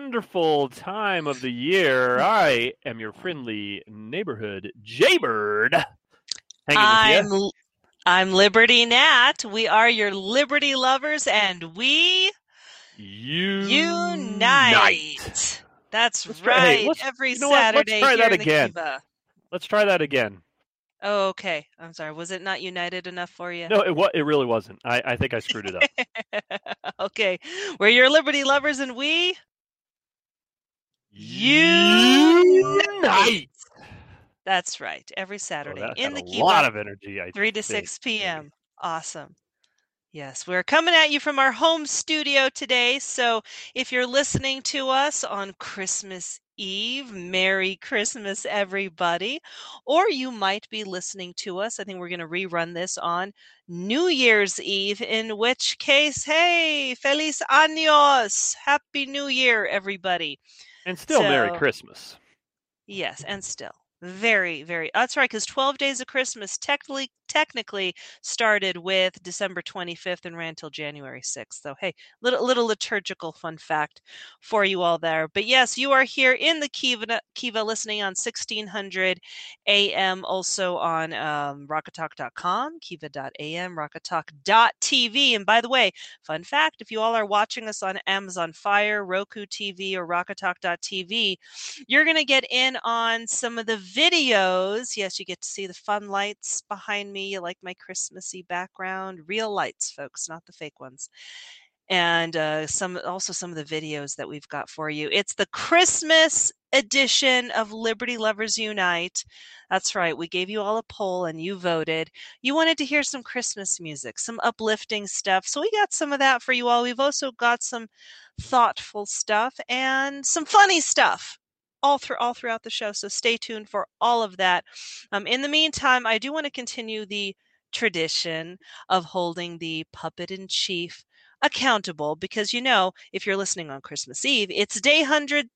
wonderful time of the year. I am your friendly neighborhood Jaybird. I'm I'm Liberty Nat. We are your Liberty lovers, and we you. unite. That's Let's try- hey, right. Every you know what? Let's Saturday try that again. Kiva. Let's try that again. Oh, okay. I'm sorry. Was it not united enough for you? No, it it really wasn't. I, I think I screwed it up. okay. We're your Liberty lovers, and we Unite. That's right. Every Oh, Saturday that in the a lot of energy. I 3 to think, 6 p.m. Awesome. Yes, we're coming at you from our home studio today. So if you're listening to us on Christmas Eve, Merry Christmas, everybody. Or you might be listening to us. I think we're going to rerun this on New Year's Eve, in which case, hey, Feliz Años! Happy New Year, everybody. And still Merry Christmas. Yes, and still very, very. That's right, because Twelve Days of Christmas technically technically started with December 25th and ran till January 6th. So hey, little little liturgical fun fact for you all there. But yes, you are here in the Kiva Kiva listening on 1600 AM, also on um, rockoftalk.com, kiva.am, rockoftalk.tv. And by the way, fun fact: if you all are watching us on Amazon Fire, Roku TV, or rockoftalk.tv, you're going to get in on some of the videos. Yes, you get to see the fun lights behind me. You like my Christmassy background. Real lights, folks, not the fake ones. And uh, some also some of the videos that we've got for you. It's the Christmas edition of Liberty Lovers Unite. That's right. We gave you all a poll and you voted. You wanted to hear some Christmas music, some uplifting stuff. So we got some of that for you all. We've also got some thoughtful stuff and some funny stuff all through all throughout the show. So stay tuned for all of that. Um, in the meantime, I do want to continue the tradition of holding the puppet in chief accountable because you know if you're listening on christmas eve it's day 100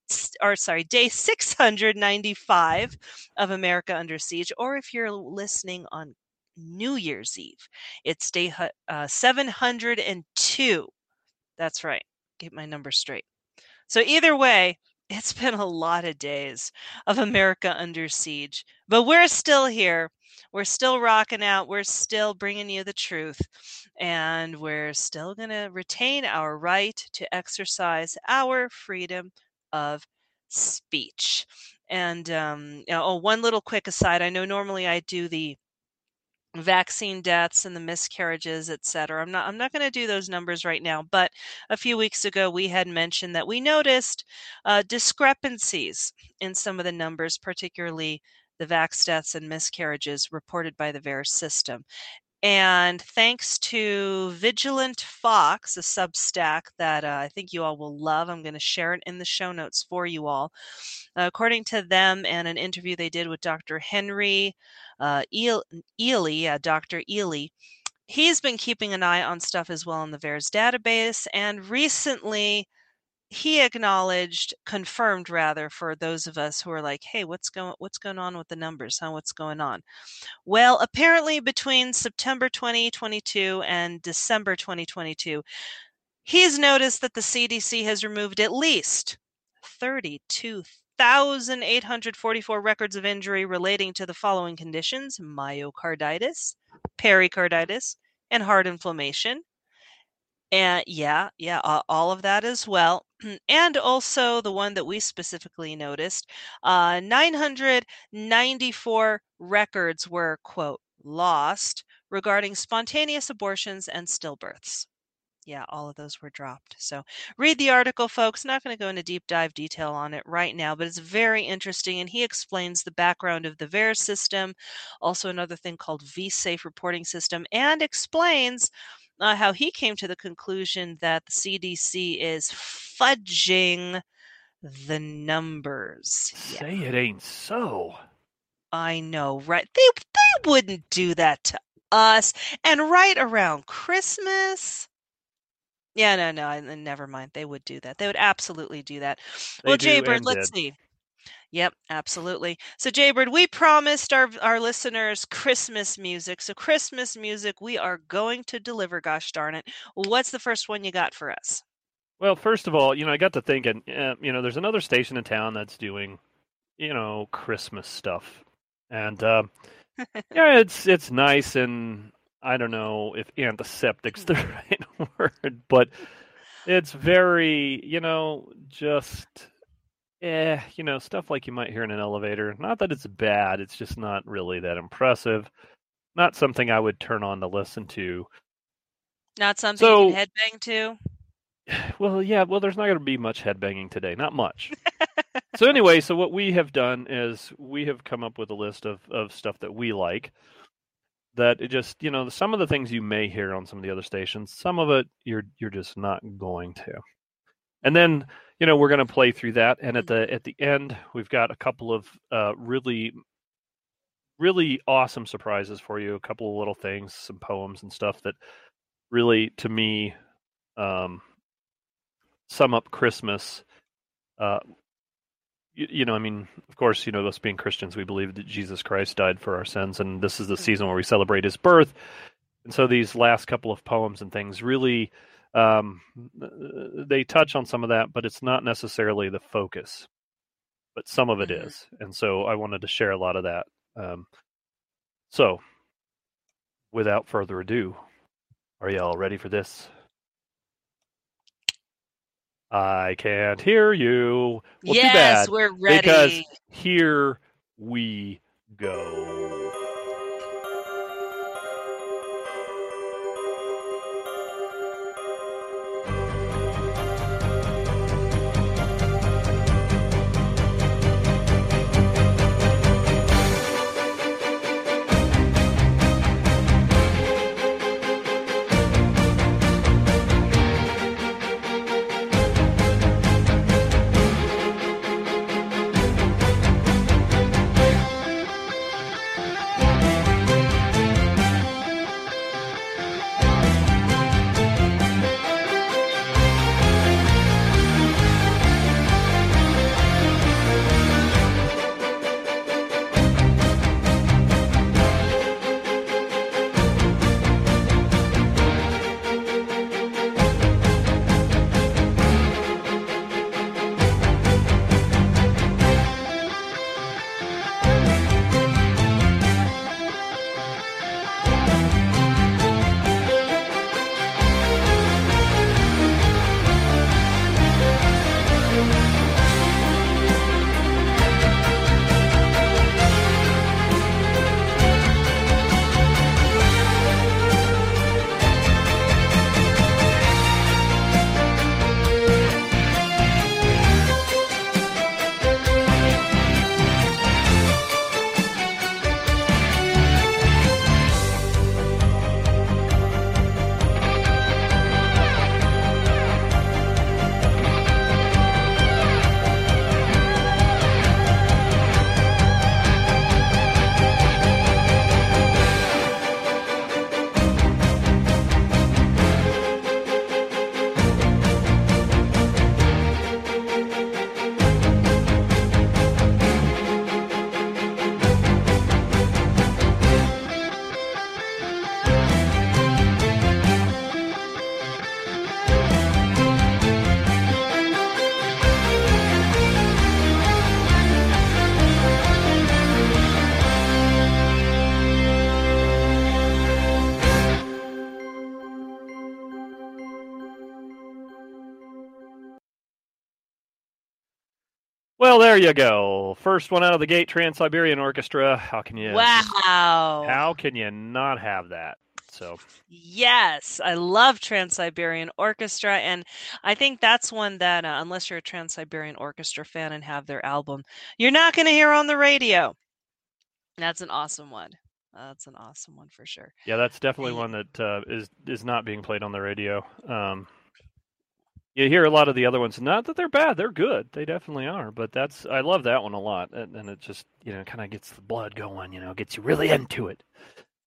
or sorry day 695 of america under siege or if you're listening on new year's eve it's day uh, 702 that's right get my number straight so either way it's been a lot of days of America under siege, but we're still here. We're still rocking out. We're still bringing you the truth. And we're still going to retain our right to exercise our freedom of speech. And um, you know, oh, one little quick aside. I know normally I do the vaccine deaths and the miscarriages et cetera. I'm not i'm not going to do those numbers right now but a few weeks ago we had mentioned that we noticed uh, discrepancies in some of the numbers particularly the vax deaths and miscarriages reported by the VAERS system and thanks to Vigilant Fox, a Substack that uh, I think you all will love, I'm going to share it in the show notes for you all. Uh, according to them, and an interview they did with Dr. Henry uh, Eel- Ealy, Dr. Ealy, he's been keeping an eye on stuff as well in the VAERS database. And recently, he acknowledged, confirmed rather, for those of us who are like, "Hey, what's going what's going on with the numbers? Huh? What's going on?" Well, apparently between September 2022 and December 2022, he's noticed that the CDC has removed at least 32,844 records of injury relating to the following conditions: myocarditis, pericarditis, and heart inflammation. And yeah, yeah, all of that as well. and also the one that we specifically noticed uh, 994 records were, quote, lost regarding spontaneous abortions and stillbirths. Yeah, all of those were dropped. So read the article, folks. Not going to go into deep dive detail on it right now, but it's very interesting. And he explains the background of the VAERS system, also another thing called vSafe reporting system, and explains uh, how he came to the conclusion that the CDC is fudging the numbers. Say it ain't so. I know, right? They they wouldn't do that to us. And right around Christmas. Yeah, no, no, never mind. They would do that. They would absolutely do that. They well, Jaybird, let's did. see. Yep, absolutely. So Jaybird, we promised our our listeners Christmas music. So Christmas music, we are going to deliver. Gosh darn it! What's the first one you got for us? Well, first of all, you know, I got to thinking. Uh, you know, there's another station in town that's doing, you know, Christmas stuff, and uh, yeah, it's it's nice, and I don't know if antiseptic's the right word, but it's very, you know, just eh, you know, stuff like you might hear in an elevator. Not that it's bad, it's just not really that impressive. Not something I would turn on to listen to. Not something so, you can headbang to? Well, yeah, well, there's not going to be much headbanging today. Not much. so, anyway, so what we have done is we have come up with a list of, of stuff that we like. That it just, you know, some of the things you may hear on some of the other stations, some of it you're you're just not going to. And then you know we're going to play through that and at the at the end we've got a couple of uh, really really awesome surprises for you a couple of little things some poems and stuff that really to me um, sum up christmas uh, you, you, know i mean of course you know us being christians we believe that jesus christ died for our sins and this is the mm-hmm. season where we celebrate his birth and so these last couple of poems and things really um, they touch on some of that, but it's not necessarily the focus. But some of it mm-hmm. is, and so I wanted to share a lot of that. Um, so, without further ado, are y'all ready for this? I can't hear you. Well, yes, we're ready. Because here we go. Well, there you go. First one out of the gate, Trans Siberian Orchestra. How can you? Wow. How can you not have that? So Yes, I love Trans Siberian Orchestra, and I think that's one that, uh, unless you're a Trans Siberian Orchestra fan and have their album, you're not going to hear on the radio. That's an awesome one. That's an awesome one for sure. yeah, that's definitely one that uh, is is not being played on the radio. Um, you hear a lot of the other ones. Not that they're bad; they're good. They definitely are. But that's I love that one a lot, and, and it just you know kind of gets the blood going. You know, gets you really into it.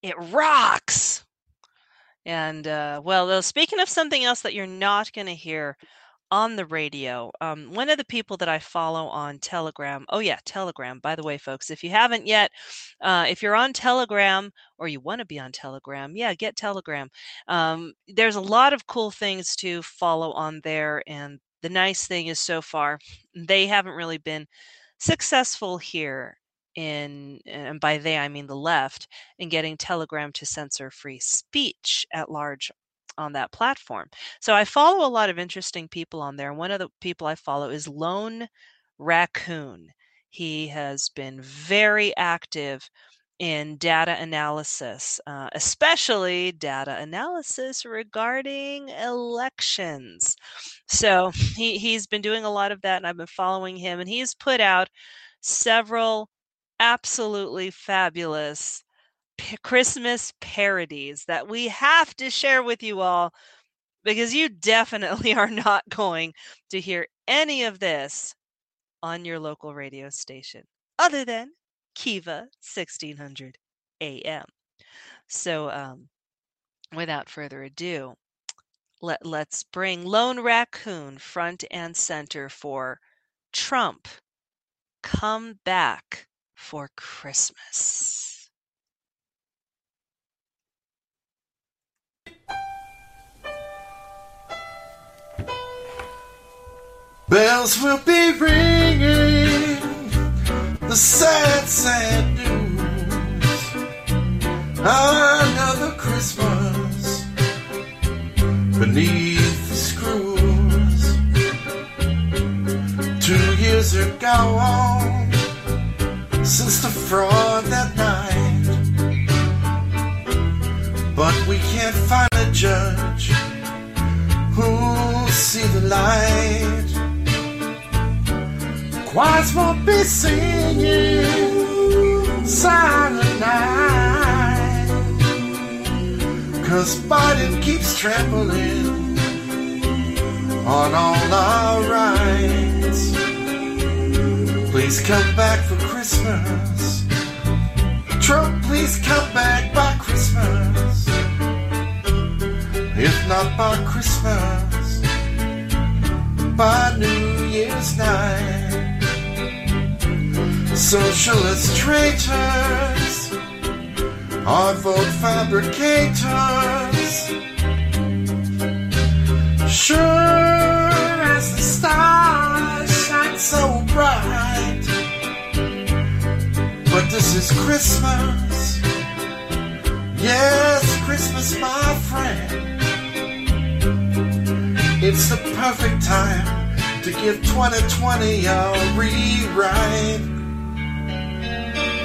It rocks. And uh, well, uh, speaking of something else that you're not going to hear on the radio, um, one of the people that I follow on Telegram. Oh yeah, Telegram. By the way, folks, if you haven't yet, uh, if you're on Telegram or you want to be on Telegram, yeah, get Telegram. Um, there's a lot of cool things to follow on there, and the nice thing is so far they haven't really been successful here in and by they I mean the left in getting Telegram to censor free speech at large on that platform. So I follow a lot of interesting people on there. One of the people I follow is Lone Raccoon. He has been very active in data analysis, uh, especially data analysis regarding elections. So he, he's been doing a lot of that, and I've been following him, and he's put out several absolutely fabulous p- Christmas parodies that we have to share with you all because you definitely are not going to hear any of this on your local radio station other than Kiva 1600 AM. So, um, without further ado, let, let's bring Lone Raccoon front and center for Trump. Come back for Christmas. Bells will be ringing the sad, sad news. Another Christmas beneath the screws. Two years gone since the fraud that night. But we can't find a judge who'll see the light. Choirs won't be singing silent night. Cause Biden keeps trampling on all our rights. Please come back for Christmas. Trump, please come back by Christmas. If not by Christmas, by New Year's night. Socialist traitors are vote fabricators. Sure as the stars shine so bright. But this is Christmas. Yes, Christmas, my friend. It's the perfect time to give 2020 a rewrite.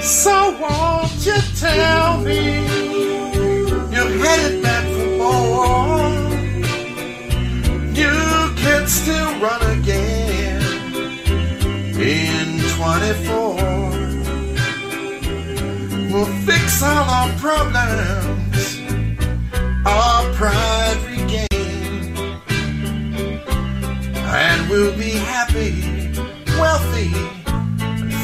So won't you tell me you're headed back for more? You can still run again in 24. We'll fix all our problems, our pride regain, and we'll be happy, wealthy,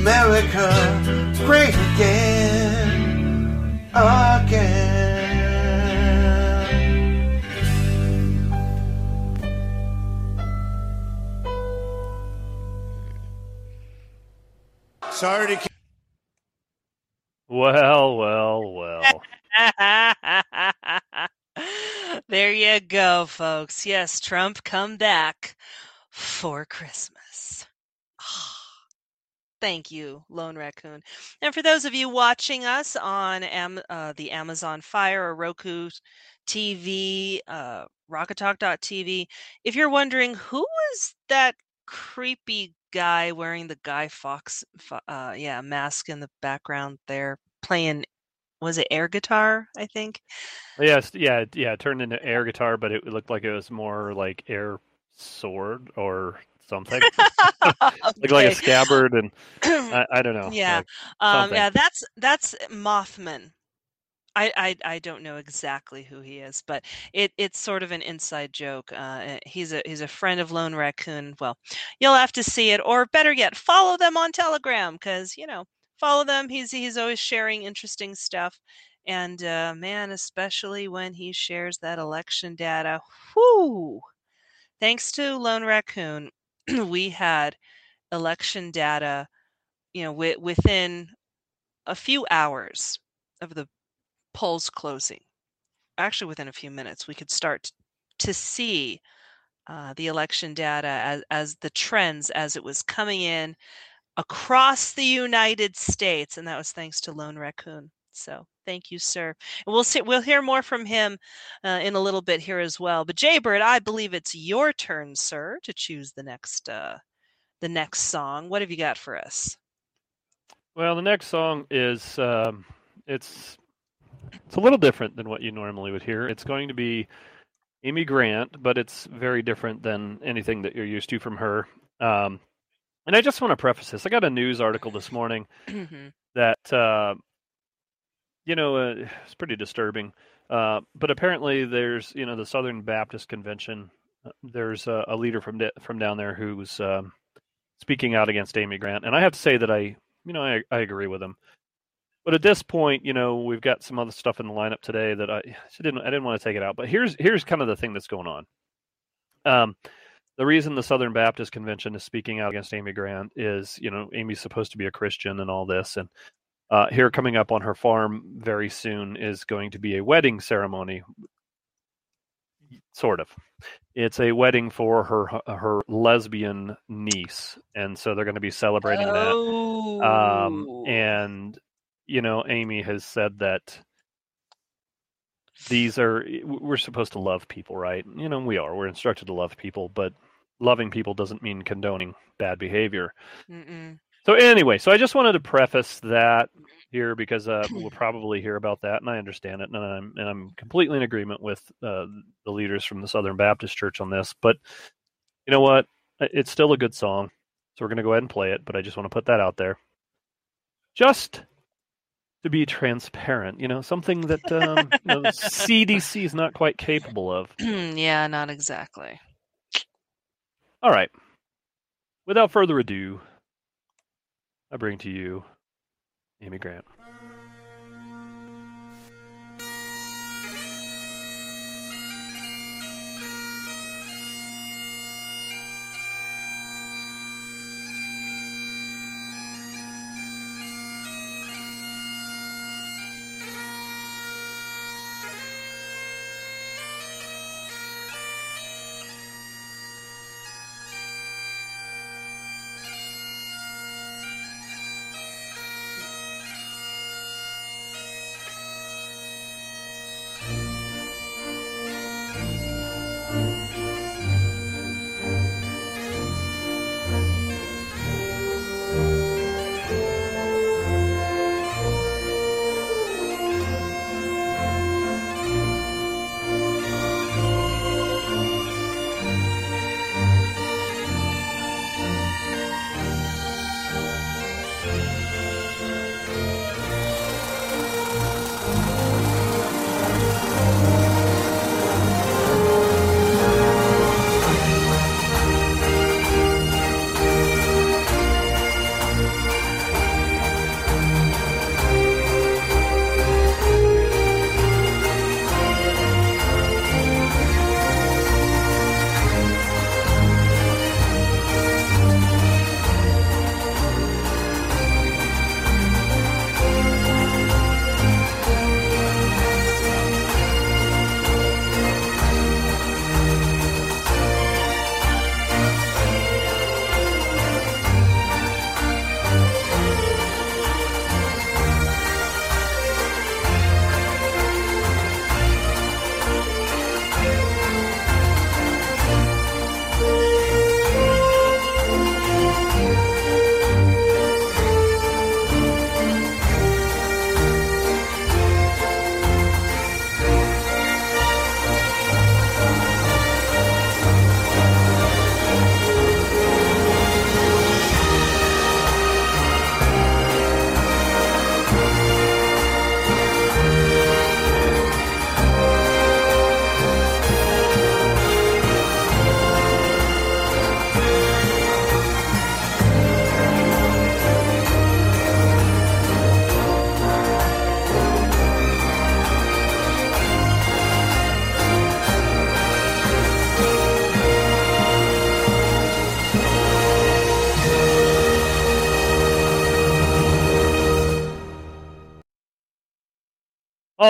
America great again. Again. Sorry to. Well, well, well. there you go, folks. Yes, Trump come back for Christmas. Thank you, Lone Raccoon. And for those of you watching us on Am- uh, the Amazon Fire or Roku TV, uh, Rockoftalk.tv, if you're wondering who is that creepy guy wearing the Guy Fawkes, uh, yeah, mask in the background there, playing was it air guitar? I think. Yes, yeah, yeah. It turned into air guitar, but it looked like it was more like air sword or something. Look like a scabbard, and I, I don't know. Yeah, like um, yeah. That's that's Mothman. I, I, I don't know exactly who he is, but it, it's sort of an inside joke. Uh, he's a he's a friend of Lone Raccoon. Well, you'll have to see it, or better yet, follow them on Telegram because you know follow them. He's he's always sharing interesting stuff, and uh, man, especially when he shares that election data. Whoo! Thanks to Lone Raccoon, we had election data, you know, w- within a few hours of the polls closing. Actually, within a few minutes, we could start to see uh, the election data as, as the trends as it was coming in across the United States, and that was thanks to Lone Raccoon. So thank you, sir. And we'll see, we'll hear more from him uh, in a little bit here as well. But Jaybird, I believe it's your turn, sir, to choose the next uh, the next song. What have you got for us? Well, the next song is um, it's it's a little different than what you normally would hear. It's going to be Amy Grant, but it's very different than anything that you're used to from her. Um, and I just want to preface this. I got a news article this morning Mm-hmm. that uh, you know uh, it's pretty disturbing. Uh, but apparently, there's you know the Southern Baptist Convention. uh, There's a, a leader from from down there who's um, speaking out against Amy Grant, and I have to say that I you know I, I agree with him. But at this point, you know, we've got some other stuff in the lineup today that I, I didn't I didn't want to take it out. But here's here's kind of the thing that's going on. Um, the reason the Southern Baptist Convention is speaking out against Amy Grant is, you know, Amy's supposed to be a Christian and all this, and uh, here coming up on her farm very soon is going to be a wedding ceremony, sort of. It's a wedding for her her lesbian niece, and so they're going to be celebrating that. Oh, Um, and you know, Amy has said that these are we're supposed to love people, right? You know, we are. We're instructed to love people, but loving people doesn't mean condoning bad behavior. Mm-mm. So anyway, so I just wanted to preface that here because uh, we'll probably hear about that, and I understand it, and I'm and I'm completely in agreement with uh, the leaders from the Southern Baptist Church on this. But you know what? It's still a good song, so we're going to go ahead and play it. But I just want to put that out there, just to be transparent. You know, something that um, you know, CDC is not quite capable of. yeah, not exactly. All right. Without further ado, I bring to you Amy Grant.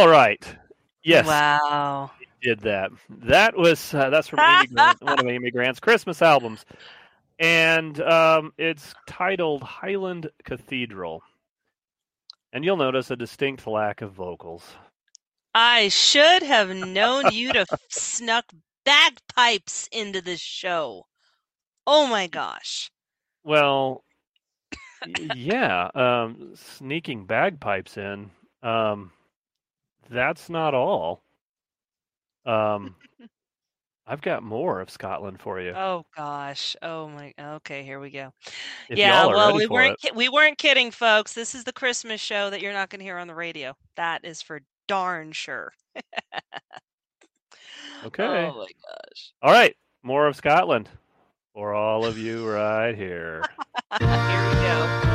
All right. Yes, Wow. did that. That was uh, that's from Amy Grant, one of Amy Grant's Christmas albums, and um, it's titled Highland Cathedral. And you'll notice a distinct lack of vocals. I should have known you'd have snuck bagpipes into this show. Oh my gosh. Well, yeah, um, sneaking bagpipes in. Um, that's not all. Um, I've got more of Scotland for you. Oh gosh. Oh my. Okay, here we go. if yeah. Well, we weren't ki- we weren't kidding, folks. This is the Christmas show that you're not going to hear on the radio. That is for darn sure. Okay. Oh my gosh. All right, more of Scotland for all of you right here. Here we go.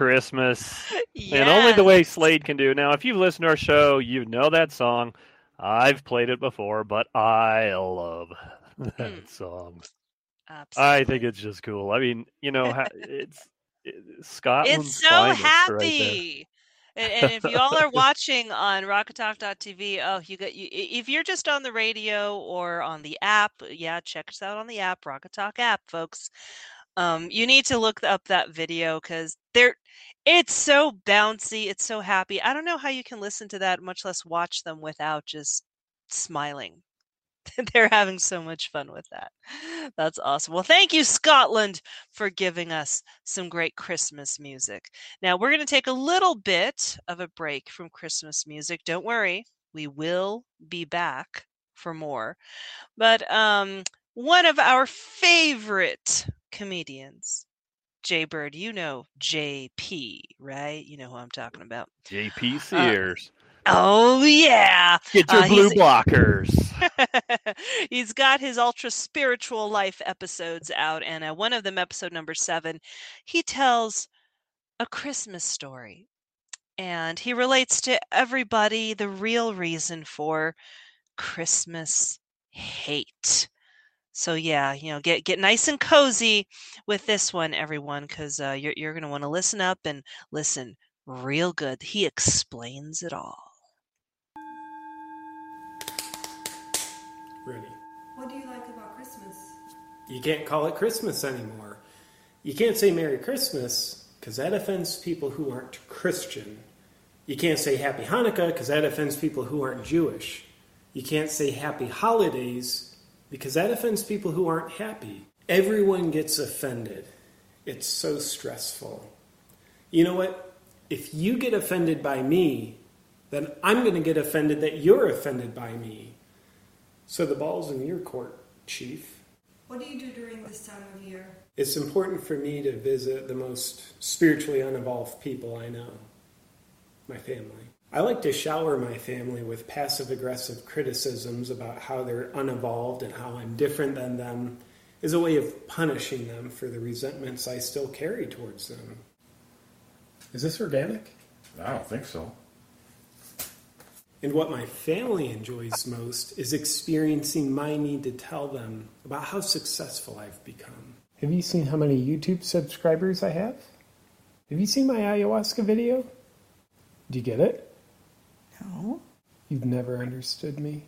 Christmas. And only the way Slade can do. Now, if you've listened to our show, you know that song. I've played it before, but I love that Mm. song. Absolutely. I think it's just cool. I mean, you know, it's it, Scotland's it's so finest right happy. and, and if y'all are watching on Rockoftalk.tv, oh, you got you. If you're just on the radio or on the app, yeah, check us out on the app, Rockatalk app, folks. Um, you need to look up that video because they're. It's so bouncy. It's so happy. I don't know how you can listen to that, much less watch them without just smiling. They're having so much fun with that. That's awesome. Well, thank you, Scotland, for giving us some great Christmas music. Now, we're going to take a little bit of a break from Christmas music. Don't worry, we will be back for more. But um, one of our favorite comedians, Jay Bird, you know JP, right? You know who I'm talking about. JP Sears. Oh, yeah. Get your uh, blue blockers. He's got his ultra spiritual life episodes out, and uh, one of them, episode number seven, he tells a Christmas story. And he relates to everybody the real reason for Christmas hate. So yeah, you know, get get nice and cozy with this one, everyone, because uh, you're you're gonna want to listen up and listen real good. He explains it all. Ready. What do you like about Christmas? You can't call it Christmas anymore. You can't say Merry Christmas because that offends people who aren't Christian. You can't say Happy Hanukkah because that offends people who aren't Jewish. You can't say Happy Holidays because that offends people who aren't happy. Everyone gets offended. It's so stressful. You know what? If you get offended by me, then I'm going to get offended that you're offended by me. So the ball's in your court, Chief. What do you do during this time of year? It's important for me to visit the most spiritually unevolved people I know my family. I like to shower my family with passive aggressive criticisms about how they're unevolved and how I'm different than them as a way of punishing them for the resentments I still carry towards them. Is this organic? I don't think so. And what my family enjoys most is experiencing my need to tell them about how successful I've become. Have you seen how many YouTube subscribers I have? Have you seen my ayahuasca video? Do you get it? No. You've never understood me.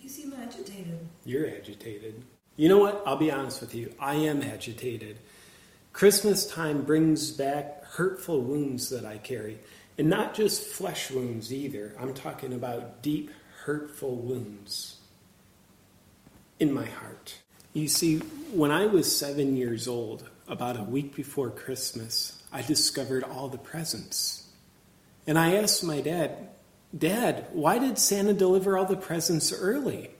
You seem agitated. You're agitated. You know what? I'll be honest with you. I am agitated. Christmas time brings back hurtful wounds that I carry. And not just flesh wounds either. I'm talking about deep, hurtful wounds in my heart. You see, when I was seven years old, about a week before Christmas, I discovered all the presents. And I asked my dad, Dad, why did Santa deliver all the presents early?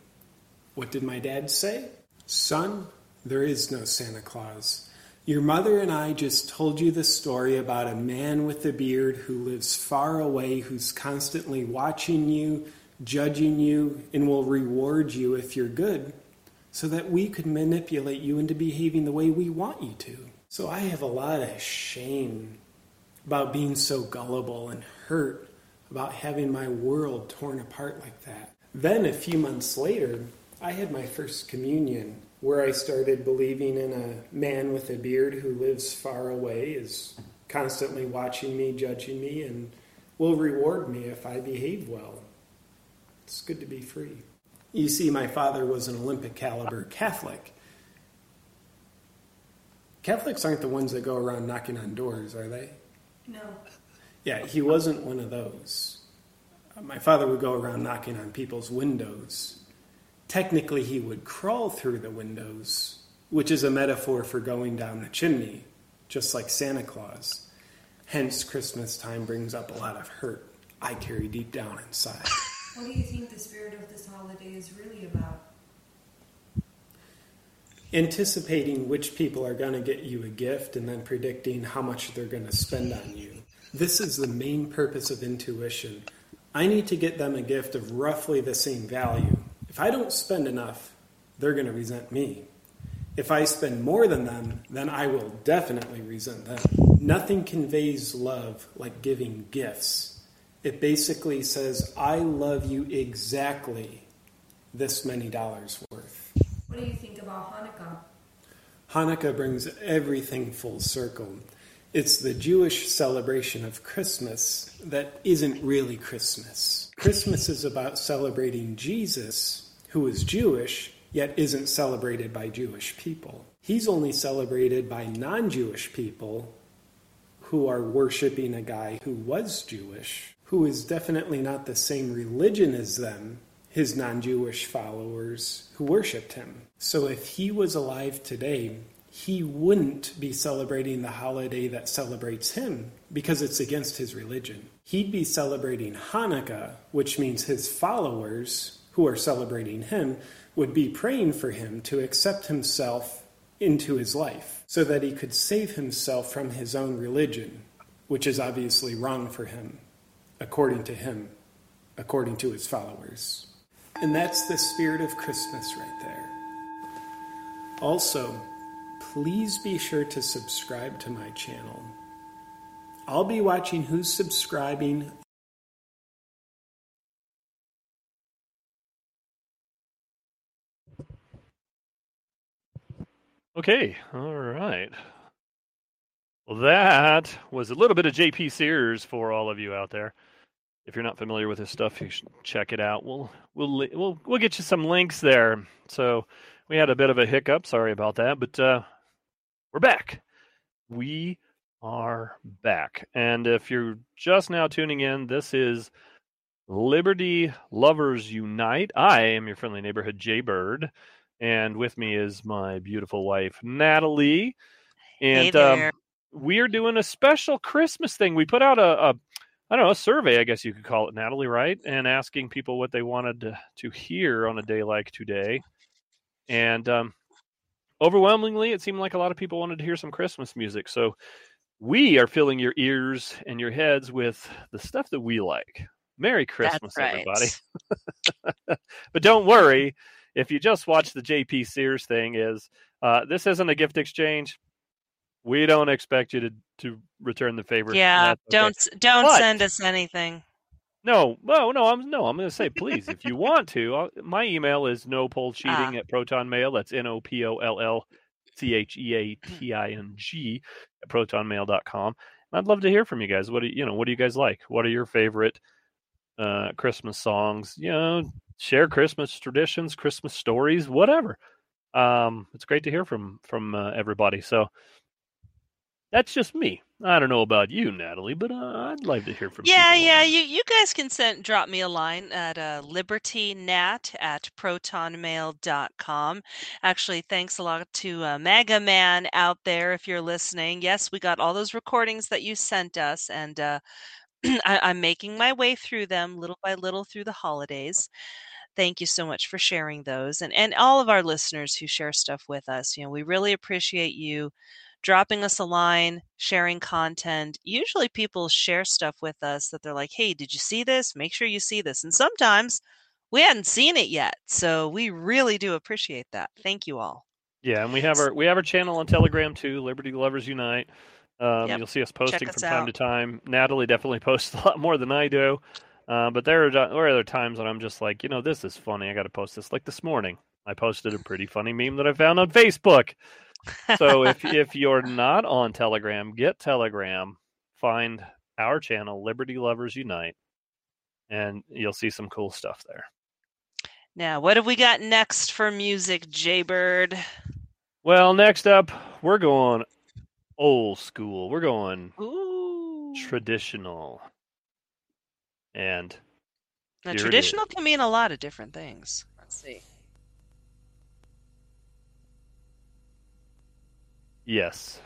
What did my dad say? Son, there is no Santa Claus. Your mother and I just told you the story about a man with a beard who lives far away, who's constantly watching you, judging you, and will reward you if you're good, so that we could manipulate you into behaving the way we want you to. So I have a lot of shame about being so gullible and hurt about having my world torn apart like that. Then, a few months later, I had my first communion where I started believing in a man with a beard who lives far away, is constantly watching me, judging me, and will reward me if I behave well. It's good to be free. You see, my father was an Olympic caliber Catholic. Catholics aren't the ones that go around knocking on doors, are they? No. Yeah, he wasn't one of those. Uh, My father would go around knocking on people's windows. Technically, he would crawl through the windows, which is a metaphor for going down the chimney, just like Santa Claus. Hence, Christmas time brings up a lot of hurt I carry deep down inside. What do you think the spirit of this holiday is really about? Anticipating which people are going to get you a gift and then predicting how much they're going to spend on you. This is the main purpose of intuition. I need to get them a gift of roughly the same value. If I don't spend enough, they're going to resent me. If I spend more than them, then I will definitely resent them. Nothing conveys love like giving gifts. It basically says, I love you exactly this many dollars worth. What do you think about Hanukkah? Hanukkah brings everything full circle. It's the Jewish celebration of Christmas that isn't really Christmas. Christmas is about celebrating Jesus, who is Jewish, yet isn't celebrated by Jewish people. He's only celebrated by non Jewish people who are worshiping a guy who was Jewish, who is definitely not the same religion as them, his non Jewish followers who worshiped him. So if he was alive today, he wouldn't be celebrating the holiday that celebrates him because it's against his religion. He'd be celebrating Hanukkah, which means his followers who are celebrating him would be praying for him to accept himself into his life so that he could save himself from his own religion, which is obviously wrong for him, according to him, according to his followers. And that's the spirit of Christmas right there. Also, please be sure to subscribe to my channel. I'll be watching who's subscribing Okay, all right. Well, that was a little bit of JP Sears for all of you out there. If you're not familiar with his stuff, you should check it out. We'll we'll we'll we'll get you some links there. So we had a bit of a hiccup. Sorry about that, but uh, we're back. We are back. And if you're just now tuning in, this is Liberty Lovers Unite. I am your friendly neighborhood Jaybird, and with me is my beautiful wife Natalie. Hey And um, we are doing a special Christmas thing. We put out a, a I don't know, a survey, I guess you could call it, Natalie, right? And asking people what they wanted to, to hear on a day like today. And um, overwhelmingly, it seemed like a lot of people wanted to hear some Christmas music. So we are filling your ears and your heads with the stuff that we like. Merry Christmas, right. everybody. but don't worry, if you just watch the JP Sears thing, is uh, this isn't a gift exchange. We don't expect you to, to return the favor. Yeah, don't don't But- send us anything. No, no, no. I'm no. I'm going to say, please, if you want to. I'll, my email is no poll cheating Ah. at Proton Mail. That's n o p o l l c h e a t i n g at protonmail.com. And I'd love to hear from you guys. What do you, you know? What do you guys like? What are your favorite uh, Christmas songs? You know, share Christmas traditions, Christmas stories, whatever. Um, it's great to hear from from uh, everybody. So that's just me. I don't know about you, Natalie, but uh, I'd like to hear from you. Yeah, people. yeah. You you guys can send drop me a line at uh, libertynat at protonmail.com. Actually, thanks a lot to uh, Mega Man out there if you're listening. Yes, we got all those recordings that you sent us, and uh, I, I'm making my way through them little by little through the holidays. Thank you so much for sharing those, and and all of our listeners who share stuff with us. You know, we really appreciate you dropping us a line, sharing content. Usually people share stuff with us that they're like, hey, did you see this? Make sure you see this. And sometimes we hadn't seen it yet. So we really do appreciate that. Thank you all. Yeah, and we have our we have our channel on Telegram too, Liberty Lovers Unite. Um, Yep. You'll see us posting us from time out. to time. Natalie definitely posts a lot more than I do, uh, but there are there are other times when I'm just like, you know, this is funny. I got to post this. Like this morning, I posted a pretty funny meme that I found on Facebook. So if if you're not on Telegram, get Telegram. Find our channel, Liberty Lovers Unite, and you'll see some cool stuff there. Now, what have we got next for music, Jaybird? Well, next up, we're going old school. We're going Ooh. traditional. And Now, here it is. traditional can mean a lot of different things. Let's see. Yes.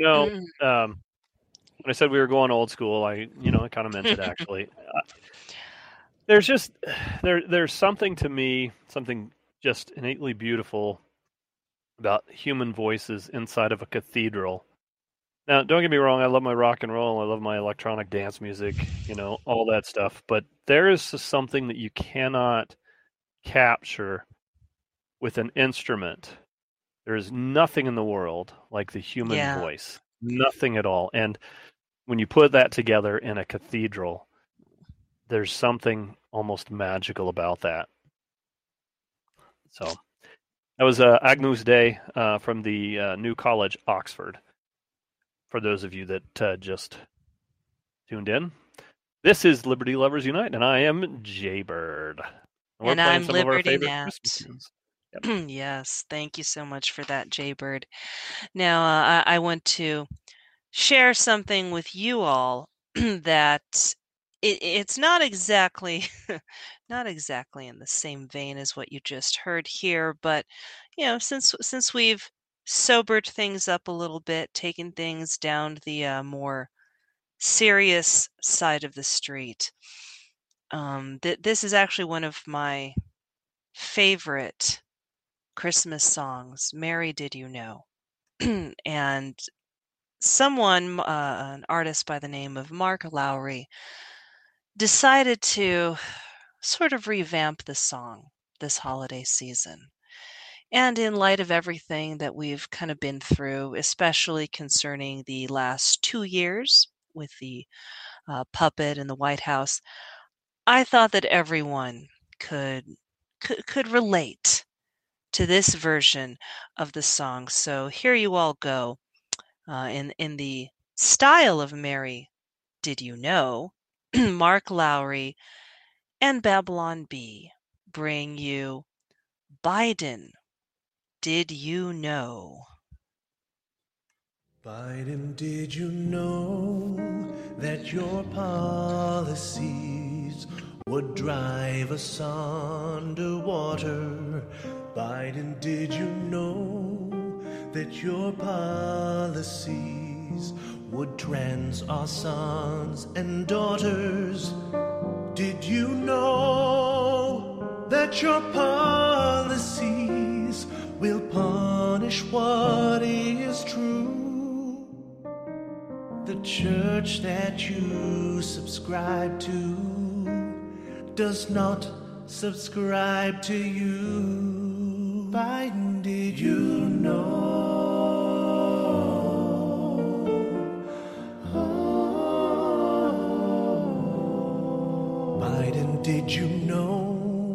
You know, Mm. um, when I said we were going old school, I you know I kind of meant it actually. Uh, there's just there there's something to me, something just innately beautiful about human voices inside of a cathedral. Now, don't get me wrong, I love my rock and roll, I love my electronic dance music, you know, all that stuff, but there is something that you cannot capture with an instrument. There is nothing in the world like the human Yeah. voice. Nothing at all. And when you put that together in a cathedral, there's something almost magical about that. So that was uh, Agnus Dei uh, from the uh, New College, Oxford. For those of you that uh, just tuned in, this is Liberty Lovers Unite, and I am Jaybird. And playing I'm some of our Liberty Nat. Tunes. yes, thank you so much for that, Jaybird. Now, uh, I, I want to share something with you all that it, it's not exactly not exactly in the same vein as what you just heard here, but you know, since since we've sobered things up a little bit, taken things down the uh, more serious side of the street, um, th- this is actually one of my favorite Christmas songs, Mary Did You Know? and someone, uh, an artist by the name of Mark Lowry, decided to sort of revamp the song this holiday season. And in light of everything that we've kind of been through, especially concerning the last two years with the uh, puppet in the White House, I thought that everyone could could, could relate to this version of the song. So here you all go uh, in in the style of Mary. Did you know? Mark Lowry and Babylon Bee bring you Biden. Did you know? Biden, did you know that your policies would drive us underwater? Biden, did you know that your policies would trans our sons and daughters? Did you know that your policies will punish what is true? The church that you subscribe to does not subscribe to you. Biden, did you know? Oh. Biden, did you know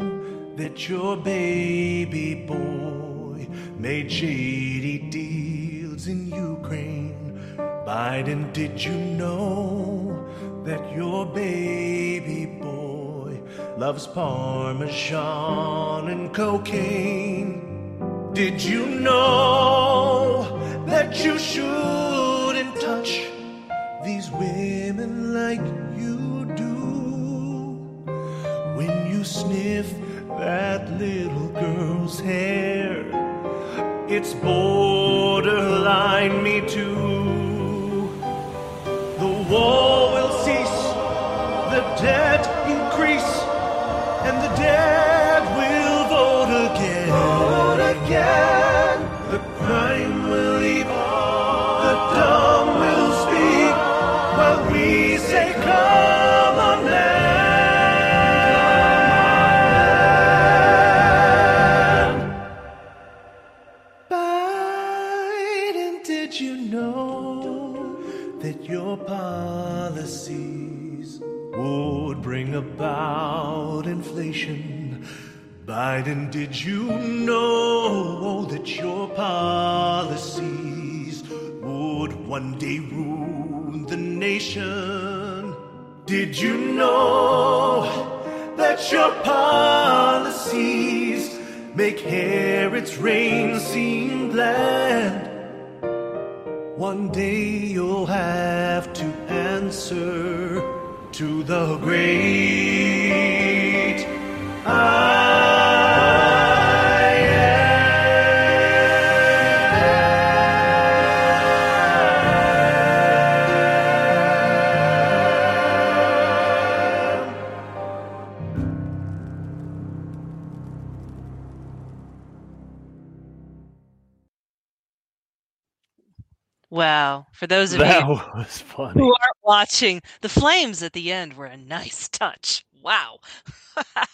that your baby boy made shady deals in Ukraine? Biden, did you know that your baby boy loves Parmesan and cocaine? Did you know that you shouldn't touch these women like you do? When you sniff that little girl's hair, it's borderline me too. The war will cease, the dead and Biden, did you know that your policies would one day ruin the nation? Did you know that your policies make Herod's reign seem bland? One day you'll have to answer to the great I For those of That you who aren't watching, the flames at the end were a nice touch. Wow.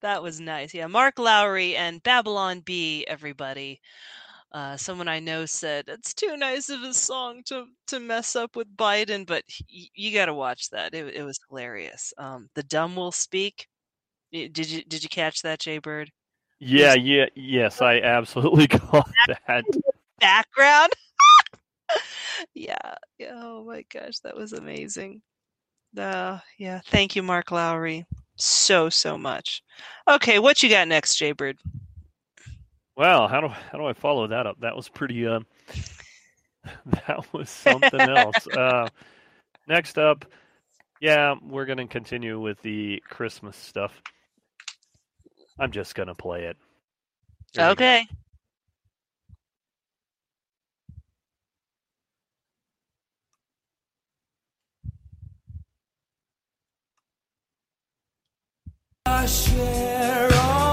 that was nice. Yeah, Mark Lowry and Babylon Bee, everybody. Uh, someone I know said it's too nice of a song to to mess up with Biden, but y- you got to watch that. It, it was hilarious. Um, the dumb will speak. Did you did you catch that, Jay Bird? Yeah, yeah, yes, I absolutely caught that. Background. Yeah. yeah. Oh my gosh, that was amazing. Uh, yeah. Thank you, Mark Lowry, so so much. Okay, what you got next, Jay Bird? Wow, how do how do I follow that up? That was pretty. Uh, that was something else. Uh, next up, yeah, we're gonna continue with the Christmas stuff. I'm just gonna play it. Here we go. Okay. A share of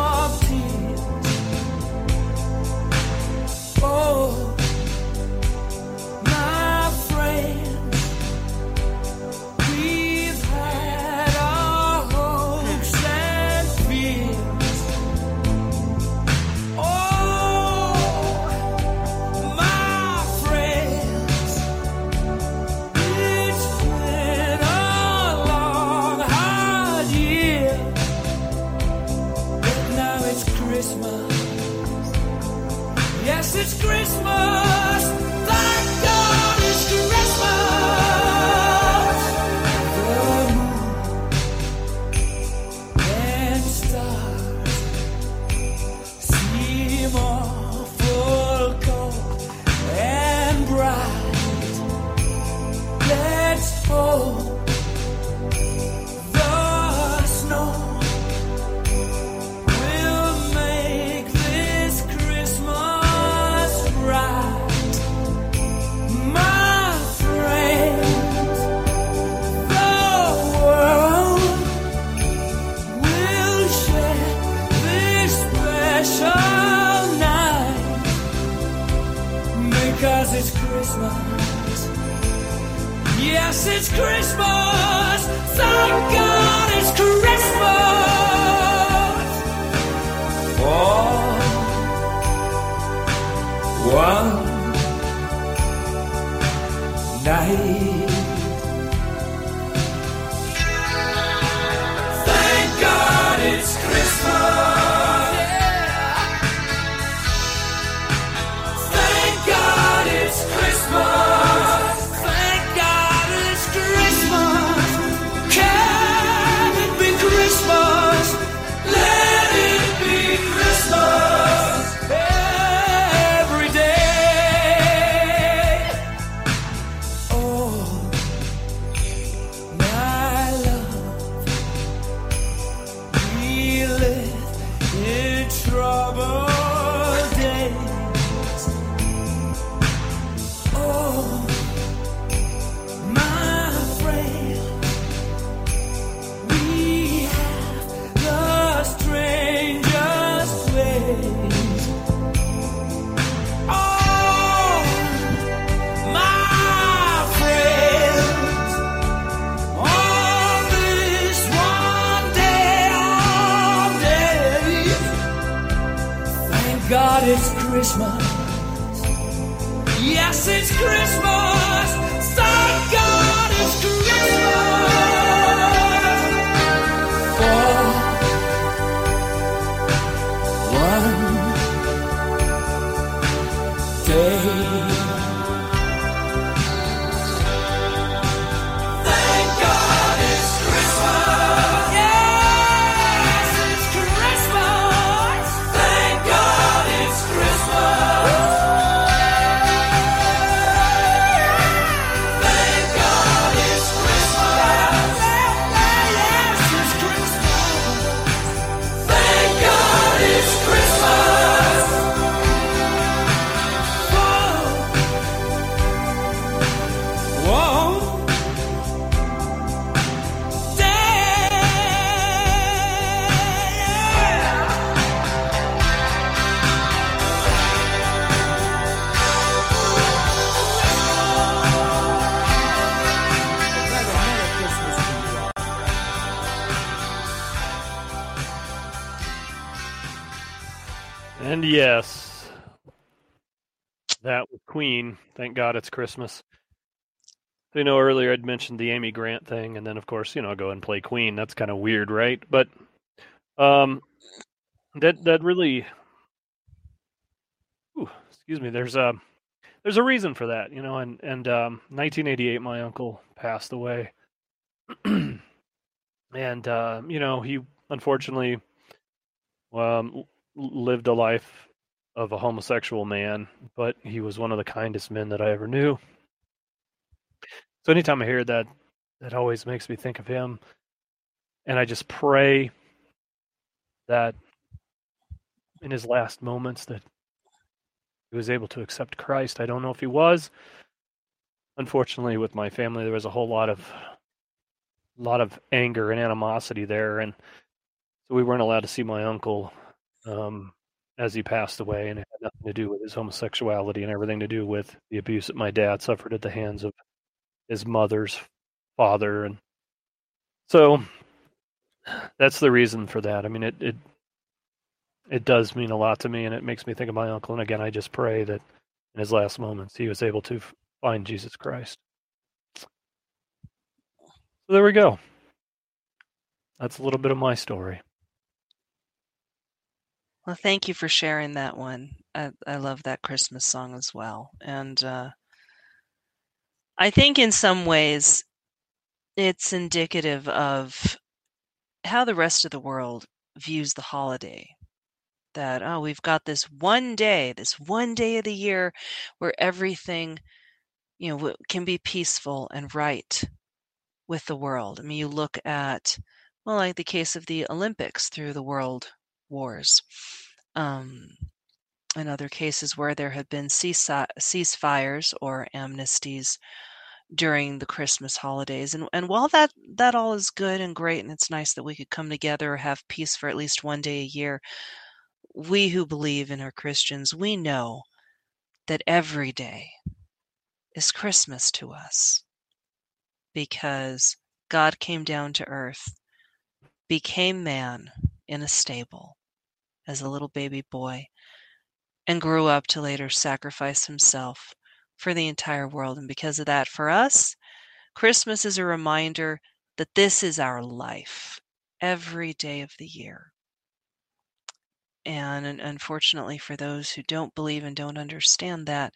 Yes, it's Christmas. Thank God it's Christmas. For one night. Yes, that was Queen. Thank God it's Christmas. You know, earlier I'd mentioned the Amy Grant thing, and then of course, you know, go and play Queen. That's kind of weird, right? But um, that that really, excuse me. There's a there's a reason for that, you know. And and um, 1988, my uncle passed away, and uh, you know, he unfortunately um, lived a life of a homosexual man, but he was one of the kindest men that I ever knew. So anytime I hear that, that always makes me think of him. And I just pray that in his last moments that he was able to accept Christ. I don't know if he was. Unfortunately, with my family, there was a whole lot of lot of anger and animosity there, and so we weren't allowed to see my uncle um, as he passed away, and it had nothing to do with his homosexuality and everything to do with the abuse that my dad suffered at the hands of his mother's father, and so that's the reason for that. I mean, it it it does mean a lot to me, and it makes me think of my uncle. And again, I just pray that in his last moments he was able to find Jesus Christ. So there we go. That's a little bit of my story. Well, thank you for sharing that one. I, I love that Christmas song as well. And uh, I think in some ways it's indicative of how the rest of the world views the holiday. That, oh, we've got this one day, this one day of the year where everything, you know, can be peaceful and right with the world. I mean, you look at, well, like the case of the Olympics through the world wars. Um, in other cases where there have been cease- ceasefires or amnesties during the Christmas holidays. And and while that that all is good and great and it's nice that we could come together or have peace for at least one day a year, we who believe and are Christians, we know that every day is Christmas to us because God came down to earth, became man in a stable as a little baby boy, and grew up to later sacrifice himself for the entire world. And because of that, for us, Christmas is a reminder that this is our life every day of the year. And unfortunately, for those who don't believe and don't understand that,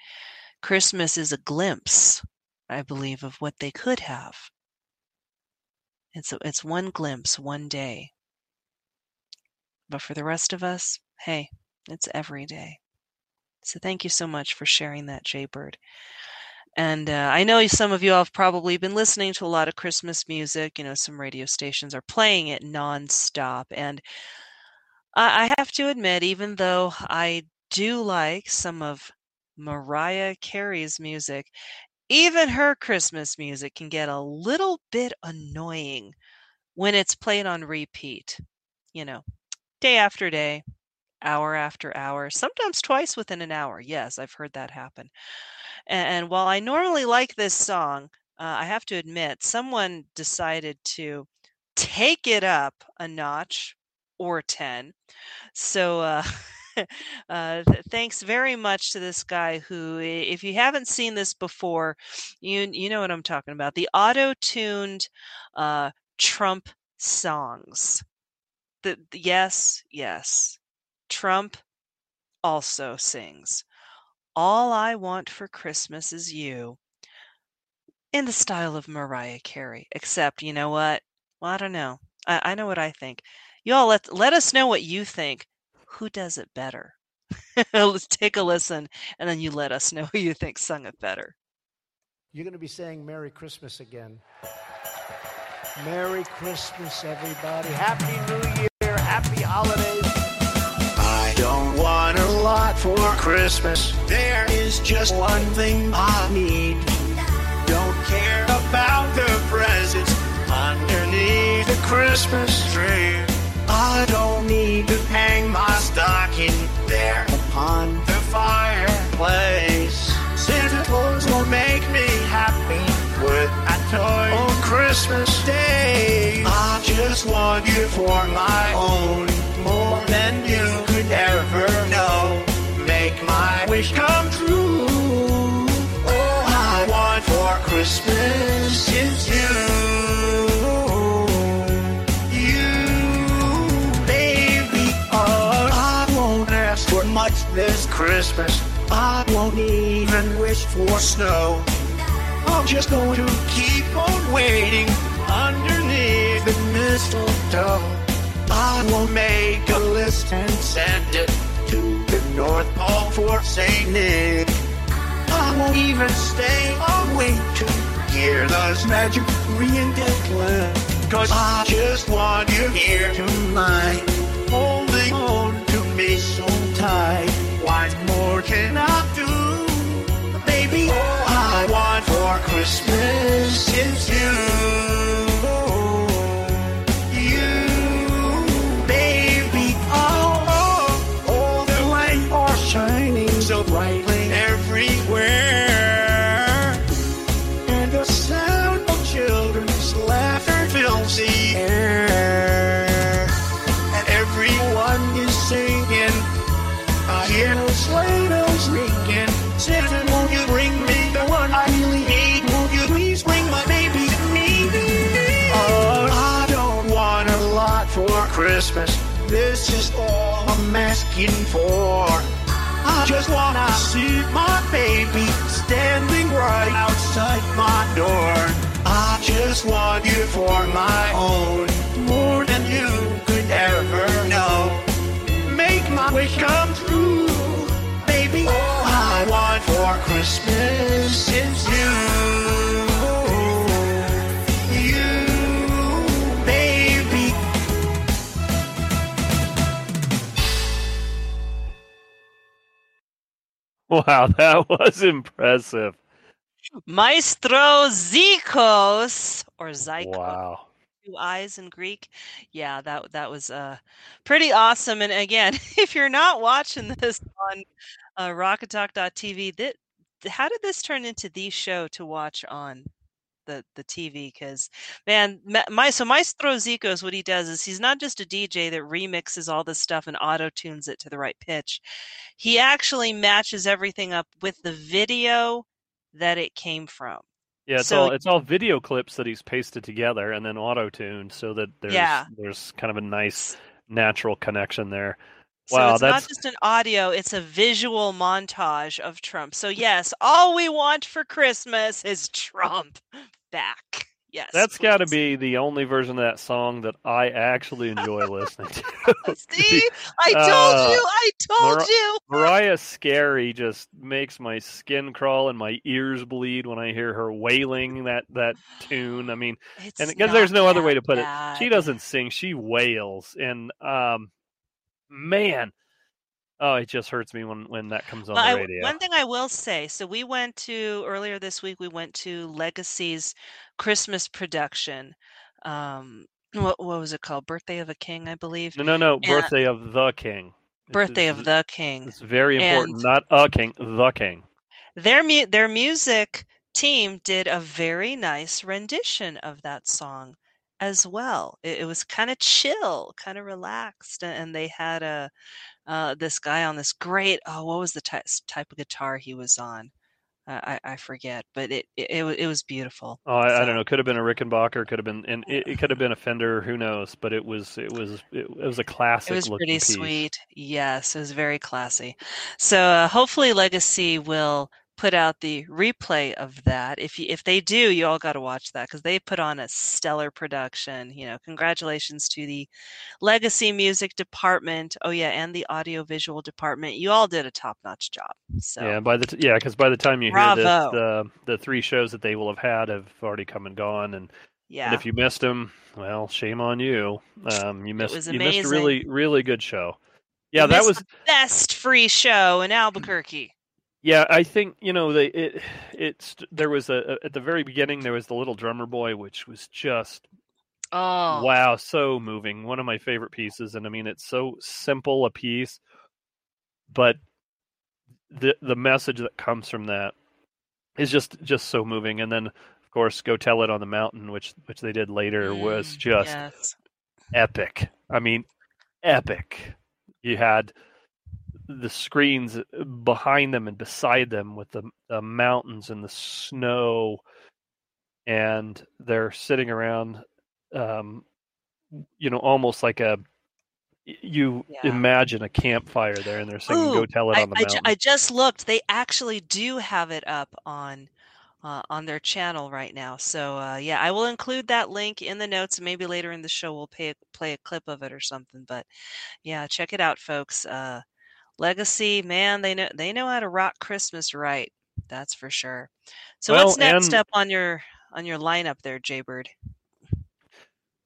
Christmas is a glimpse, I believe, of what they could have. It's, a, it's one glimpse, one day. But for the rest of us, hey, it's every day. So thank you so much for sharing that, Jaybird. And uh, I know some of you have probably been listening to a lot of Christmas music. You know, some radio stations are playing it nonstop. And I, I have to admit, even though I do like some of Mariah Carey's music, even her Christmas music can get a little bit annoying when it's played on repeat. You know, day after day, hour after hour, sometimes twice within an hour. Yes, I've heard that happen. And, and while I normally like this song, uh, I have to admit, someone decided to take it up a notch or 10. So, uh, uh, thanks very much to this guy who, if you haven't seen this before, you you know what I'm talking about. The auto-tuned uh, Trump songs. The, yes, yes. Trump also sings. All I Want for Christmas is You in the style of Mariah Carey. Except, you know what? Well, I don't know. I, I know what I think. You all let let us know what you think. Who does it better? Let's take a listen, and then you let us know who you think sung it better. You're going to be saying Merry Christmas again. Merry Christmas, everybody. Happy New Year. Happy holidays. I don't want a lot for Christmas. There is just one thing I need. Don't care about the presents underneath the Christmas tree. I don't need to hang my stocking there upon the fireplace. Santa Claus will make me happy with a toy on Christmas Day. I just want you for my own, more than you could ever know. Make my wish come true. All I want for Christmas is you. You, baby. Oh, I won't ask for much this Christmas. I won't even wish for snow. I'm just going to keep on waiting underneath the mistletoe. I will make a list and send it to the North Pole for St. Nick. I won't even stay awake to hear those magic reindeed Cause I just want you here tonight, holding on to me so tight. What more can I do? And the sound of children's laughter fills the air And everyone is singing. I hear sleigh bells ringing. Santa, won't you bring me Christmas. This is all I'm asking for. I just wanna see my baby standing right outside my door. I just want you for my own, more than you could ever know make my wish come true. Baby, all I want for Christmas is you. Wow, that was impressive. Maestro Ziikos or Zykos. Wow. two eyes in Greek. Yeah, that that was uh pretty awesome. And again, if you're not watching this on uh, Rockoftalk.tv, that how did this turn into the show to watch on the the TV? Because man, my so Maestro Ziikos, what he does is he's not just a DJ that remixes all this stuff and auto tunes it to the right pitch. He actually matches everything up with the video that it came from. Yeah, it's So- all it's all video clips that he's pasted together and then auto tuned so that there's Yeah. there's kind of a nice natural connection there. So Wow, it's that's not just an audio, it's a visual montage of Trump. So yes, all we want for Christmas is Trump back. Yes. that's got to be the only version of that song that I actually enjoy listening to. See? I told Uh, you. I told Mar- you. Mariah Scary just makes my skin crawl and my ears bleed when I hear her wailing that that tune. I mean, It's and because there's no other way to put it, she doesn't sing; she wails, and um, man, oh, it just hurts me when when that comes on Well, the I- radio. one thing I will say, so we went to earlier this week. We went to Legacy's Christmas production. Um, what, what was it called? Birthday of a King, I believe. No, no, no. And- Birthday of the King. Birthday of the King. It's very important. And- Not a king, the king. their mu- their music team did a very nice rendition of that song as well. It, it was kind of chill, kind of relaxed, and they had a uh, this guy on this great. Oh, what was the ty- type of guitar he was on? Uh, I I forget, but it it, it, was beautiful. Oh, I, I don't know. Could have been a Rickenbacker. Could have been, and it, it could have been a Fender. Who knows? But it was, it was, it, was a classic. It was pretty piece. sweet. Yes, it was very classy. So uh, hopefully Legacy will put out the replay of that. If you, if they do, you all got to watch that because they put on a stellar production. You know, congratulations to the Legacy Music Department. Oh yeah, and the audio visual department. You all did a top notch job. So Yeah, by the t- yeah, because by the time you hear this, the the three shows that they will have had have already come and gone, and, yeah. and if you missed them, well, shame on you. Um, you missed was you missed a really really good show. Yeah, You that was the best free show in Albuquerque. Yeah. I think you know they it it's there was a at the very beginning there was the little drummer boy, which was just Oh, Wow, so moving. One of my favorite pieces, and I mean it's so simple a piece, but the the message that comes from that is just just so moving. And then, of course, go tell it on the mountain, which which they did later, was Mm, just yes. epic. I mean, epic. You had the screens behind them and beside them with the, the mountains and the snow, and they're sitting around, um, you know, almost like a you Yeah. imagine a campfire there, and they're Ooh, "Go Tell It I, on the I, ju- Mountain." I just looked. They actually do have it up on uh, on their channel right now. So uh, yeah, I will include that link in the notes. and Maybe later in the show we'll pay, play a clip of it or something. But yeah, check it out, folks. Uh, Legacy, man, they know they know how to rock Christmas right. That's for sure. So what's next and- up on your on your lineup there, Jaybird?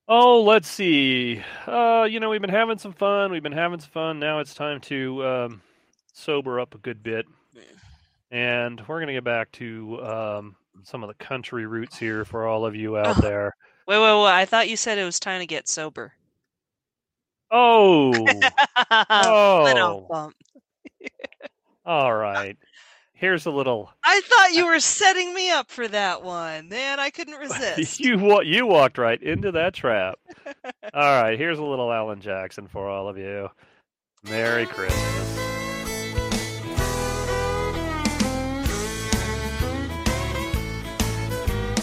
Oh, let's see. Uh, you know, we've been having some fun. We've been having some fun. Now it's time to um, sober up a good bit, and we're gonna get back to um, some of the country roots here for all of you out Oh. there. Wait, wait, wait! I thought you said it was time to get sober. Oh, oh. all right. Here's a little. I thought you were setting me up for that one. Man, I couldn't resist. you wa- you walked right into that trap. all right. Here's a little Alan Jackson for all of you. Merry Christmas.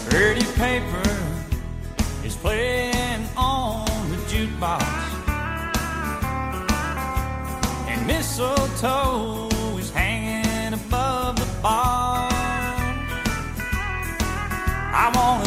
Pretty paper is playing on the jukebox, mistletoe is hanging above the bar. I want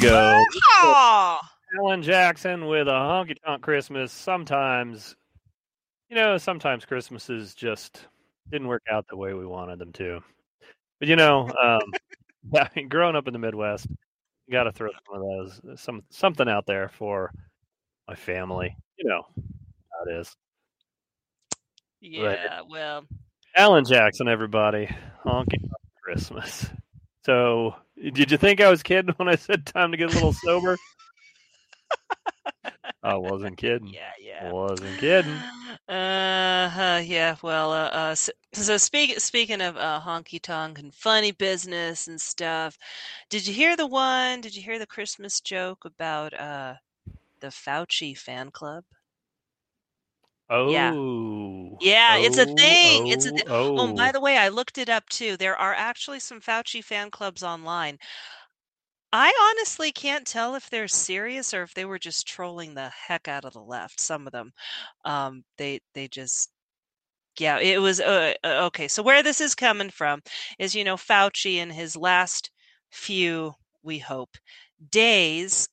go. Alan Jackson with a honky tonk Christmas. Sometimes, you know, sometimes Christmases just didn't work out the way we wanted them to. But you know, um, I mean, growing up in the Midwest, you got to throw some of those, some something out there for my family. You know how it is. Yeah, well, Alan Jackson, everybody, honky tonk Christmas. So, did you think I was kidding when I said time to get a little sober? I wasn't kidding. yeah, yeah. Wasn't kidding. Uh, yeah. Well, uh, uh so, so speak, speaking of uh, honky tonk and funny business and stuff, did you hear the one? Did you hear the Christmas joke about uh the Fauci fan club? Oh. Yeah. Yeah, it's a Oh, thing. It's a oh, Oh, and by oh. the way, I looked it up too. There are actually some Fauci fan clubs online. I honestly can't tell if they're serious or if they were just trolling the heck out of the left. Some of them, um, they they just yeah, it was uh, uh, okay. So where this is coming from is you know Fauci in his last few, we hope, days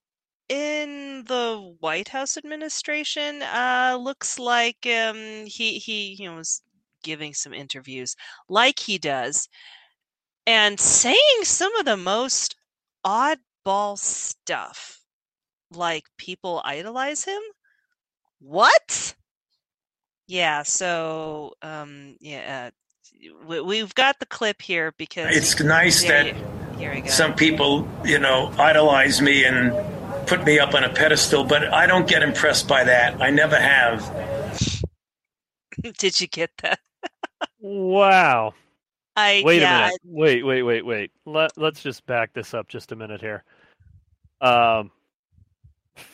in the White House administration, uh, looks like um, he he you know was giving some interviews like he does and saying some of the most oddball stuff like people idolize him? What? Yeah so um yeah uh, we, we've got the clip here because It's nice that you- here we go. some people, you know, idolize me and put me up on a pedestal, but I don't get impressed by that. I never have. did you get that Wow. i Wait yeah a minute. Wait, wait, wait, wait. Let Let's just back this up just a minute here. Um,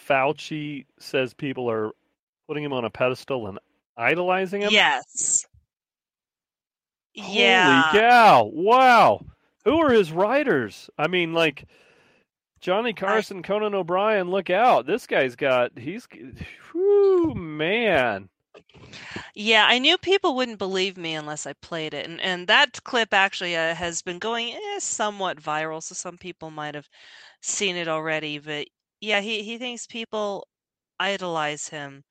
Fauci says people are putting him on a pedestal and idolizing him. yes Holy yeah cow! Wow. Who are his writers? I mean, like Johnny Carson, Conan O'Brien. Look out! This guy's got. He's. Whew, man. Yeah, I knew people wouldn't believe me unless I played it, and and that clip actually uh, has been going eh, somewhat viral, so some people might have seen it already. But yeah, he he thinks people idolize him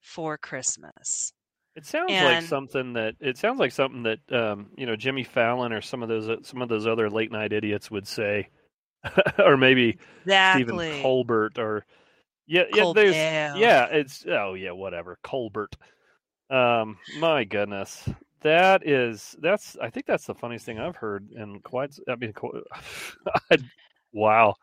for Christmas. It sounds like something that it sounds like something that um, you know Jimmy Fallon or some of those uh, some of those other late night idiots would say, or maybe Stephen Colbert or yeah yeah there's Colbert. yeah it's oh yeah whatever Colbert. Um, my goodness, that is that's I think that's the funniest thing I've heard in quite I mean I, wow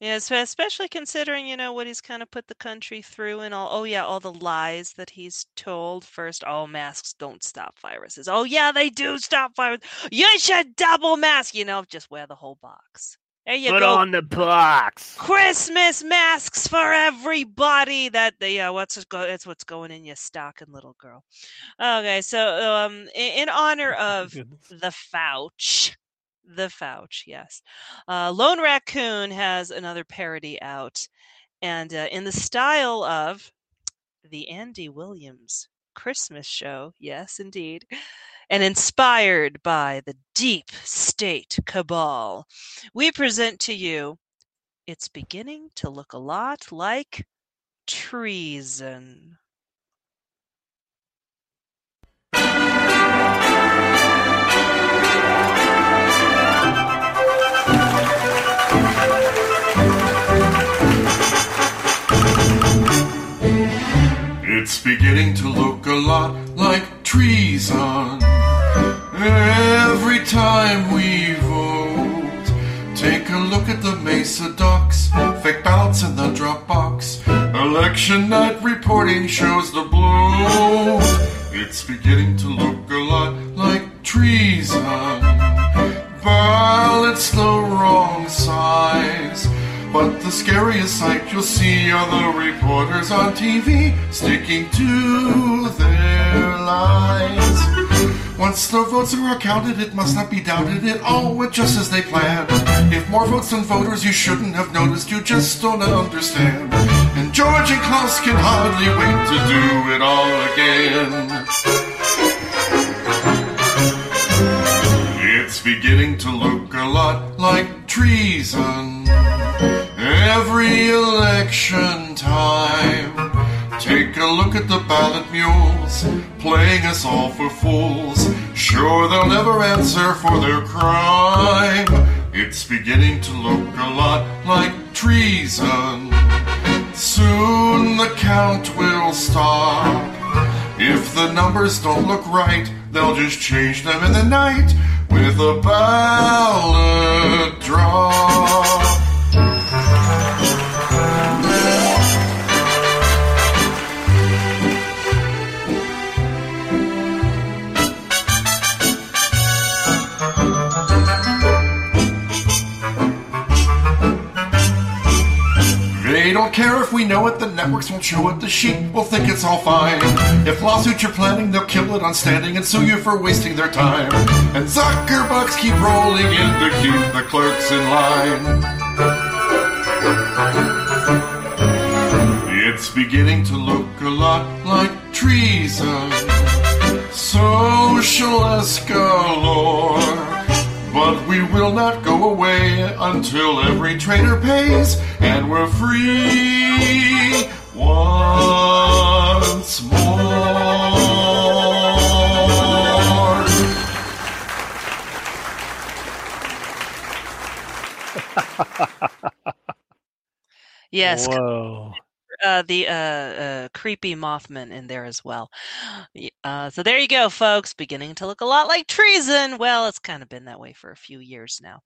Yeah, so especially considering, you know, what he's kind of put the country through and all. Oh, yeah, all the lies that he's told. First, oh, masks don't stop viruses. Oh, yeah, they do stop viruses. You should double mask. You know, just wear the whole box. There you put go. on the box. Christmas masks for everybody. That yeah, what's go? That's what's going in your stocking, little girl. Okay, so um, in, in honor of the Fouch. The Fouch, yes. Uh, Lone Raccoon has another parody out, and uh, in the style of the Andy Williams Christmas show, yes, indeed, and inspired by the deep state cabal, we present to you It's Beginning to Look a Lot Like Treason. It's beginning to look a lot like treason. Every time we vote, take a look at the Mesa docs, fake ballots in the Dropbox. Election night reporting shows the blow. It's beginning to look a lot like treason. Ballots the wrong size. But the scariest sight you'll see are the reporters on TV sticking to their lines. Once the votes are counted, it must not be doubted it all went just as they planned. If more votes than voters, you shouldn't have noticed, you just don't understand. And George and Klaus can hardly wait to do it all again. It's beginning to look a lot like treason. Every election time, take a look at the ballot mules, playing us all for fools. Sure, they'll never answer for their crime. It's beginning to look a lot like treason. Soon the count will stop. If the numbers don't look right, they'll just change them in the night with a ballot drop. Don't care if we know it, the networks won't show it, the sheep will think it's all fine. If lawsuits you're planning, they'll kill it on standing and sue you for wasting their time. And Zuckerbucks keep rolling in to keep the clerks in line. It's beginning to look a lot like treason, socialist galore. But we will not go away until every traitor pays and we're free once more. Yes, Whoa. Uh, the uh, uh, creepy Mothman in there as well. Uh, so there you go, folks. Beginning to look a lot like treason. Well, it's kind of been that way for a few years now.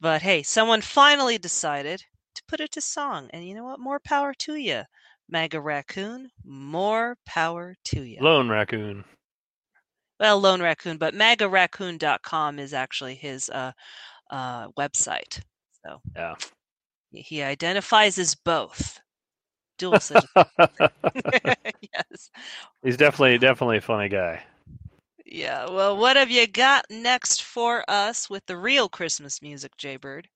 But hey, someone finally decided to put it to song, and you know what? More power to you, MAGA Raccoon. More power to you. Lone raccoon. well, Lone Raccoon, but MAGARaccoon.com is actually his uh, uh, website. So Yeah. he identifies as both. Dual citizen. yes. He's definitely definitely a funny guy. Yeah. Well, what have you got next for us with the real Christmas music, Jaybird?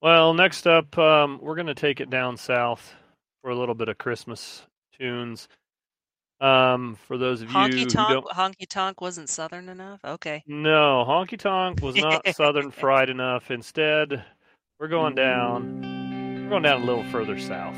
Well, next up, um, we're going to take it down south for a little bit of Christmas tunes. Um, for those of you who don't Honky Tonk wasn't southern enough. Okay. No, Honky Tonk was not southern fried enough. Instead, we're going down. We're going down a little further south.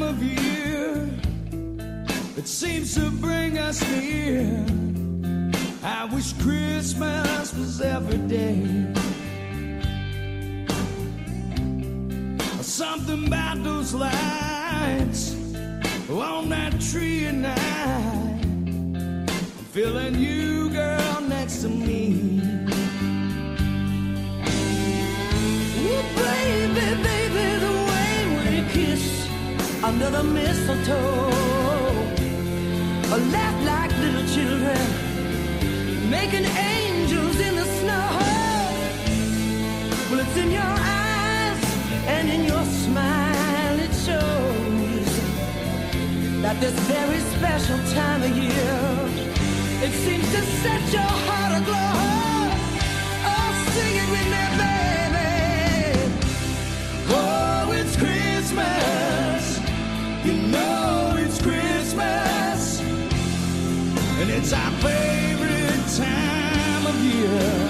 Time of year. It seems to bring us near. I wish Christmas was every day. Something about those lights on that tree at night. I'm feeling you, girl, next to me. Ooh, baby, baby, under the mistletoe. Laugh like little children, making angels in the snow. Well, it's in your eyes and in your smile, it shows that this very special time of year, it seems to set your heart aglow. Oh, sing it with me, baby. It's our favorite time of year.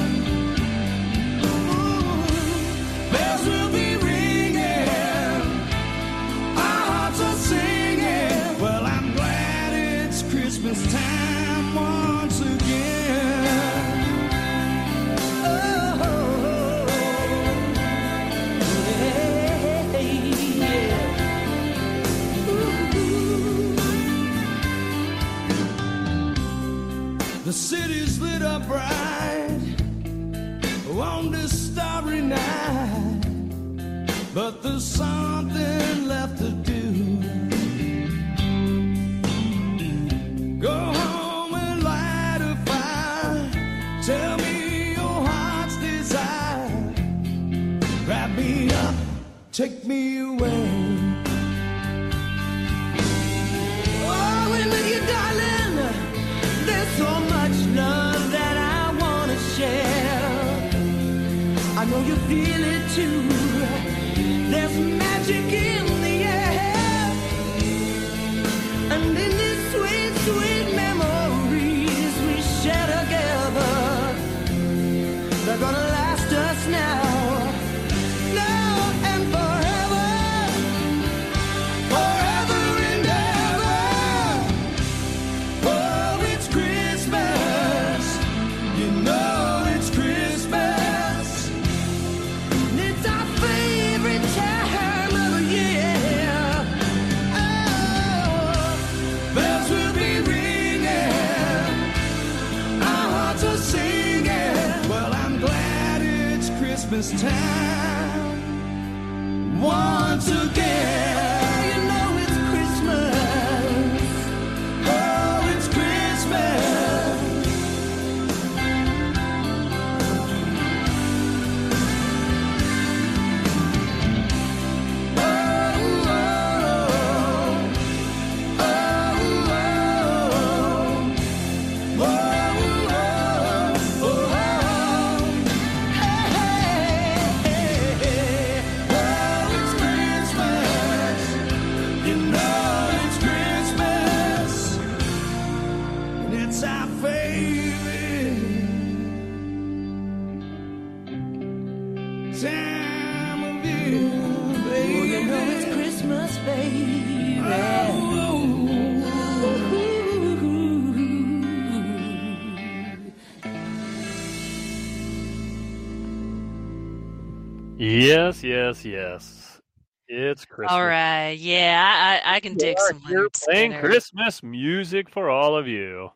Yes, yes, yes. It's Christmas. All right. Yeah, I, I, I can dig We are some Leonard playing Skinner. Christmas music for all of you.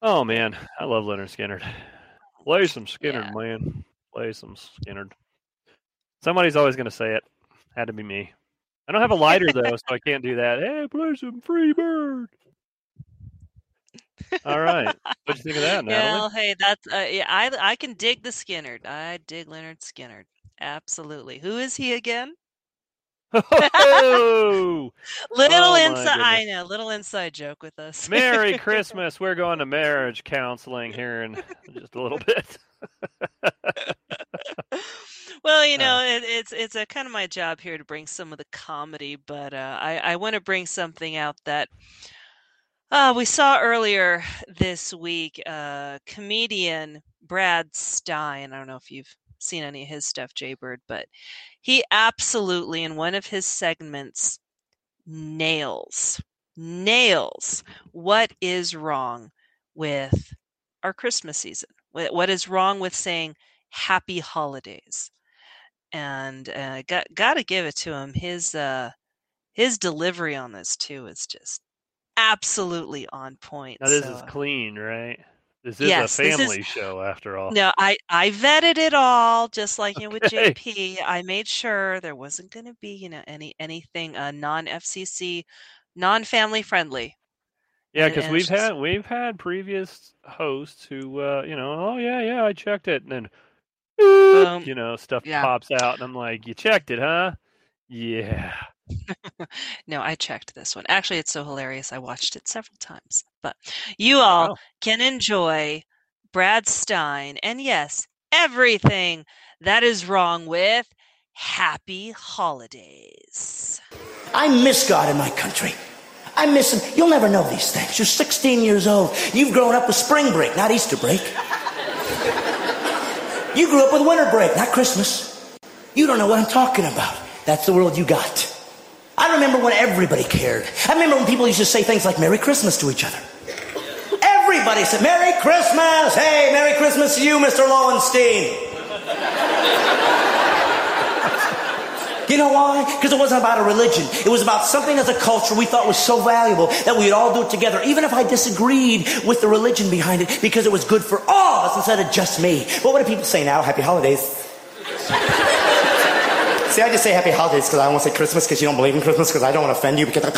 Oh man, I love Lynyrd Skynyrd. Play some Skynyrd, man. Play some Skynyrd. Somebody's always going to say it. Had to be me. I don't have a lighter though, so I can't do that. Hey, play some Free Bird. All right. What do you think of that, Natalie? Well, hey, that's uh, yeah. I I can dig the Skynyrd. I dig Lynyrd Skynyrd. Absolutely. Who is he again? Oh, Little Oh, inside. I know. Little inside joke with us. Merry Christmas. We're going to marriage counseling here in just a little bit. Well, you know, it, it's it's a kind of my job here to bring some of the comedy, but uh, I I want to bring something out that uh, we saw earlier this week. Uh, comedian Brad Stine. I don't know if you've seen any of his stuff, Jaybird, but he absolutely in one of his segments nails nails what is wrong with our Christmas season. What is wrong with saying happy holidays? and uh, got got to give it to him. His uh, his delivery on this too is just absolutely on point. Now this so, is clean, right? This is Yes, a this is- family show after all. No, I I vetted it all, just like you know with Okay. JP. I made sure there wasn't going to be you know any anything uh, non FCC, non family friendly. Yeah, because we've just- had we've had previous hosts who, uh, you know, oh yeah, yeah, I checked it, and then, Boom. you know, stuff Yeah. pops out, and I'm like, you checked it, huh? Yeah. No, I checked this one. Actually, it's so hilarious. I watched it several times. But you all Wow. can enjoy Brad Stine and yes, everything that is wrong with Happy Holidays. I miss God in my country. I miss Him. You'll never know these things. You're 16 years old. You've grown up with spring break, not Easter break. You grew up with winter break, not Christmas. You don't know what I'm talking about. That's the world you got. I remember when everybody cared. I remember when people used to say things like Merry Christmas to each other. Everybody said, Merry Christmas! Hey, Merry Christmas to you, Mr. Lowenstein. You know why? Because it wasn't about a religion. It was about something as a culture we thought was so valuable that we'd all do it together, even if I disagreed with the religion behind it, because it was good for all of us instead of just me. But what do people say now? Happy holidays. See, I just say happy holidays because I won't want to say Christmas because you don't believe in Christmas because I don't want to offend you because.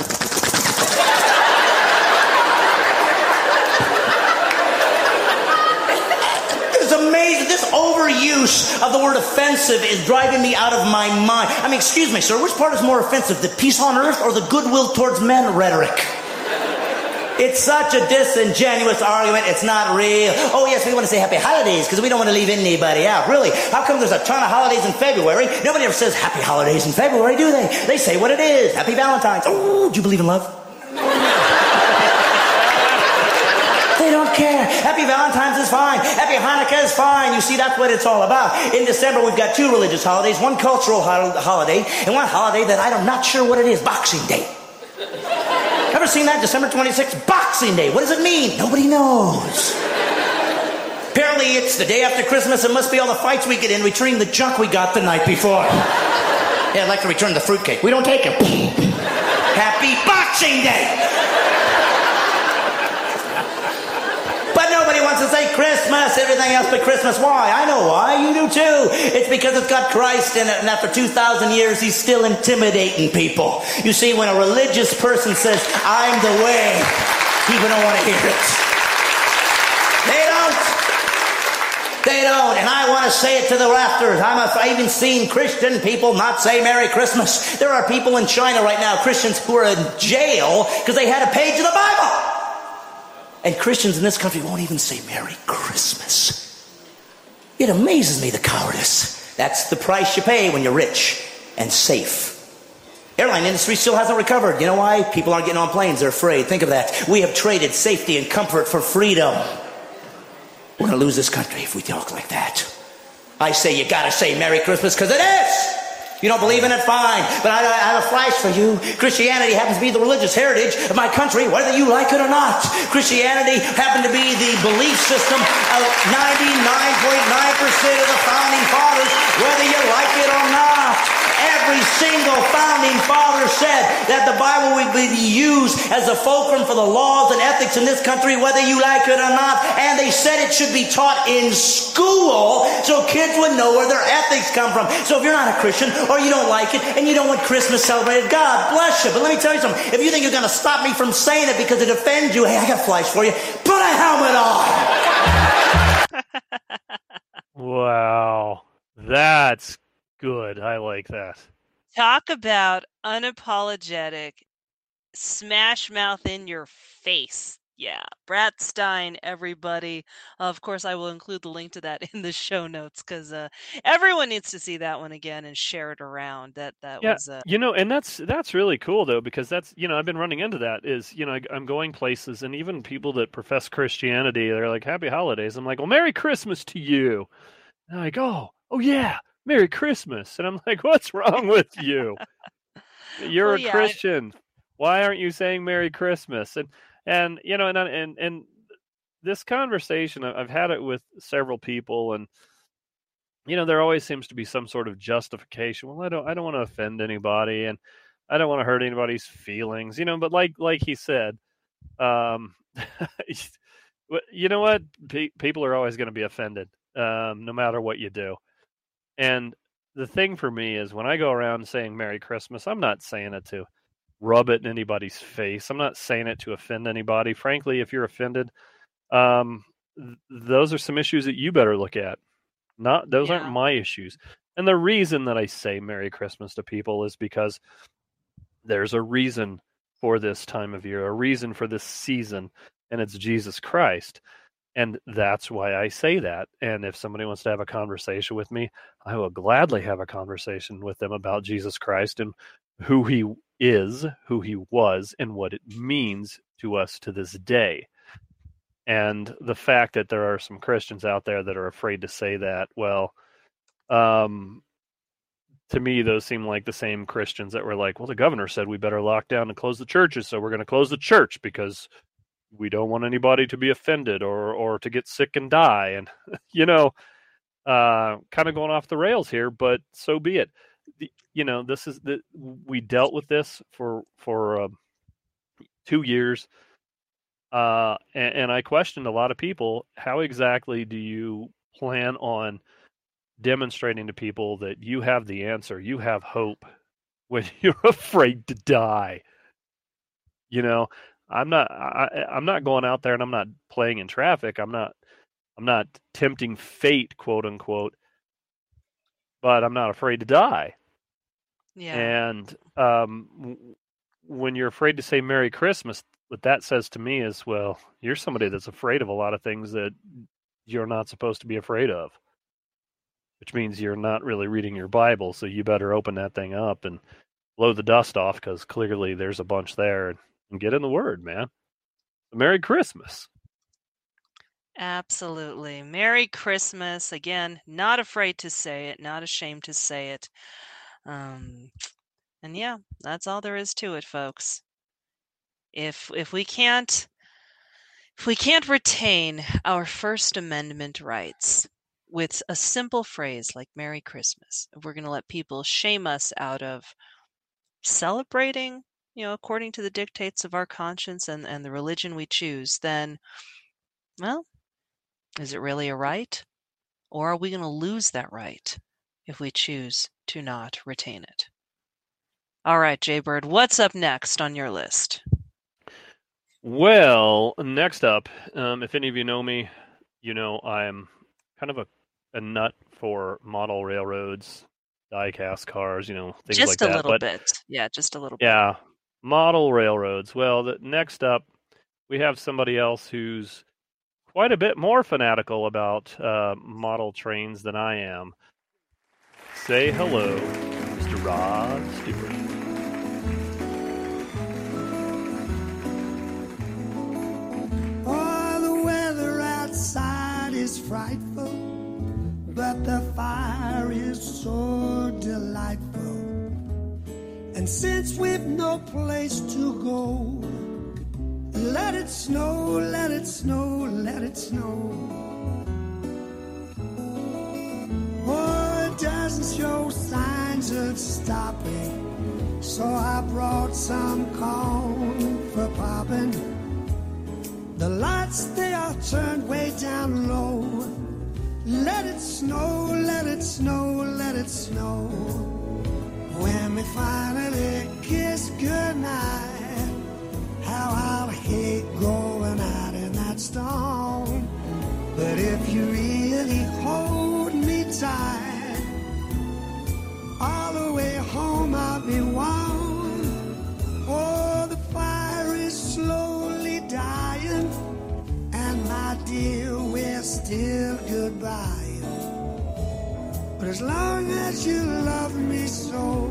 It's amazing. This overuse of the word offensive is driving me out of my mind. I mean, excuse me, sir, which part is more offensive, the peace on earth or the goodwill towards men rhetoric? It's such a disingenuous argument. It's not real. Oh, yes, we want to say happy holidays because we don't want to leave anybody out. Really? How come there's a ton of holidays in February? Nobody ever says happy holidays in February, do they? They say what it is. Happy Valentine's. Oh, do you believe in love? They don't care. Happy Valentine's is fine. Happy Hanukkah is fine. You see, that's what it's all about. In December, we've got two religious holidays, one cultural ho- holiday, and one holiday that I'm not sure what it is Boxing Day. Ever seen that? December 26th, Boxing Day. What does it mean? Nobody knows. Apparently, it's the day after Christmas. It must be all the fights we get in returning the junk we got the night before. Yeah, I'd like to return the fruitcake. We don't take it. Happy Boxing Day! But nobody wants to say Christmas. Everything else but Christmas. Why? I know why. You do too. It's because it's got Christ in it, and after 2,000 years, he's still intimidating people. You see, when a religious person says, I'm the way, people don't want to hear it. They don't. They don't. And I want to say it to the rafters. I'm a, I've even seen Christian people not say Merry Christmas. There are people in China right now, Christians who are in jail because they had a page of the Bible. And Christians in this country won't even say Merry Christmas. It amazes me the cowardice. That's the price you pay when you're rich and safe. Airline industry still hasn't recovered. You know why? People aren't getting on planes. They're afraid. Think of that. We have traded safety and comfort for freedom. We're going to lose this country if we talk like that. I say you got to say Merry Christmas because it is. You don't believe in it? Fine. But I, I have a flash for you. Christianity happens to be the religious heritage of my country, whether you like it or not. Christianity happened to be the belief system of 99.9% of the founding fathers, whether you like it or not. Every single founding father said that the Bible would be used as a fulcrum for the laws and ethics in this country, whether you like it or not. And they said it should be taught in school so kids would know where their ethics come from. So if you're not a Christian or you don't like it and you don't want Christmas celebrated, God bless you. But let me tell you something. If you think you're going to stop me from saying it because it offends you, hey, I got flash for you. Put a helmet on. Wow. That's good. I like that. Talk about unapologetic, smash mouth in your face. Yeah, Brad Stine, everybody. Of course, I will include the link to that in the show notes because uh, everyone needs to see that one again and share it around. That that yeah, was uh, you know, and that's that's really cool though because that's you know I've been running into that is you know I, I'm going places and even people that profess Christianity they're like Happy Holidays. I'm like, well, Merry Christmas to you. And I go, oh, oh yeah, Merry Christmas, and I'm like, what's wrong with you? You're Well, a yeah, I- Christian. Why aren't you saying Merry Christmas? And and you know and and and this conversation I- I've had it with several people and you know there always seems to be some sort of justification well i don't i don't want to offend anybody and i don't want to hurt anybody's feelings you know but like like he said um you know what Pe- people are always going to be offended um no matter what you do and the thing for me is when i go around saying merry christmas i'm not saying it to rub it in anybody's face i'm not saying it to offend anybody frankly if you're offended um th- those are some issues that you better look at not those aren't my issues. And the reason that I say Merry Christmas to people is because there's a reason for this time of year, a reason for this season, and it's Jesus Christ. And that's why I say that. And if somebody wants to have a conversation with me, I will gladly have a conversation with them about Jesus Christ and who he is, who he was, and what it means to us to this day and the fact that there are some Christians out there that are afraid to say that, well, um, to me, those seem like the same Christians that were like, well, the governor said we better lock down and close the churches, so we're going to close the church because we don't want anybody to be offended or or to get sick and die, and you know, uh, kind of going off the rails here, but so be it. The, you know, this is the we dealt with this for for uh, two years uh, and, and I questioned a lot of people. How exactly do you plan on demonstrating to people that you have the answer, you have hope when you're afraid to die? You know, I'm not. I, I'm not going out there and I'm not playing in traffic. I'm not. I'm not tempting fate, quote unquote. But I'm not afraid to die. Yeah. And um, w- when you're afraid to say Merry Christmas, what that says to me is, well, you're somebody that's afraid of a lot of things that you're not supposed to be afraid of, which means you're not really reading your Bible. So you better open that thing up and blow the dust off because clearly there's a bunch there and, get in the Word, man. Merry Christmas. Absolutely. Merry Christmas. Again, not afraid to say it, not ashamed to say it. Um, and yeah, that's all there is to it, folks. If if we can't if we can't retain our First Amendment rights with a simple phrase like Merry Christmas, if we're going to let people shame us out of celebrating, you know, according to the dictates of our conscience and, and the religion we choose, then, well, Is it really a right? Or are we going to lose that right if we choose to not retain it? All right, Jaybird, what's up next on your list? Well, next up, um, if any of you know me, you know I'm kind of a, a nut for model railroads, die-cast cars, you know, things just like that. Just a little but bit. Yeah, just a little bit. Model railroads. Well, the, next up, we have somebody else who's quite a bit more fanatical about uh, model trains than I am. Say hello, Mr. Rod Stewart. The weather outside is frightful, but the fire is so delightful. And since we've no place to go, let it snow, let it snow, let it snow. Oh, it doesn't show signs of stopping. So I brought some corn for popping. The lights, they are turned way down low. Let it snow, let it snow, let it snow. When we finally kiss goodnight, how I'll hate going out in that storm. But if you really hold me tight, all the way home I'll be warm. Oh, the fire is slowly dying, and my dear, we're still goodbye. But as long as you love me so,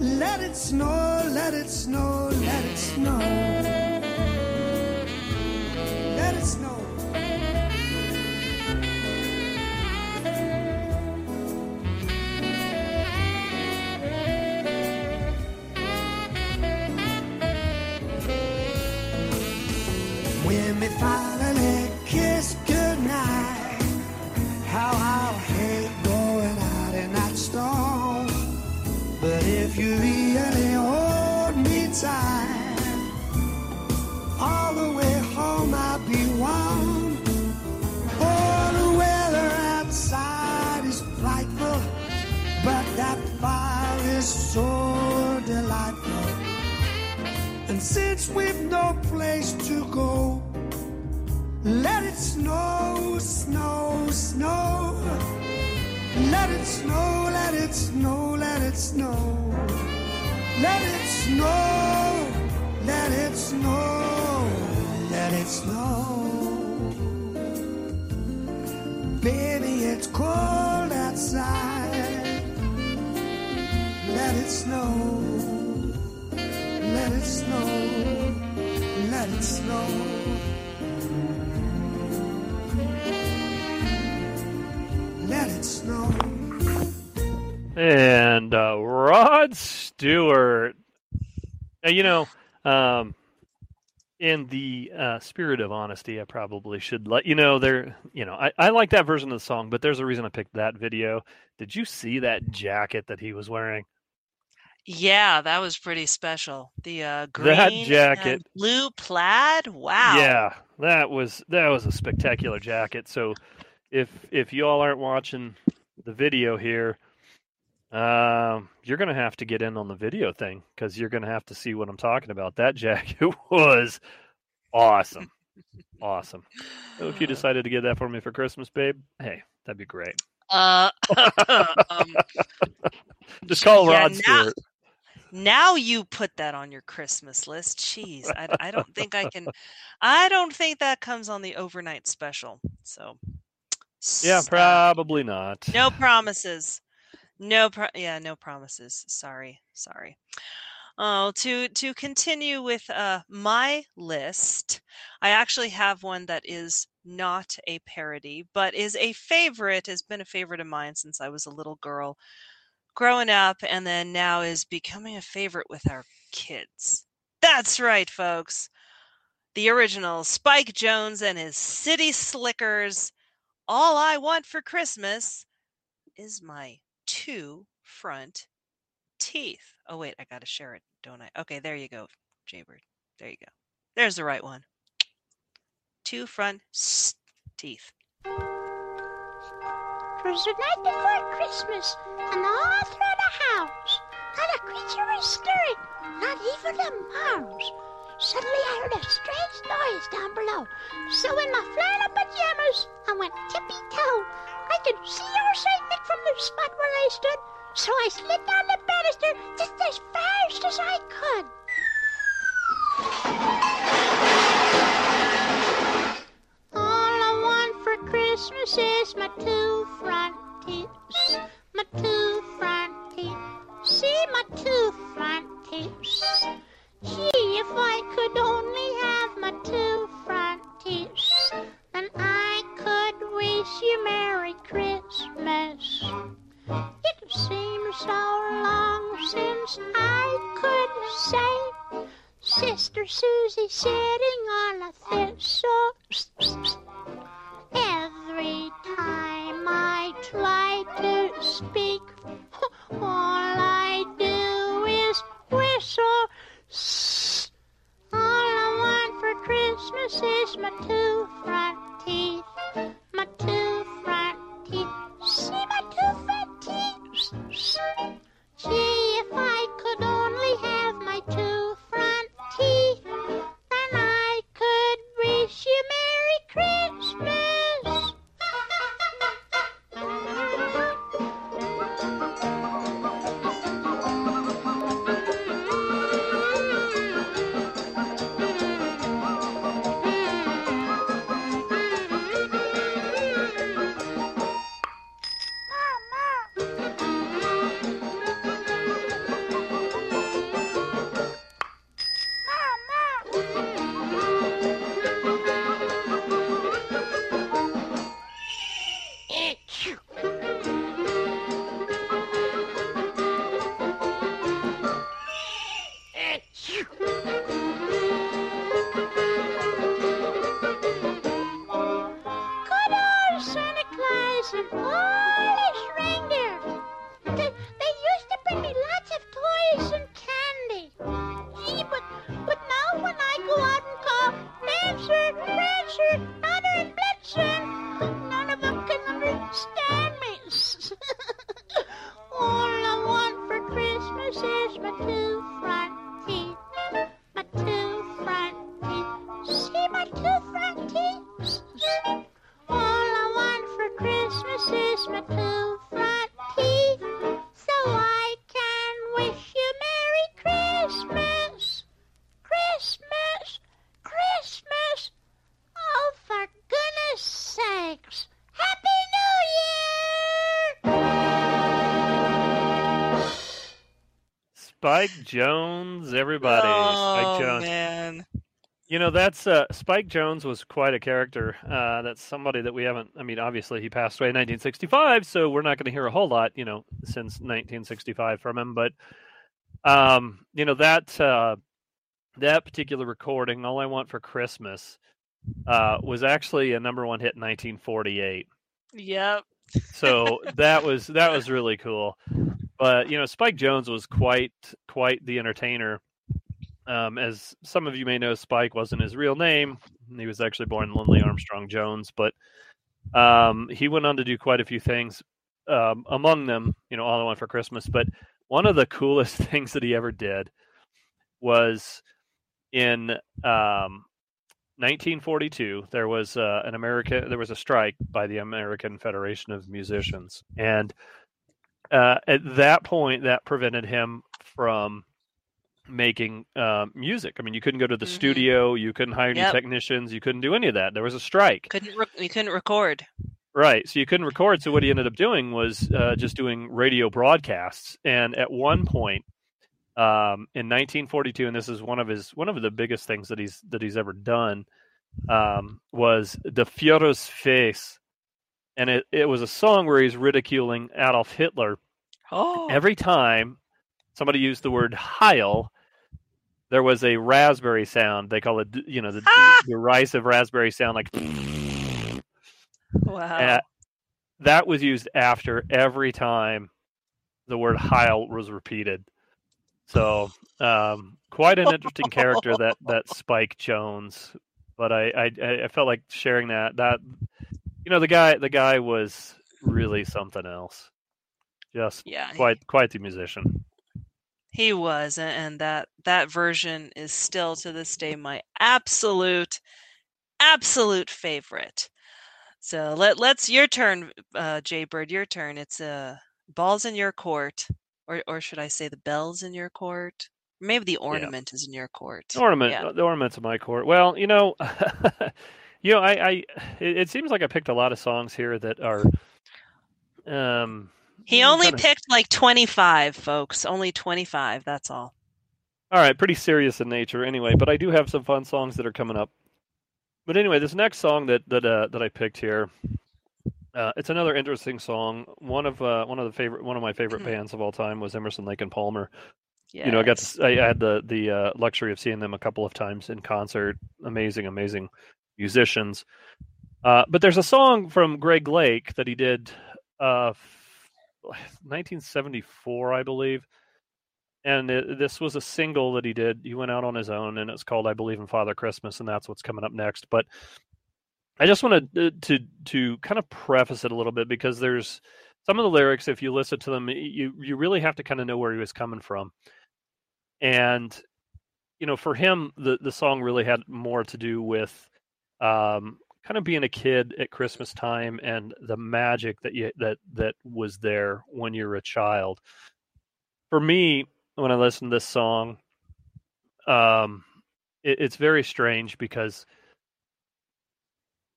let it snow, let it snow, let it snow. Let it snow. Since we've no place to go, let it snow, snow, snow. Let it snow, let it snow, let it snow. Let it snow, let it snow, let it snow. Baby, it's cold outside. Let it snow. Let it snow, let it snow. Let it snow. And uh, Rod Stewart. Now, you know, um, in the uh, spirit of honesty, I probably should let you know there. You know, I, I like that version of the song, but there's a reason I picked that video. Did you see that jacket that he was wearing? Yeah, that was pretty special. The uh, green That and jacket. blue plaid. Wow. Yeah, that was that was a spectacular jacket. So, if if you all aren't watching the video here, um, you're gonna have to get in on the video thing because you're gonna have to see what I'm talking about. That jacket was awesome, awesome. So if you decided to get that for me for Christmas, babe, hey, that'd be great. Uh, um, Just call Rod Stewart. Now you put that on your Christmas list. Jeez, I, I don't think I can. I don't think that comes on the overnight special. So Yeah, probably not. no promises. No pro- yeah, no promises. Sorry. Sorry. Oh, to to continue with uh my list, I actually have one that is not a parody, but is a favorite, has been a favorite of mine since I was a little girl growing up and then now is becoming a favorite with our kids. That's right, folks. The original Spike Jones and his City Slickers. All I want for Christmas is my two front teeth. Oh, wait, I got to share it, don't I? Okay, there you go, Jaybird. There you go. There's the right one. Two front teeth. Twas the night before Christmas, and all through the house, not a creature was stirring, not even a mouse. Suddenly I heard a strange noise down below. So in my flannel pajamas, I went tippy-toe. I could see old St. Nick from the spot where I stood, so I slid down the banister just as fast as I could. All I want for Christmas is my two front know, that's uh, Spike Jones was quite a character. Uh, that's somebody that we haven't. I mean, obviously he passed away in 1965, so we're not going to hear a whole lot, you know, since 1965 from him. But, um, you know, that uh, that particular recording, "All I Want for Christmas," uh, was actually a number one hit in 1948. Yep. So that was that was really cool. But you know, Spike Jones was quite quite the entertainer. Um, as some of you may know, Spike wasn't his real name. He was actually born Lindley Armstrong Jones, but um, he went on to do quite a few things. Um, among them, you know, All I Want for Christmas. But one of the coolest things that he ever did was in um, 1942. There was uh, an American. There was a strike by the American Federation of Musicians, and uh, at that point, that prevented him from making uh, music. I mean, you couldn't go to the studio, you couldn't hire new Yep. technicians, you couldn't do any of that. There was a strike. Couldn't re- we couldn't record. Right. So you couldn't record. So what he ended up doing was uh, just doing radio broadcasts. And at one point, um, in 1942, and this is one of his one of the biggest things that he's that he's ever done, um, was the Führer's face, and it, it was a song where he's ridiculing Adolf Hitler. Oh. Every time somebody used the word Heil, there was a raspberry sound. They call it, you know, the derisive raspberry sound, like. Wow. That was used after every time the word Heil was repeated. So, um, quite an interesting character that that Spike Jones. But I, I I felt like sharing that that You know, the guy the guy was really something else. Just Yeah, quite quite the musician. He was, and that that version is still to this day my absolute, absolute favorite. So let let's your turn, uh, J-Bird. Your turn. It's uh, balls in your court, or or should I say the bells in your court? Maybe the ornament is in your court. Ornament, Yeah. uh, the ornaments of my court. Well, you know, you know, I, I, it, it seems like I picked a lot of songs here that are, um, He only kinda- picked like twenty five, folks. Only twenty five. That's all. all right, pretty serious in nature, anyway. But I do have some fun songs that are coming up. But anyway, this next song that that uh, that I picked here, uh, it's another interesting song. One of uh, one of the favorite, one of my favorite bands of all time was Emerson, Lake and Palmer. You know, I got to, I had the the uh, luxury of seeing them a couple of times in concert. Amazing, amazing musicians. Uh, but there's a song from Greg Lake that he did, uh, 1974, I believe, and it, this was a single that he did. He went out on his own, and it's called "I Believe in Father Christmas," and that's what's coming up next. But I just wanted to to, to kind of preface it a little bit because there's some of the lyrics. If you listen to them, you you really have to kind of know where he was coming from and you know for him the the song really had more to do with um kind of being a kid at christmas time and the magic that you that that was there when you're a child. For me when i listen to this song um it, it's very strange because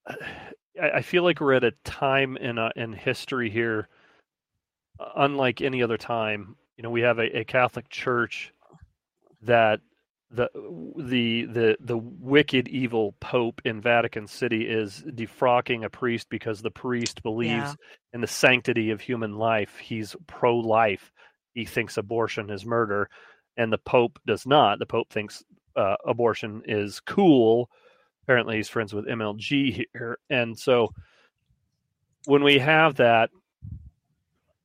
I, I feel like we're at a time in uh, in history here uh, unlike any other time. You know we have a, a catholic church that the the the the wicked evil pope in Vatican City is defrocking a priest because the priest believes Yeah. in the sanctity of human life. He's pro-life. He thinks abortion is murder, and the pope does not. The pope thinks uh, abortion is cool. Apparently, he's friends with MLG here, and so when we have that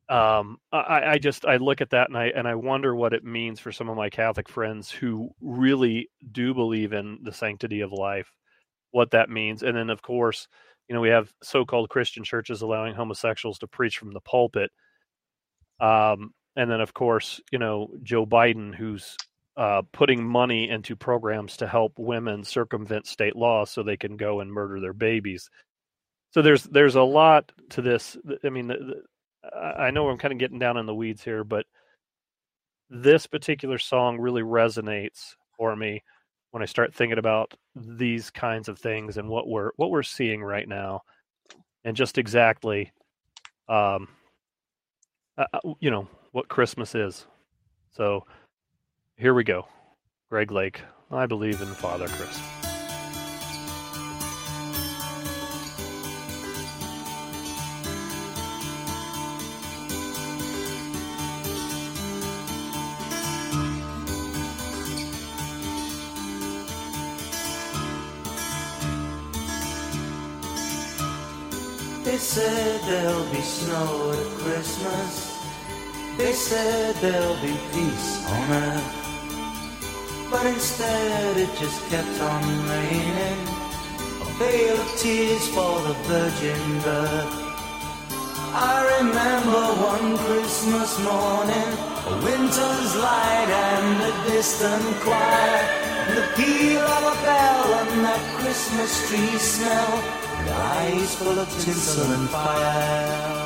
um I, I just i look at that and i and i wonder what it means for some of my catholic friends who really do believe in the sanctity of life what that means. And then of course you know we have so-called christian churches allowing homosexuals to preach from the pulpit. Um and then of course you know joe biden who's uh, putting money into programs to help women circumvent state laws so they can go and murder their babies. So there's there's a lot to this. I mean the, the, I know I'm kind of getting down in the weeds here, but this particular song really resonates for me when I start thinking about these kinds of things and what we're what we're seeing right now, and just exactly, um, uh, uh, you know what Christmas is. So here we go, Greg Lake. I believe in Father Christmas. There'll be snow at Christmas. They said there'll be peace on earth. But instead it just kept on raining. A veil of tears for the virgin birth. I remember one Christmas morning, a winter's light and a distant choir. The peal of a bell and that Christmas tree smell. Eyes full of tinsel and fire.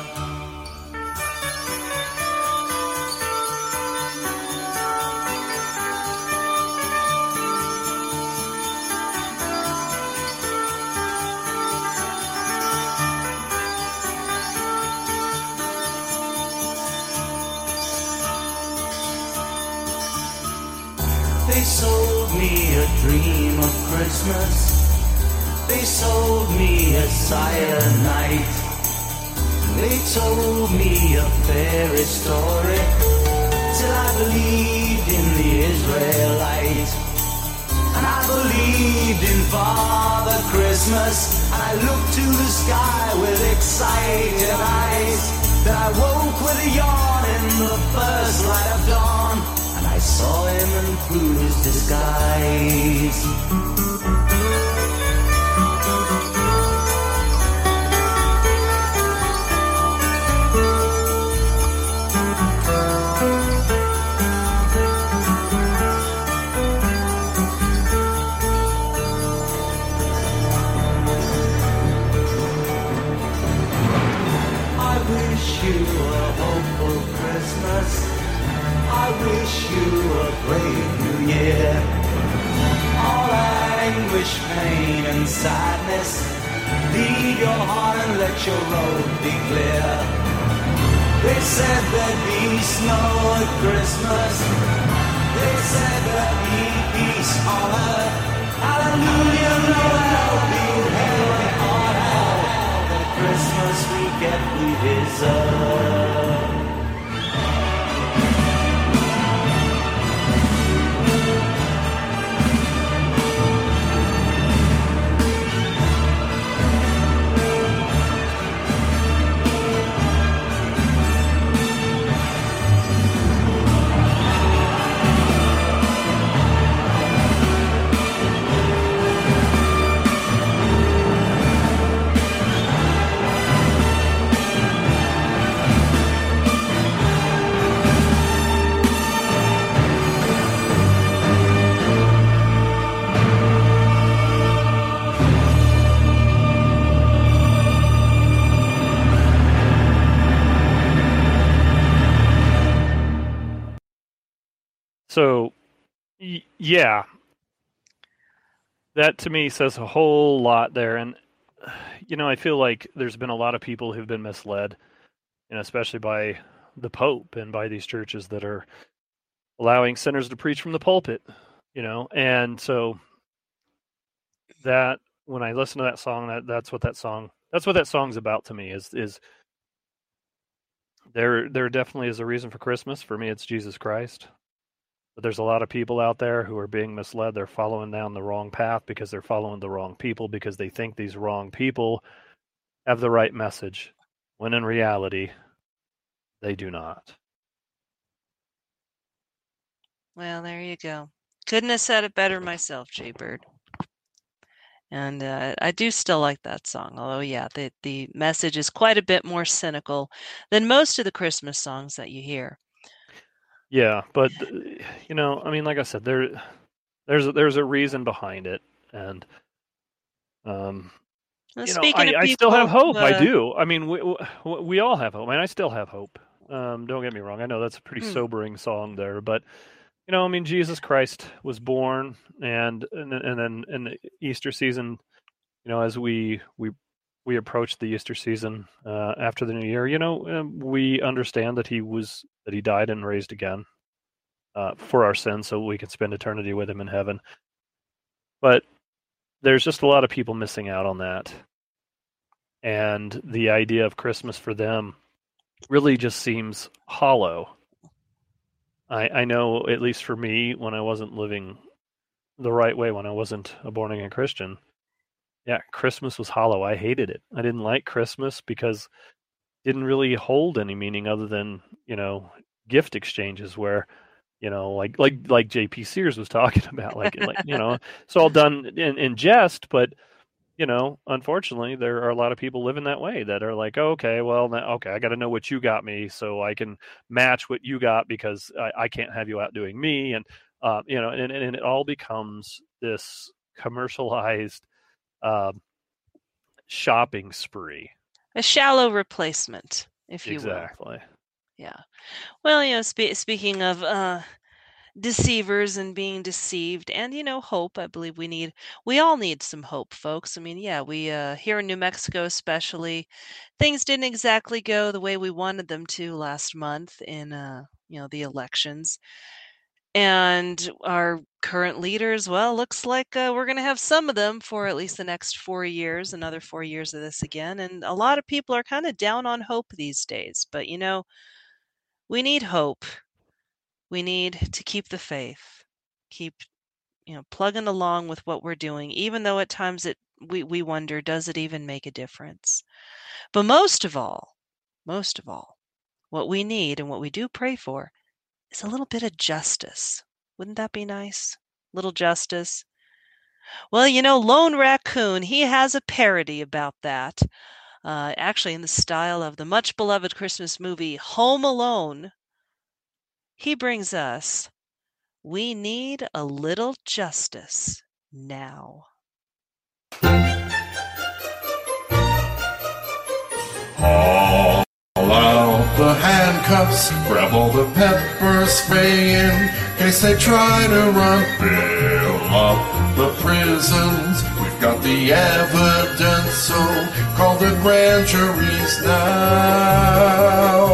Me a dream of Christmas. They sold me a silent night. They told me a fairy story till I believed in the Israelite. And I believed in Father Christmas. And I looked to the sky with excited eyes. Then I woke with a yawn in the first light of dawn. Saw him and through his disguise. I wish you a brave new year. All that anguish, pain, and sadness, lead your heart and let your road be clear. They said there'd be snow at Christmas. They said there'd be peace on earth. Hallelujah, Noel, be heaven on hell. The Christmas we get, we deserve. So, y- yeah, that to me says a whole lot there. And, you know, I feel like there's been a lot of people who've been misled, and especially by the Pope and by these churches that are allowing sinners to preach from the pulpit, you know. And so, that when I listen to that song, that that's what that song that's what that song's about to me is is there there definitely is a reason for Christmas. For me, it's Jesus Christ. But there's a lot of people out there who are being misled. They're following down the wrong path because they're following the wrong people because they think these wrong people have the right message, when in reality, they do not. Well, there you go. Couldn't have said it better myself, J-Bird. And uh, I do still like that song, although yeah, the the message is quite a bit more cynical than most of the Christmas songs that you hear. Yeah, but you know, I mean, like I said, there, there's a, there's a reason behind it, and um, Well, you know, speaking I, of I still have people, hope. I uh, do. I mean, we we we all have hope. I mean, I still have hope. Um, don't get me wrong. I know that's a pretty Hmm. sobering song there, but you know, I mean, Jesus Christ was born, and and and then in the Easter season, you know, as we we we approach the Easter season uh, after the New Year, you know, um, we understand that he was that he died and raised again uh, for our sins, so we can spend eternity with him in heaven. But there's just a lot of people missing out on that, and the idea of Christmas for them really just seems hollow. I, I know, at least for me, when I wasn't living the right way, when I wasn't a born again Christian, yeah, Christmas was hollow. I hated it. I didn't like Christmas because it didn't really hold any meaning other than you know gift exchanges where you know like like like JP Sears was talking about like like you know it's all done in, in jest but you know unfortunately there are a lot of people living that way that are like okay well okay I got to know what you got me so I can match what you got because I, I can't have you outdoing me and uh, you know and, and it all becomes this commercialized um, shopping spree a shallow replacement, if you will. exactly Yeah. Well, you know, spe- speaking of uh, deceivers and being deceived, and you know, hope. I believe we need, we all need some hope, folks. I mean, yeah, we uh, here in New Mexico, especially, things didn't exactly go the way we wanted them to last month in, uh, you know, the elections. And our current leaders, well, looks like uh, we're going to have some of them for at least the next four years, another four years of this again. And a lot of people are kind of down on hope these days. But you know, we need hope. We need to keep the faith, keep you know plugging along with what we're doing, even though at times it we we wonder does it even make a difference. But most of all, most of all, what we need and what we do pray for is a little bit of justice. Wouldn't that be nice? Little justice. Well, you know, Lone Raccoon, he has a parody about that. Uh, actually, in the style of the much beloved Christmas movie Home Alone, he brings us We Need a Little Justice Now. Out the handcuffs, grab all the pepper spray in case they try to run Bill up. the prisons. We've got the evidence, so call the grand juries now.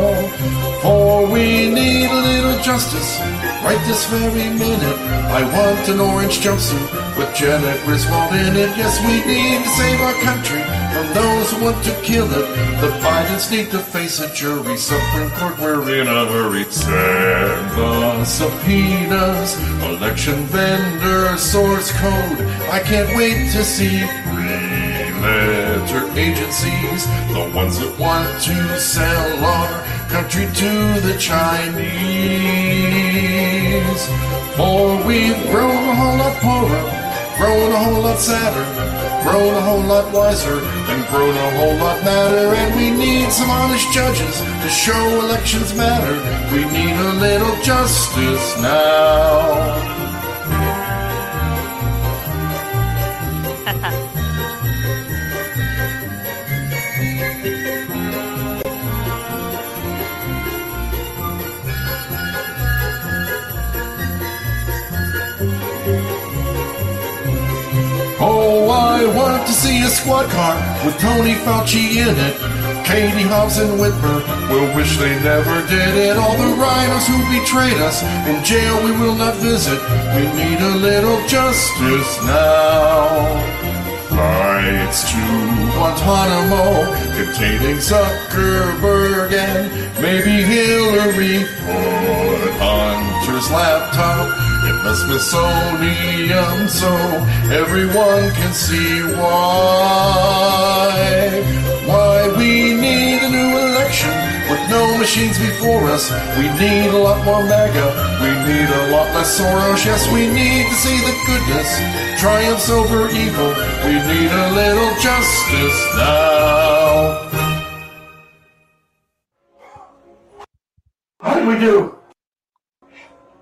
For we need a little justice right this very minute. I want an orange jumpsuit with Jena Griswold in it. Yes, we need to save our country from those who want to kill it. The Bidens need to face a jury. Supreme Court, we're in a hurry. Send the subpoenas, election vendor, source code. I can't wait to see three-letter agencies, the ones that want to sell our country to the Chinese. For we've grown a whole lot poorer, grown a whole lot sadder, grown a whole lot wiser, and grown a whole lot madder. And we need some honest judges to show elections matter. We need a little justice now. Oh, I want to see a squad car with Tony Fauci in it. Katie Hobbs and Whitmer will wish they never did it. All the rhinos who betrayed us in jail we will not visit. We need a little justice now. Flights to Guantanamo containing Zuckerberg and maybe Hillary put Hunter's laptop in the Smithsonian so everyone can see why. Why we need a new election with no machines before us. We need a lot more MAGA. We need a lot less Soros. Yes, we need to see the goodness triumphs over evil. We need a little justice now. How did we do?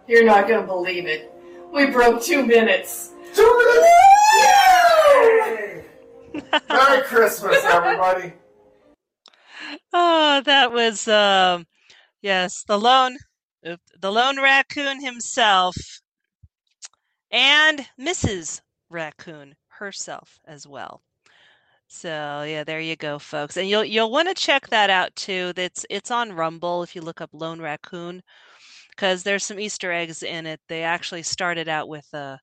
You're not gonna believe it. We broke two minutes. Two minutes! Yay! Merry Christmas, everybody. Oh, that was um yes, the lone the lone raccoon himself and Mrs. Raccoon herself as well. So yeah, there you go, folks. And you'll you'll want to check that out too. That's it's on Rumble if you look up Lone Raccoon because there's some Easter eggs in it. They actually started out with a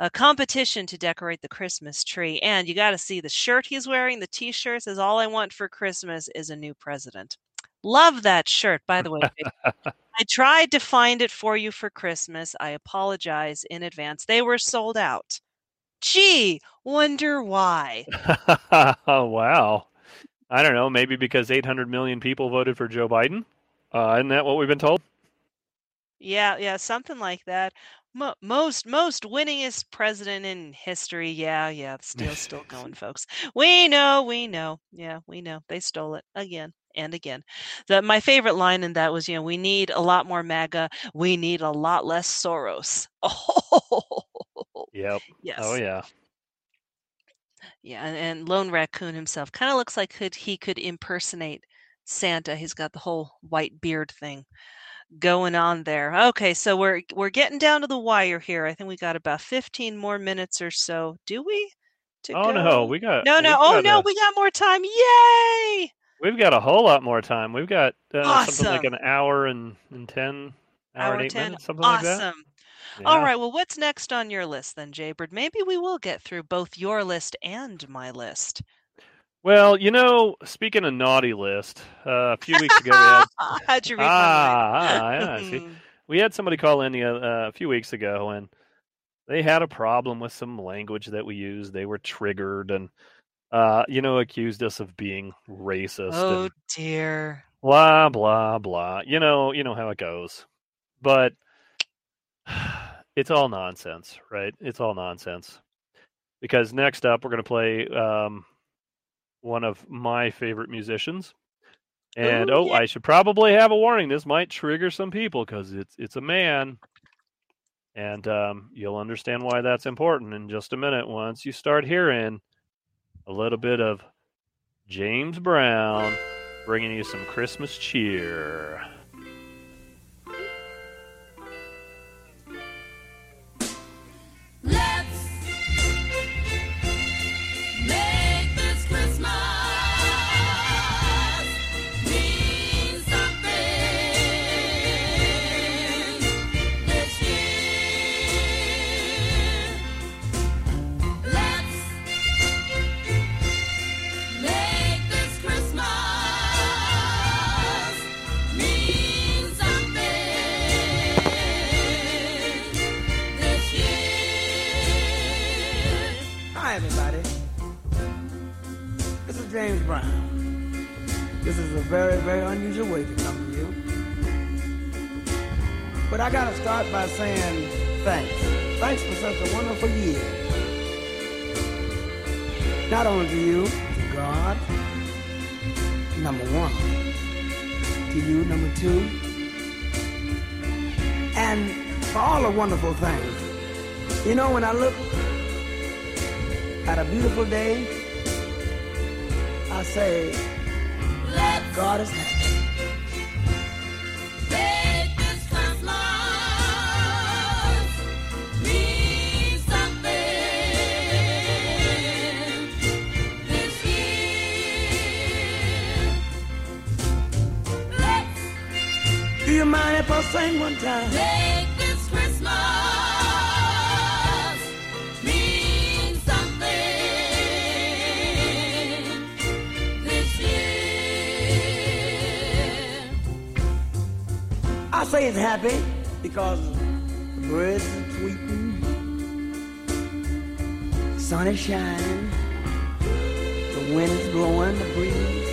a competition to decorate the Christmas tree. And you got to see the shirt he's wearing. The t shirt says, All I want for Christmas is a new president. Love that shirt, by the way. I tried to find it for you for Christmas. I apologize in advance. They were sold out. Gee, wonder why. wow. I don't know. Maybe because 800 million people voted for Joe Biden. Uh, isn't that what we've been told? Yeah, yeah, something like that. Mo- most most winningest president in history. Yeah, yeah, still still going, folks. We know, we know. Yeah, we know. They stole it again and again. The, my favorite line in that was, you know, we need a lot more MAGA. We need a lot less Soros. Oh, Yep. Oh, yes. Oh yeah. yeah, and, and Lone Raccoon himself kind of looks like could he could impersonate Santa. He's got the whole white beard thing going on there. Okay, so we're we're getting down to the wire here. I think we got about 15 more minutes or so. Do we? To Oh no, we got No, no. Oh no, a- we got more time. Yay! We've got a whole lot more time. We've got uh, something like an hour and, and ten, hour, and eight 10. minutes, something like that. Awesome. All Yeah. right, well, what's next on your list then, J-Bird? Maybe we will get through both your list and my list. Well, you know, speaking of naughty list, uh, a few weeks ago we had How'd you read ah, ah, yeah, see. we had somebody call in the, uh, a few weeks ago and they had a problem with some language that we used. They were triggered and uh, you know, accused us of being racist Oh dear. blah blah blah. You know, you know how it goes. But it's all nonsense, right? It's all nonsense. Because next up we're going to play um, one of my favorite musicians. And Ooh, oh, yeah. I should probably have a warning. This might trigger some people because it's it's a man, and um, you'll understand why that's important in just a minute once you start hearing a little bit of James Brown bringing you some Christmas cheer. James Brown. This is a very, very unusual way to come to you. But I gotta start by saying thanks. Thanks for such a wonderful year. Not only to you, to God, number one. To you, number two. And for all the wonderful things. You know, when I look at a beautiful day, I say, God is happy. Make this Christmas something this year. Let's Do you mind if I sing one time? Say it's happy because the birds are tweeting, the sun is shining, the wind is blowing, the breeze,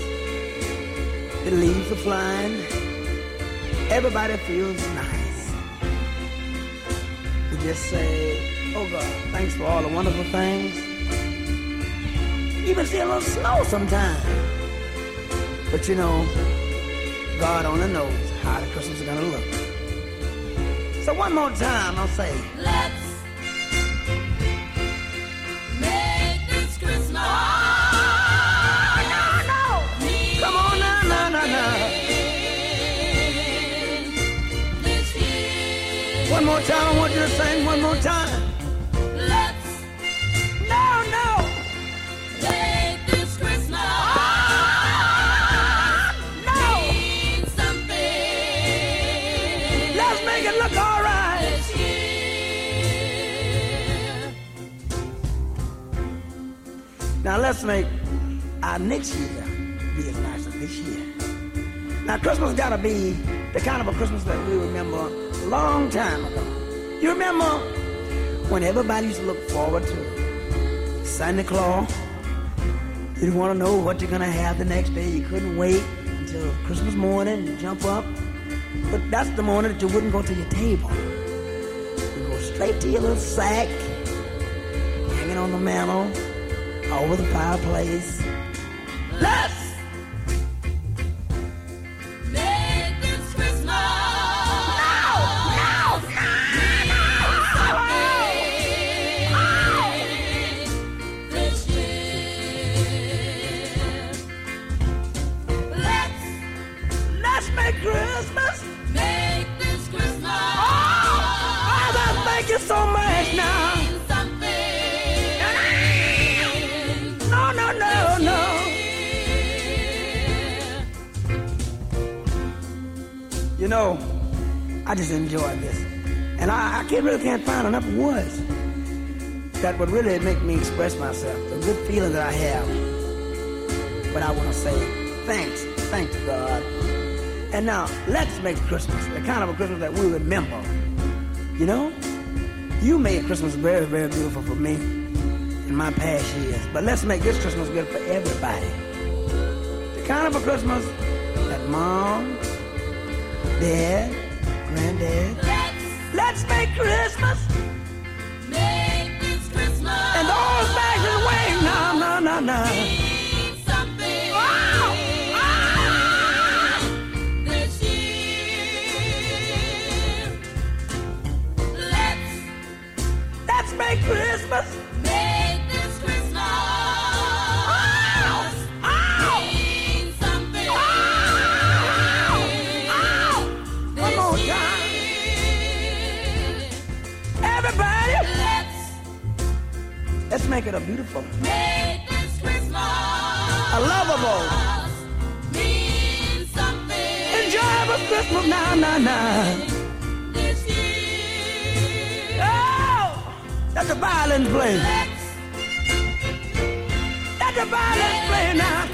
the leaves are flying. Everybody feels nice. We just say, oh God, thanks for all the wonderful things. Even see a little snow sometimes. But you know, God only knows how the Christmas is gonna look. So one more time, I'll say, Let's make this Christmas. Come on now, now, now, now. One more time, I want you to sing one more time. Now let's make our next year be as nice as this year. Now Christmas gotta be the kind of a Christmas that we remember a long time ago. You remember when everybody used to look forward to Santa Claus? You didn't want to know what you're gonna have the next day. You couldn't wait until Christmas morning and jump up. But that's the morning that you wouldn't go to your table. You go straight to your little sack, hanging on the mantle, over the fireplace. Find enough words that would really make me express myself. The good feeling that I have. But I want to say thanks, thanks God. And now let's make Christmas the kind of a Christmas that we remember. You know, you made Christmas very, very beautiful for me in my past years. But let's make this Christmas good for everybody. The kind of a Christmas that mom, dad, granddad. Let's, Let's make Christmas. Year. Let's Let's make Christmas. make this Christmas. Mean something. One more time. Everybody, Let's let's make it a beautiful, make. Oh, a lovable, enjoyable Christmas. Now, now, now. Oh, let the violins play. Let's Let the violins play now.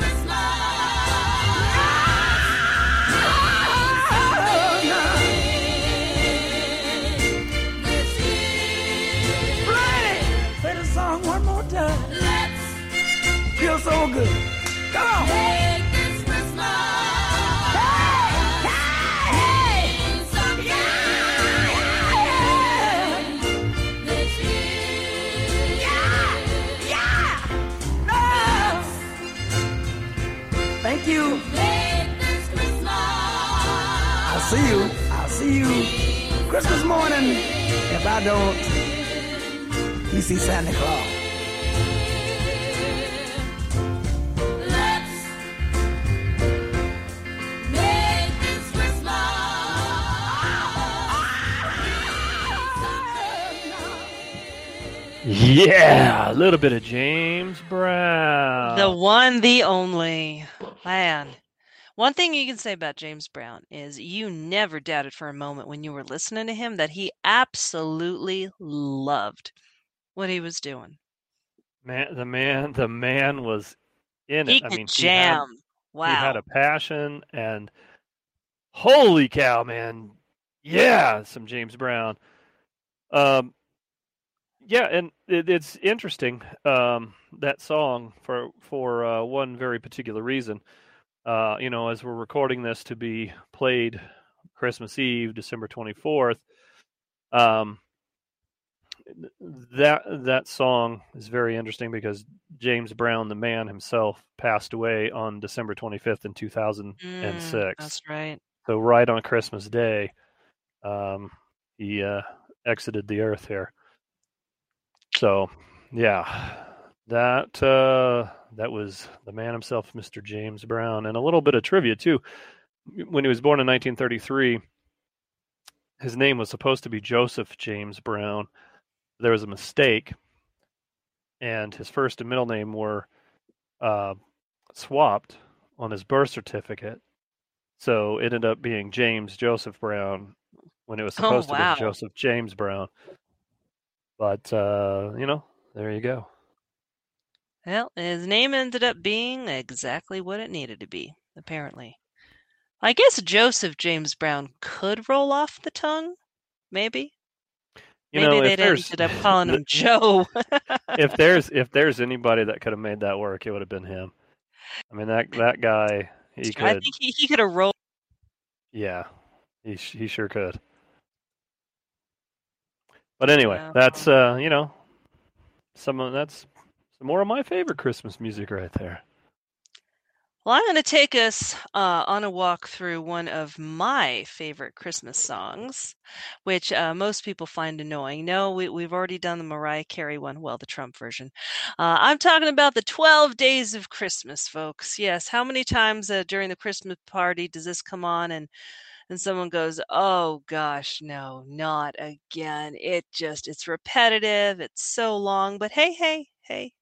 One more time. good. Come on. Thank you. I'll see you. I'll see you Christmas morning. If I don't, you see Santa Claus. Yeah, a little bit of James Brown. The one, the only. Man. One thing you can say about James Brown is you never doubted for a moment when you were listening to him that he absolutely loved what he was doing. man, the man, the man was in it. He I could mean, he had- jam. He had a passion, and holy cow, man! Yeah, some James Brown. Um, yeah, and it, it's interesting um, that song for for uh, one very particular reason. Uh, you know, as we're recording this to be played Christmas Eve, December twenty fourth. Um, that that song is very interesting because James Brown, the man himself, passed away on December 25th in 2006. Mm, that's right. So right on Christmas Day, um, he uh, exited the earth here. So yeah, that uh, that was the man himself, Mr. James Brown, and a little bit of trivia too. When he was born in 1933, his name was supposed to be Joseph James Brown. There was a mistake, and his first and middle name were uh, swapped on his birth certificate. So it ended up being James Joseph Brown when it was Oh, supposed to be Joseph James Brown. But uh, you know, there you go. Well, his name ended up being exactly what it needed to be, apparently. I guess Joseph James Brown could roll off the tongue, maybe. You maybe know, they ended up calling him Joe. if there's if there's anybody that could have made that work, it would have been him. I mean that that guy he could. I think he, he could have rolled. yeah. He he sure could. But anyway, that's uh, you know, some of that's some more of my favorite Christmas music right there. Well, I'm going to take us uh, on a walk through one of my favorite Christmas songs, which uh, most people find annoying. No, we, we've already done the Mariah Carey one, well, the Trump version. Uh, I'm talking about the 12 Days of Christmas, folks. Yes, how many times uh, during the Christmas party does this come on and and someone goes, "Oh gosh, no, not again." It just it's repetitive, it's so long, but hey, hey, hey,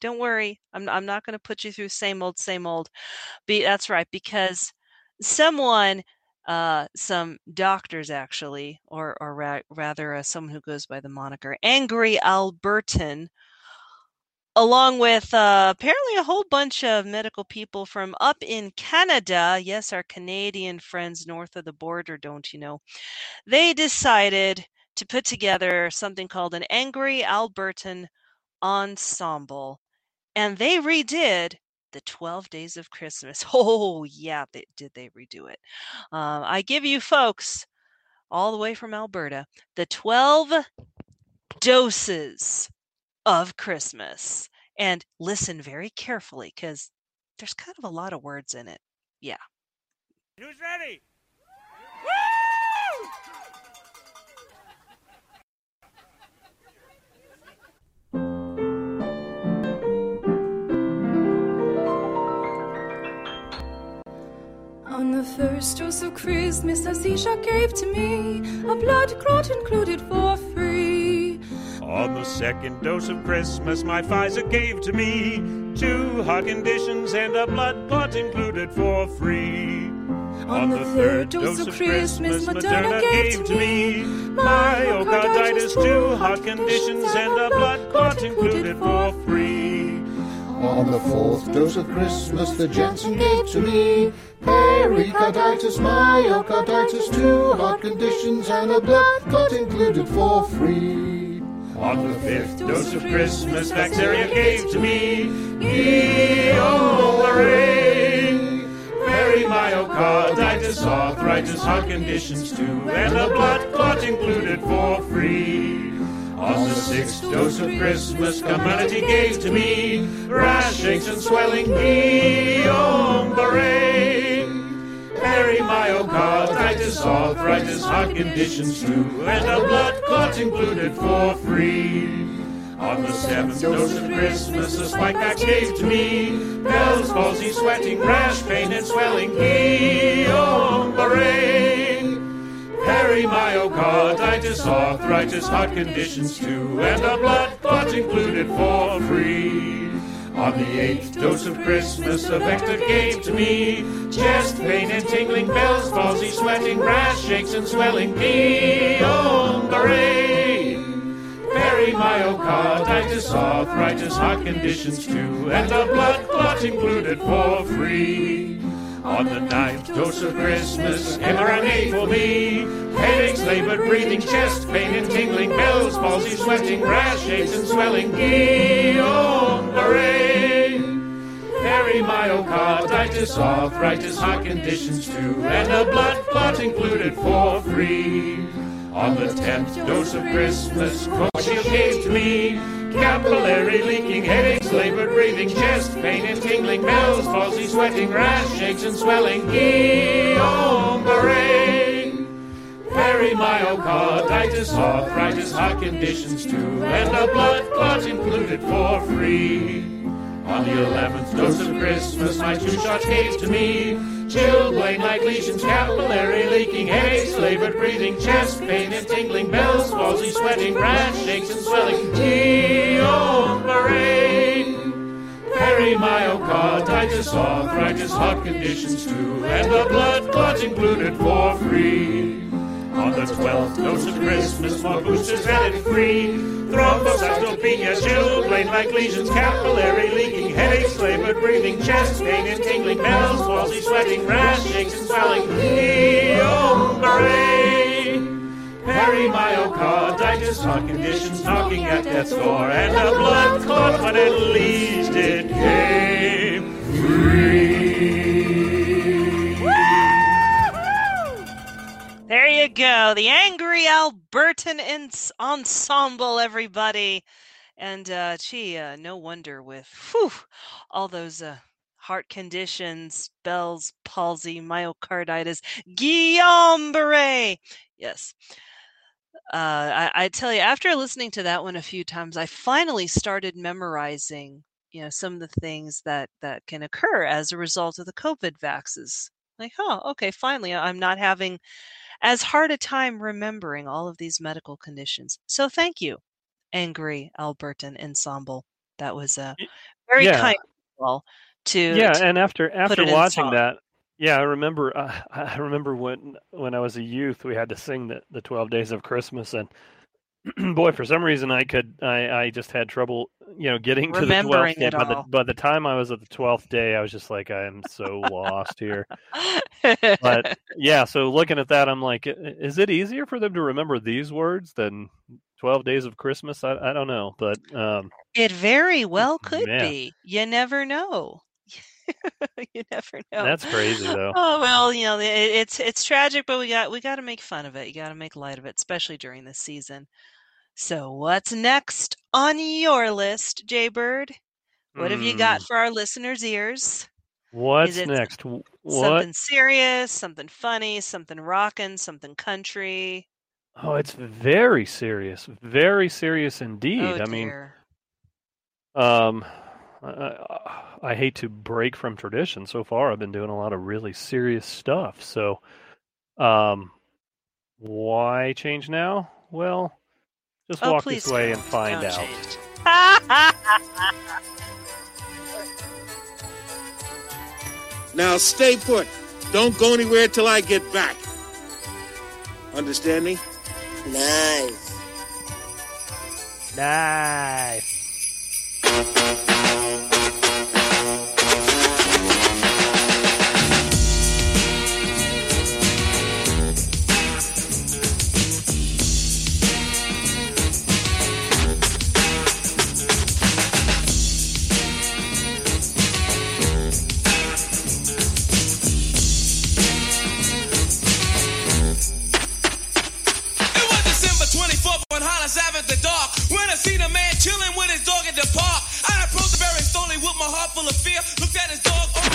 don't worry. I'm I'm not going to put you through same old, same old. Be that's right because someone, uh, some doctors actually, or or ra- rather, uh, someone who goes by the moniker Angry Albertan, along with uh, apparently a whole bunch of medical people from up in Canada. Yes, our Canadian friends north of the border, don't you know? They decided to put together something called an Angry Albertan Ensemble, and they redid the 12 Days of Christmas. Oh, yeah, they, did they redo it? Um, I give you folks, all the way from Alberta, the 12 doses of Christmas. And listen very carefully because there's kind of a lot of words in it. Yeah. Who's ready? On the first dose of Christmas, a seashell gave to me a blood clot included for free. On the second dose of Christmas, my Pfizer gave to me two heart conditions and a blood clot included for free. On the third dose of Christmas, Moderna gave to me myocarditis, two heart conditions and a blood clot included for free. On the fourth dose of Christmas, the Janssen gave to me pericarditis, myocarditis, two heart conditions, and a blood clot included for free. On the fifth dose of Christmas, bacteria gave to me Guillain-Barré. Perimyocarditis, arthritis, heart conditions too, and a blood clot included for free. On the sixth dose of Christmas, community gave to me rash, aches, and swelling, Guillain-Barré. Perimyocarditis, oh arthritis, heart conditions too, and a blood clot included for free. On the seventh dose of Christmas, a spike back gave to me Bell's palsy, sweating, rash, pain, and swelling, Guillain-Barré. Perimyocarditis, oh arthritis, heart conditions too, and a blood clot included for free. On the eighth dose of Christmas, a vector gave to me chest pain and tingling, Bell's palsy, sweating, rash, shakes, and swelling, Guillain-Barré. Perimyocarditis, oh arthritis, heart conditions too, and a blood clot included for free. On the ninth dose of Christmas, mRNA for me. Headaches, labored breathing, chest pain and tingling, Bell's palsy, sweating, rash, aches, and swelling, Guillain-Barré. Perimyocarditis, arthritis, heart conditions too, and a blood clot included for free. On the tenth dose of Christmas, Cochineal gave to me capillary leaking, headaches, labored breathing, chest pain and tingling, Bell's palsy, sweating, rash, shakes and swelling, Guillain-Barré. Perimyocarditis, arthritis, heart conditions too, and a blood clot included for free. On the eleventh dose of Christmas, my two shots gave to me chilblain like lesions, capillary leaking, headaches, labored breathing, chest pain and tingling, Bell's palsy, sweating, rash, shakes and swelling, Guillain-Barré. Perimyocarditis, arthritis, heart conditions too, and a blood clot included for free. On the twelfth dose of Christmas, more boosters added free. Thrombocytopenia, chilblain like lesions, capillary leaking, headaches, labored breathing, chest pain and tingling, Bell's palsy, sweating, rash, shakes and swelling, Guillain-Barré. Perimyocarditis, heart conditions knocking at death's door, and a blood clot, but at least it came free. There you go. The Angry Albertan Ens- Ensemble, everybody. And uh, gee, uh, no wonder with whew, all those uh, heart conditions, Bell's palsy, myocarditis, Guillain-Barré. Yes. Uh, I, I tell you, after listening to that one a few times, I finally started memorizing, you know, some of the things that that can occur as a result of the COVID vaxes. Like, oh, okay, finally, I'm not having as hard a time remembering all of these medical conditions. So thank you, Angry Albertan Ensemble. That was a very yeah. kind of all to yeah to and after after watching that yeah i remember uh, i remember when when i was a youth we had to sing the, the 12 days of christmas and boy for some reason i could i i just had trouble you know getting to the 12th day by the by the time i was at the 12th day i was just like i am so lost here but yeah so looking at that i'm like is it easier for them to remember these words than 12 days of christmas i, I don't know but um It very well could be. You never know. you never know. That's crazy, though. Oh well, you know it, it's it's tragic, but we got we got to make fun of it. You got to make light of it, especially during this season. So what's next on your list, J-Bird? What have you got Hmm. for our listeners' ears? what's next W- Something serious, something funny, something rocking, something country. oh it's very serious very serious indeed Oh i mean. Um, I, I, I hate to break from tradition. So far, I've been doing a lot of really serious stuff. So, um, why change now? Well, just Oh, walk this way don't. and find Don't out. Now stay put. Don't go anywhere till I get back. Understand me? Nice. Nice. With my heart full of fear. Looked at his dog, oh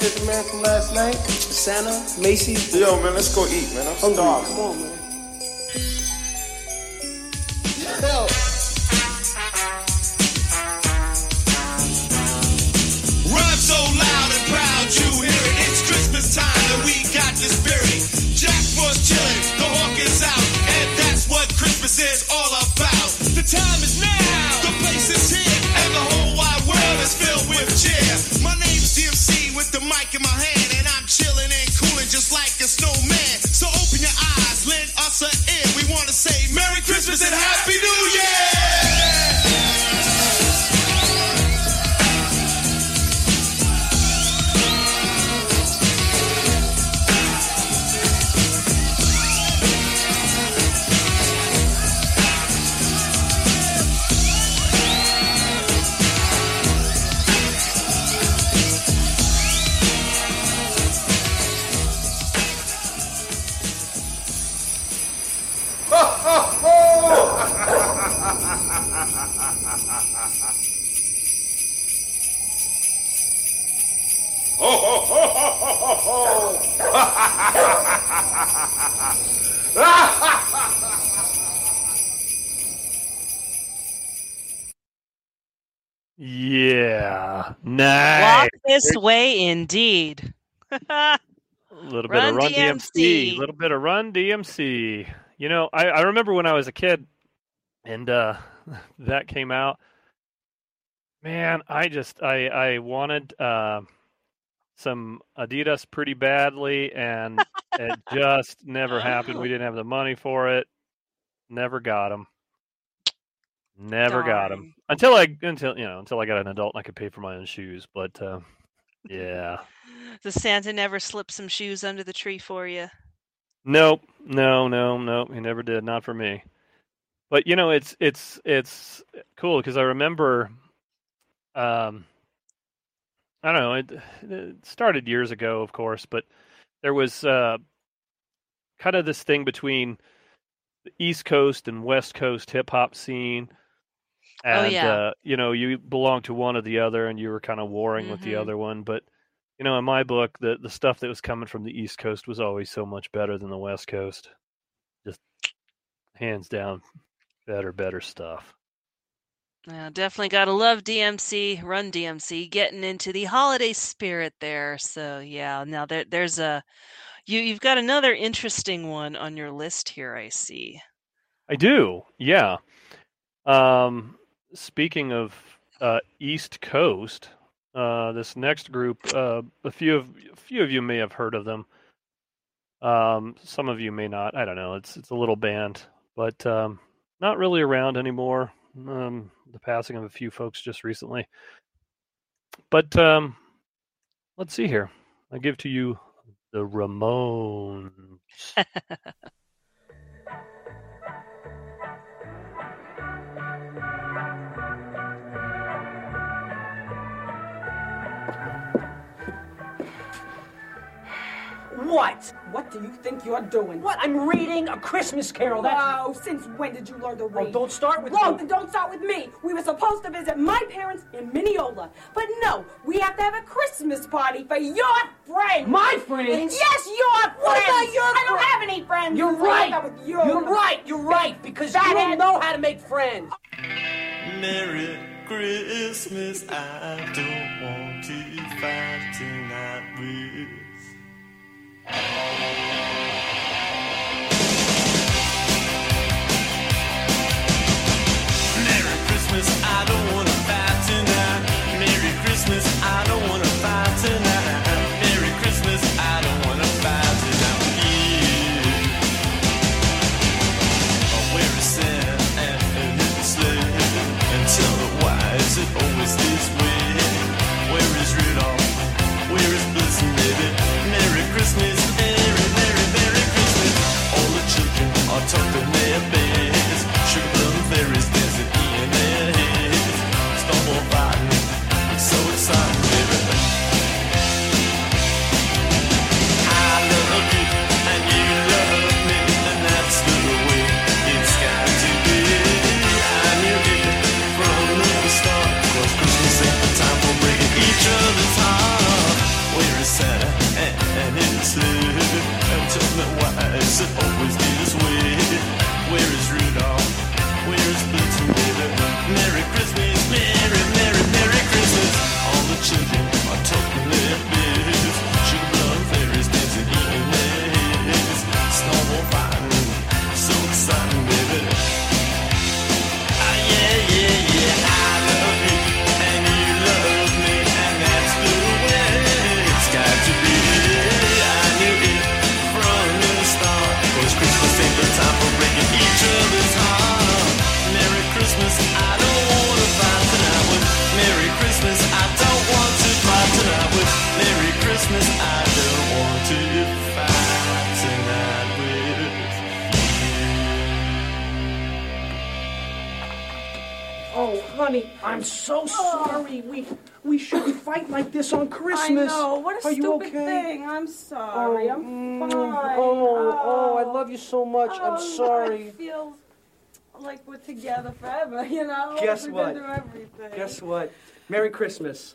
You man from last night? Santa, Macy. Yo, man, let's go eat, man. I'm starving. Come on, man. DMC. A little bit of Run DMC. You know, I, I remember when I was a kid and uh, that came out. Man, I just I I wanted uh, some Adidas pretty badly, and it just never happened. We didn't have the money for it. Never got them. Never got them until I until you know until I got an adult and I could pay for my own shoes. But uh, yeah, Does Santa never slip some shoes under the tree for you? Nope, no, no, no. He never did. Not for me. But you know, it's it's it's cool because I remember, um, I don't know. It, it started years ago, of course, but there was uh, kind of this thing between the East Coast and West Coast hip hop scene. Oh, And yeah. uh, you know, you belonged to one or the other, and you were kind of warring with the Mhm. other one. But you know, in my book, the the stuff that was coming from the East Coast was always so much better than the West Coast. Just hands down, better, better stuff. Yeah, definitely gotta love DMC, Run DMC, getting into the holiday spirit there. So yeah, now there there's a you you've got another interesting one on your list here. I see. I do, yeah. Um, speaking of uh, East Coast, uh, this next group, uh, a few of a few of you may have heard of them. Um, some of you may not. I don't know. It's it's a little band, but um, not really around anymore. Um, the passing of a few folks just recently. But um, let's see here. I give to you the Ramones. What? What do you think you're doing? What? I'm reading a Christmas carol. That's... Wow, since when did you learn to oh, read? Oh, don't start with Whoa, me. then don't start with me. We were supposed to visit my parents in Mineola. But no, we have to have a Christmas party for your friends. My friends? Yes, your friends. What about your I don't have any friends. You're right. got with you. You're right. You're right. Because you don't know how to make friends. Merry Christmas, I don't want to fight tonight Thank you. Honey, I'm so sorry. We we shouldn't fight like this on Christmas. I know. What a Are you stupid okay? thing. I'm sorry. I'm mm, fine. Oh, oh, I love you so much. Oh, I'm sorry. It feels like we're together forever, you know? Guess We've what? Been through everything. Guess what? Merry Christmas.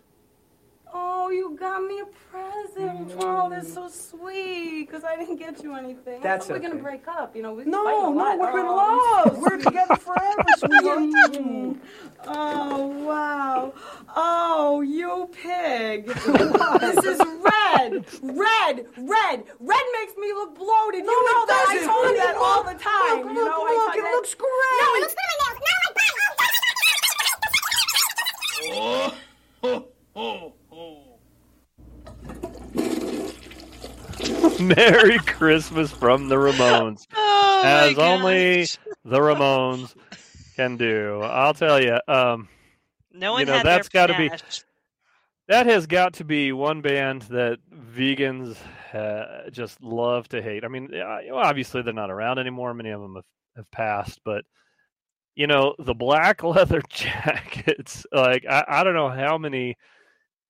Oh, you got me a present. Oh, that's so sweet. Because I didn't get you anything. I That's thought we we're gonna break up. You know, we No, fight a no, lot. we're in Oh, love. We're together forever, sweetheart. Mm. Oh, wow. Oh, you pig. this is red. Red. Red. Red makes me look bloated. No, you know it that. I doesn't. told you Look, that all the time. look, you know, look, look, it looks great. No, it looks good on my nails. Oh, oh, oh. Merry Christmas from the Ramones, Oh, as only the Ramones can do. I'll tell you. Um, No one you know had that's got to be that has got to be one band that vegans uh, just love to hate. I mean, obviously they're not around anymore. Many of them have, have passed, but you know the black leather jackets. Like I, I don't know how many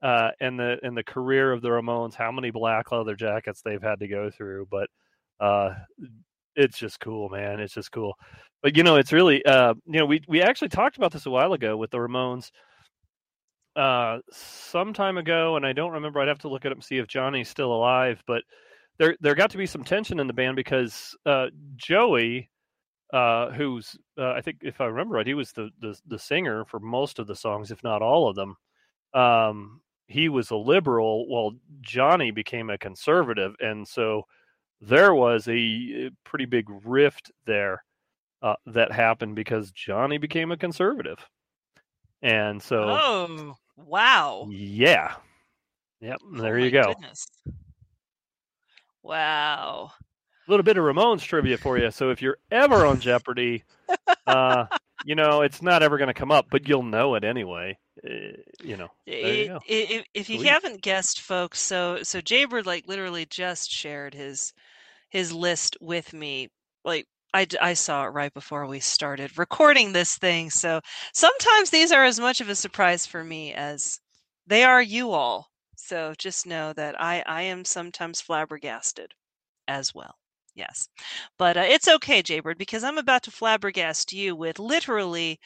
uh, in the in the career of the Ramones, how many black leather jackets they've had to go through, but uh, it's just cool, man. It's just cool. But you know, it's really uh, you know we we actually talked about this a while ago with the Ramones uh some time ago and i don't remember i'd have to look it up and see if johnny's still alive but there there got to be some tension in the band because uh joey uh who's uh, i think if i remember right he was the, the the singer for most of the songs if not all of them um he was a liberal while johnny became a conservative and so there was a pretty big rift there uh, that happened because johnny became a conservative and so Oh, wow. yeah. Yep. There Oh you go. goodness. Wow. A little bit of Ramones trivia for you. So if you're ever on Jeopardy, uh, you know it's not ever going to come up, but you'll know it anyway. Uh, you know. There you. If, if you haven't guessed, folks, so so J-Bird like literally just shared his his list with me. Like I, I saw it right before we started recording this thing. So sometimes these are as much of a surprise for me as they are you all. So just know that I I am sometimes flabbergasted as well. Yes. But uh, it's okay, J-Bird, because I'm about to flabbergast you with literally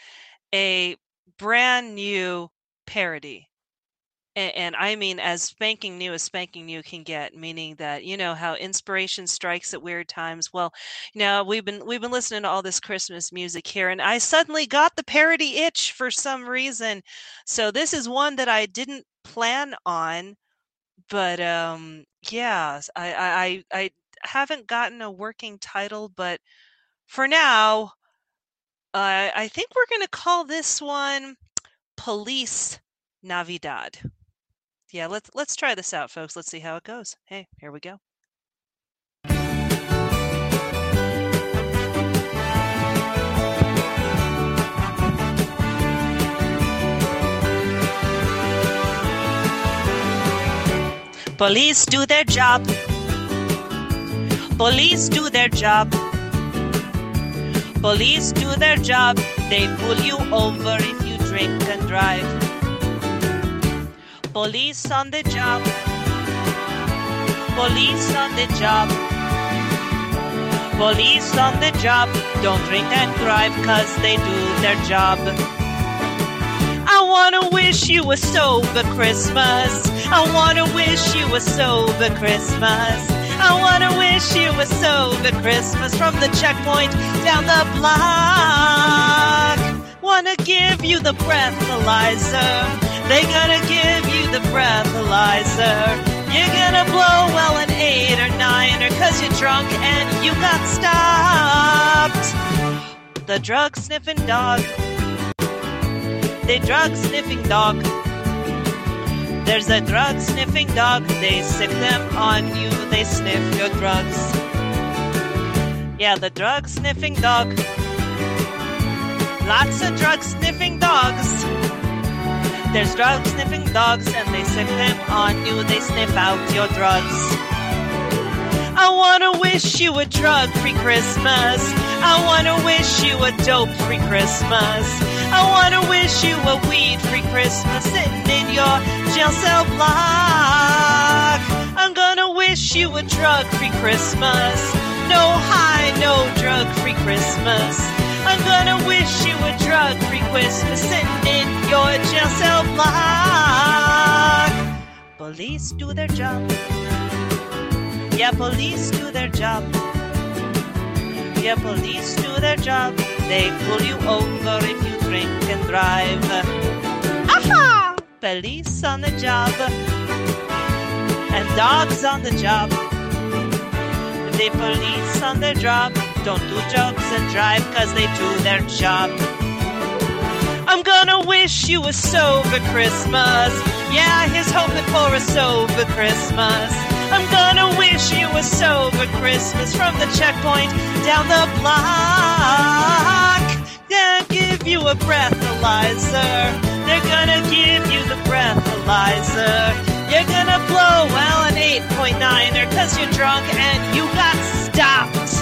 a brand new parody and, and I mean as spanking new as spanking new can get, meaning that you know how inspiration strikes at weird times. Well, you know we've been we've been listening to all this Christmas music here, and I suddenly got the parody itch for some reason. So this is one that I didn't plan on, but um, yeah, I I I haven't gotten a working title, but for now, uh, I think we're gonna call this one Police Navidad. Yeah, let's let's try this out, folks. Let's see how it goes. Hey, here we go. Police do their job. Police do their job. Police do their job. They pull you over if you drink and drive. Police on the job. Police on the job. Police on the job. Don't drink and drive cause they do their job. I wanna wish you a sober Christmas. I wanna wish you a sober Christmas. I wanna wish you a sober Christmas from the checkpoint down the block. Wanna give you the breathalyzer. They gonna give you the breathalyzer. You're gonna blow well an eight or nine or cause you're drunk and you got stopped. The drug sniffing dog. The drug sniffing dog. There's a drug sniffing dog. They sick them on you. They sniff your drugs. Yeah, the drug sniffing dog. Lots of drug sniffing dogs. There's drug sniffing dogs and they sick them on you. They sniff out your drugs. I wanna wish you a drug free Christmas. I wanna wish you a dope free Christmas. I wanna wish you a weed free Christmas sitting in your jail cell block. I'm gonna wish you a drug free Christmas. No high, no drug free Christmas. I'm gonna wish you a drug free Christmas sitting in your jail cell block. Police do their job. Yeah, police do their job. Yeah, police do their job. They pull you over if you drink and drive. Aha! Police on the job. And dogs on the job. The police on their job. Don't do jobs and drive cause they do their job. I'm gonna wish you a sober Christmas. Yeah, here's hoping for a sober Christmas. I'm gonna wish you a sober Christmas from the checkpoint down the block. They'll give you a breathalyzer. They're gonna give you the breathalyzer. You're gonna blow well an 8.9er cause you're drunk and you got stopped.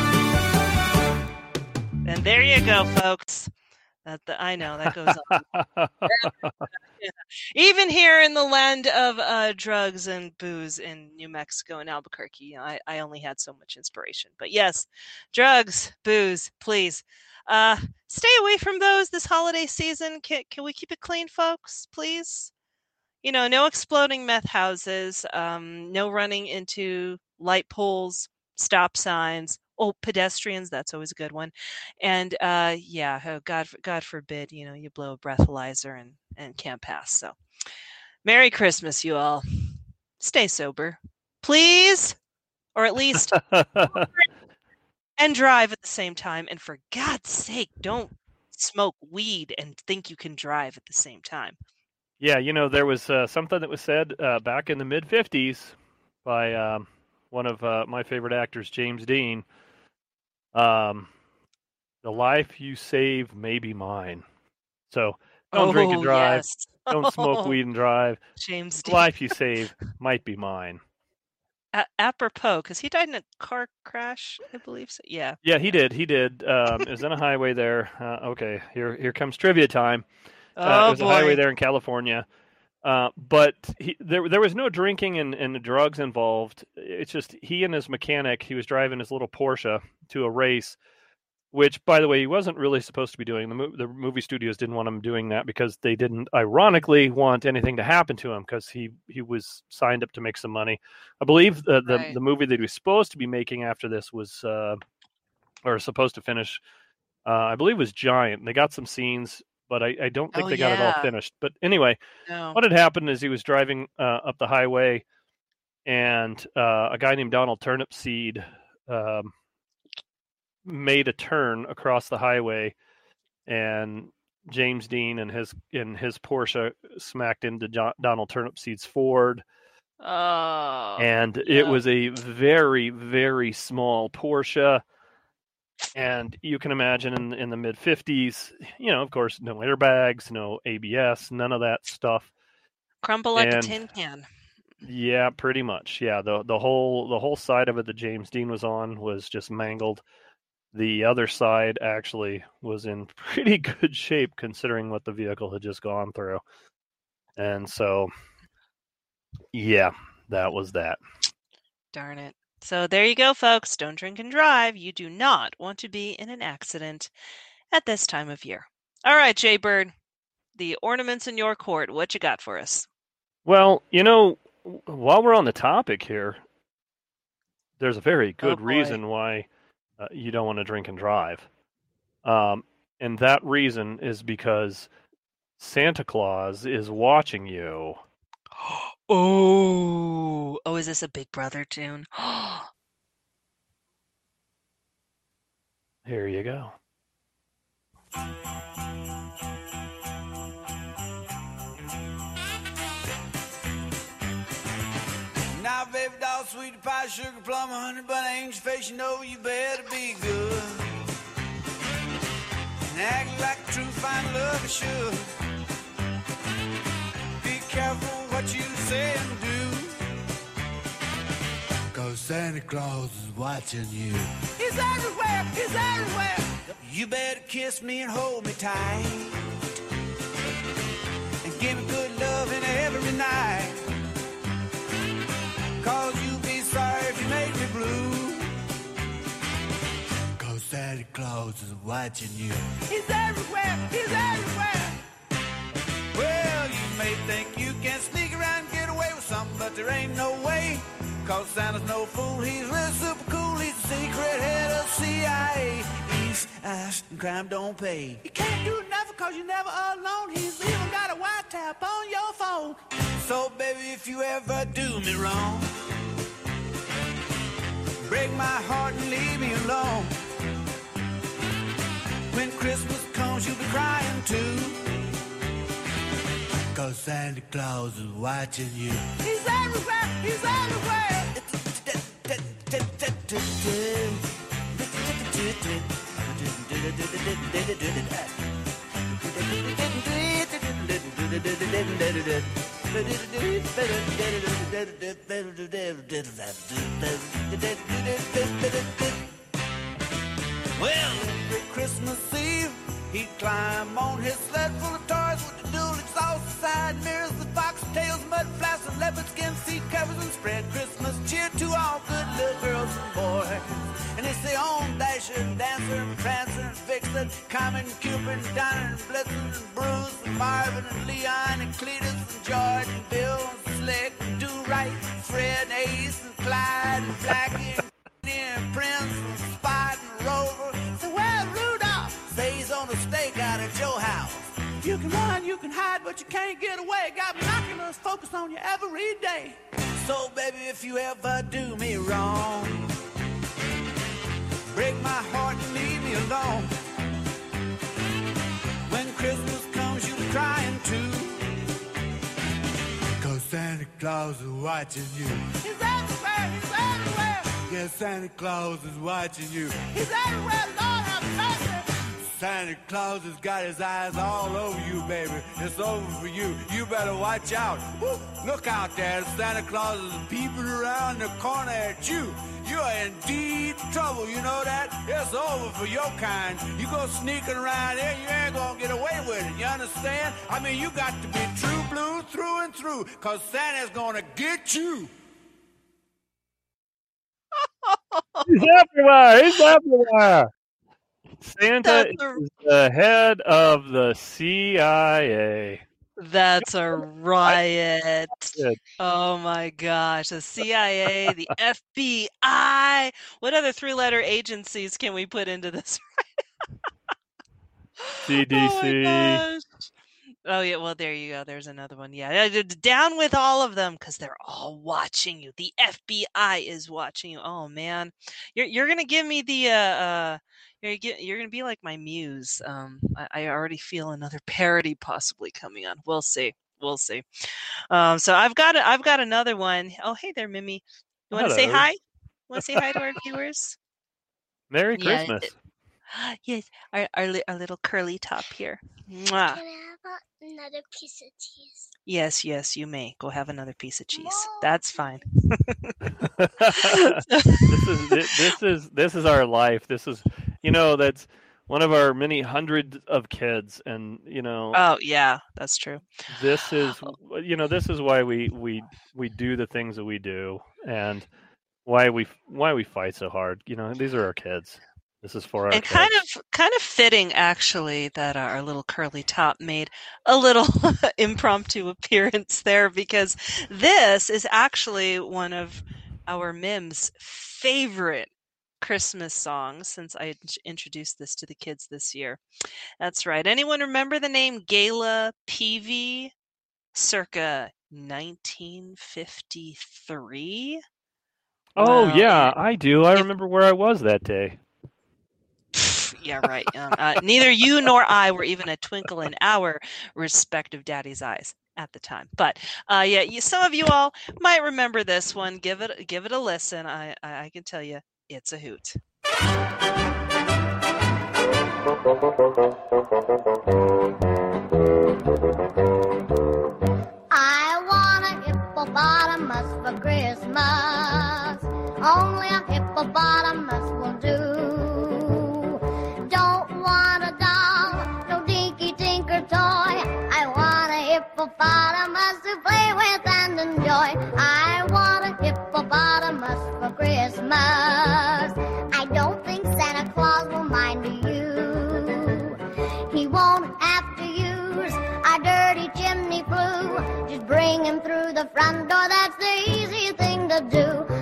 And there you go, folks. That the, I know that goes on. Even here in the land of uh, drugs and booze in New Mexico and Albuquerque, I, I only had so much inspiration. But yes, drugs, booze, please. Uh, stay away from those this holiday season. Can, can we keep it clean, folks, please? You know, no exploding meth houses, um, no running into light poles, stop signs, oh, pedestrians, that's always a good one. And uh, yeah, oh, God, God forbid, you know, you blow a breathalyzer and, and can't pass. So, Merry Christmas, you all. Stay sober, please, or at least and drive at the same time. And for God's sake, don't smoke weed and think you can drive at the same time. Yeah, you know, there was uh, something that was said uh, back in the mid 50s by um, one of uh, my favorite actors, James Dean. Um, the life you save may be mine. So don't drink and Oh, drive. yes. Don't smoke weed and drive. James The life you save might be mine. A- apropos, because he died in a car crash, I believe. So. Yeah. Yeah, he did. He did. Um, it was on a highway there. Uh, okay, here here comes trivia time. Uh, Oh, it was a highway there in California. Uh, but he, there there was no drinking and, and drugs involved. It's just he and his mechanic. He was driving his little Porsche to a race which, by the way, he wasn't really supposed to be doing. The, mo- the movie studios didn't want him doing that because they didn't, ironically, want anything to happen to him because he he was signed up to make some money. I believe the the, Right. the movie that he was supposed to be making after this was, uh, or supposed to finish, uh, I believe was Giant. They got some scenes, but I, I don't think Oh, they got it all finished. But anyway, No. what had happened is he was driving uh, up the highway, and uh, a guy named Donald Turnipseed um, made a turn across the highway, and James Dean and his in his Porsche smacked into jo- Donald Turnipseed's Ford, Oh. and it yeah. was a very very small Porsche. And you can imagine in in the mid fifties, you know, of course, no airbags, no ABS, none of that stuff. crumple like a tin can. Yeah, pretty much. Yeah, the the whole the whole side of it that James Dean was on was just mangled. The other side actually was in pretty good shape considering what the vehicle had just gone through. And so yeah, that was that. Darn it. So there you go, folks. Don't drink and drive. You do not want to be in an accident at this time of year. All right, J-Bird, the ornaments in your court. What you got for us? Well, you know, while we're on the topic here, there's a very oh, good Oh, reason why uh, you don't want to drink and drive. Um, and that reason is because Santa Claus is watching you. Oh, oh, is this a Big Brother tune? Here you go. Sweetie pie, sugar plum, honey bun, angel face, you know you better be good. And act like a true fine lover should. Be careful what you say and do. Cause Santa Claus is watching you. He's everywhere, he's everywhere. You better kiss me and hold me tight. And give me good loving every night. Cause you'll blue. Cause Santa Claus is watching you. He's everywhere, he's everywhere. Well, you may think you can sneak around and get away with something, but there ain't no way. Cause Santa's no fool, he's real super cool, he's the secret head of CIA. He's ass and crime don't pay. You can't do nothing cause you're never alone. He's even got a white tap on your phone. So, baby, if you ever do me wrong, break my heart and leave me alone. When Christmas comes, you'll be crying too. Cause Santa Claus is watching you. He's everywhere, he's everywhere. Well, every Christmas Eve, he'd climb on his sled full of toys with the dual exhaust side mirrors, the foxtails, mud flaps, and leopard skin seat covers, and spread Christmas cheer to all good little girls and boys. And it's the own Dasher, Dancer, and Prancer, and Vixen, Comet, Cupid, Donner, and Blitzen, and Bruce, and Marvin, and Leon, and Cletus, and George, and Bill, and Slick, and Do-Right, Fred, Ace, and Clyde, and Blackie, and and Prince and You can run, you can hide, but you can't get away. Got binoculars focused on you every day. So baby, if you ever do me wrong, break my heart and leave me alone. When Christmas comes, you'll be crying too. Cause Santa Claus is watching you. He's everywhere, he's everywhere. Yeah, Santa Claus is watching you. He's everywhere, Lord have mercy. Santa Claus has got his eyes all over you, baby. It's over for you. You better watch out. Woo, look out there. Santa Claus is peeping around the corner at you. You are in deep trouble, you know that? It's over for your kind. You go sneaking around here, you ain't gonna get away with it. You understand? I mean, you got to be true blue through and through, cause Santa's gonna get you. He's everywhere. He's everywhere. Santa a- is the head of the CIA. That's a riot. Oh my gosh. The CIA, the FBI. What other three letter agencies can we put into this? CDC. gosh. Oh yeah, well there you go. There's another one. Yeah, yeah, d- d- down with all of them because they're all watching you. The FBI is watching you. Oh man, you're you're gonna give me the uh, uh you're get, you're gonna be like my muse. Um, I, I already feel another parody possibly coming on. We'll see. We'll see. Um, so I've got a, I've got another one. Oh hey there, Mimi. You want to say Hello. hi? Want to say hi to our viewers? Merry Yeah, Christmas. it- yes, our, our our little curly top here. Mwah. Can another piece of cheese? Yes, yes, you may go have another piece of cheese. That's fine. this is this is this is our life. This is you know that's one of our many hundreds of kids, and you know Oh yeah, that's true. this is you know this is why we we we do the things that we do, and why we why we fight so hard. You know these are our kids. This is for our and kids. kind of kind of fitting actually that uh, our little curly top made a little impromptu appearance there because this is actually one of our Mim's favorite Christmas songs since I introduced this to the kids this year. That's right. Anyone remember the name Gayla Peevey circa 1953? oh yeah, I do. I remember where I was that day. Yeah, right. Uh, neither you nor I were even a twinkle in our respective daddy's eyes at the time. But uh, yeah, you, some of you all might remember this one. Give it give it a listen. I I, I can tell you, it's a hoot. I want a hippopotamus for Christmas. Only a hippopotamus will do. And enjoy. I want a hippopotamus for Christmas. I don't think Santa Claus will mind you. He won't have to use our dirty chimney flue. Just bring him through the front door, that's the easy thing to do.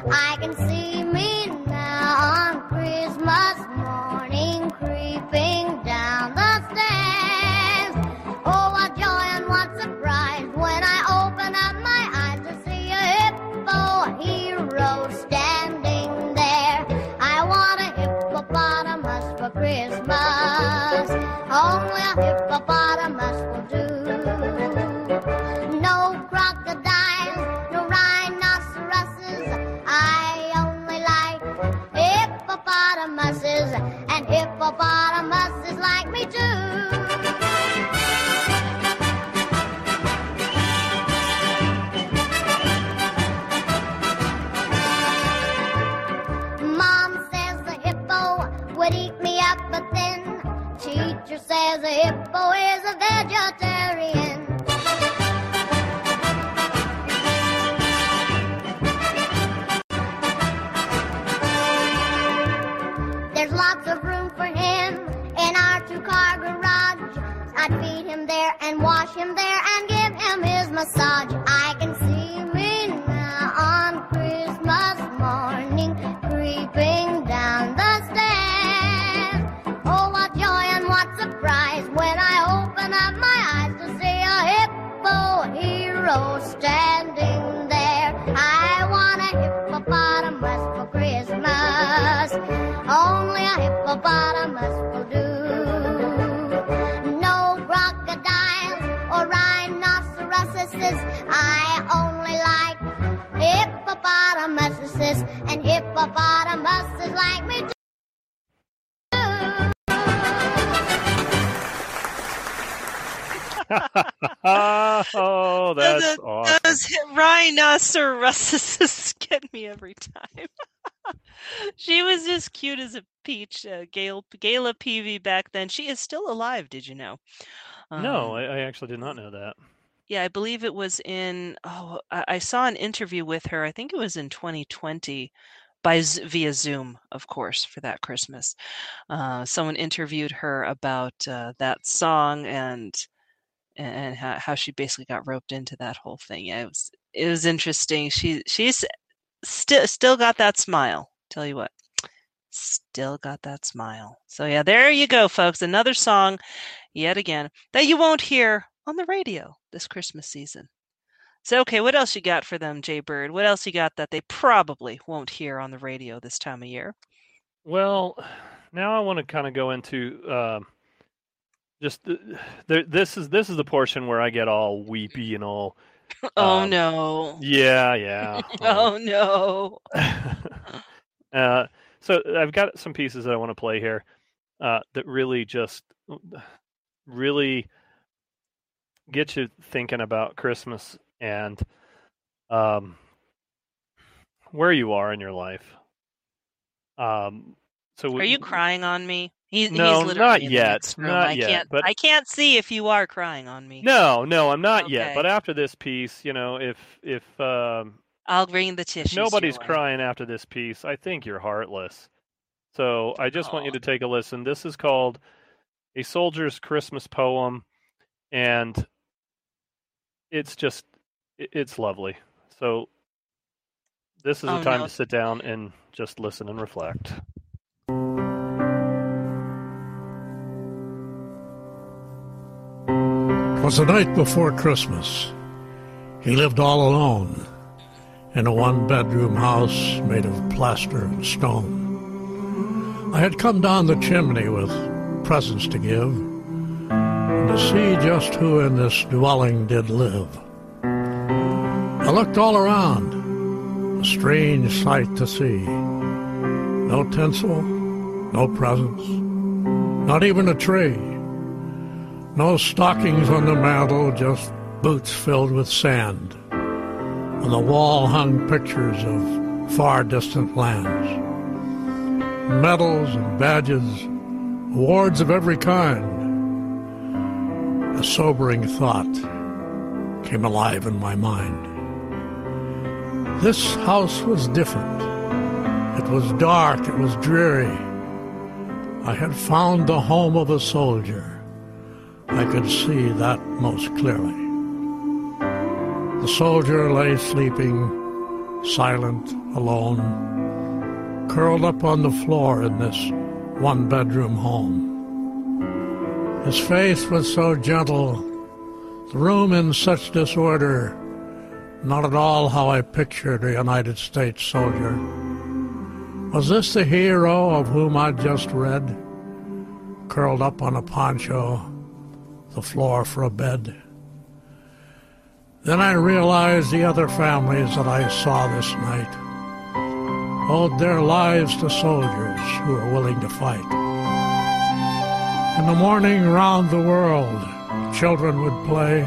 Hippopotamuses like me too. Mom says the hippo would eat me up, but then teacher says a hippo is a vegetarian. There and wash him there and give him his massage. I can see me now uh, on Christmas morning creeping down the stairs. Oh, what joy and what surprise when I open up my eyes to see a hippo hero standing there. I want a hippopotamus for Christmas. Only a hippopotamus rhinoceroses. I only like hippopotamuses, and hippopotamuses like me too. oh, that's Those- awesome. Those rhinoceroses get me every time. she was as cute as a peach, uh, Gail, Gayla Peevey back then. She is still alive, did you know? no, Um, I, I actually did not know that. Yeah, I believe it was in. Oh, I, saw an interview with her. I think it was in 2020, by via Zoom, of course, for that Christmas. Uh, someone interviewed her about uh, that song and and how, how she basically got roped into that whole thing. Yeah, it was it was interesting. She she's still still got that smile. Tell you what, still got that smile. So yeah, there you go, folks. Another song, yet again, that you won't hear on the radio this Christmas season. So okay, what else you got for them, J-Bird? What else you got that they probably won't hear on the radio this time of year? Well, now I want to kind of go into um, just the, there, this is this is the portion where I get all weepy and all. Oh um, no. Yeah, yeah. oh no. Uh, so I've got some pieces that I want to play here uh, that really just really get you thinking about Christmas and um, where you are in your life. Um, so Are you crying on me? He, No, he's not yet, not I yet, can't. but- I can't see if you are crying on me. No, no, I'm not yet. But after this piece, you know, if if um, I'll bring the tissues. nobody's crying after this piece, I think you're heartless. So I just want you to take a listen. This is called "A Soldier's Christmas Poem," and it's just it's lovely. So this is Oh, the time no. to sit down and just listen and reflect. Was the night before Christmas. He lived all alone in a one bedroom house made of plaster and stone. I had come down the chimney with presents to give to see just who in this dwelling did live. I looked all around, a strange sight to see. No tinsel, no presents, not even a tree. No stockings on the mantel, just boots filled with sand. On the wall hung pictures of far distant lands. Medals and badges, awards of every kind. A sobering thought came alive in my mind. This house was different. It was dark, it was dreary. I had found the home of a soldier. I could see that most clearly. The soldier lay sleeping, silent, alone, curled up on the floor in this one bedroom home. His face was so gentle, the room in such disorder, not at all how I pictured a United States soldier. Was this the hero of whom I'd just read? Curled up on a poncho, the floor for a bed. Then I realized the other families that I saw this night owed their lives to soldiers who were willing to fight. In the morning round the world, children would play.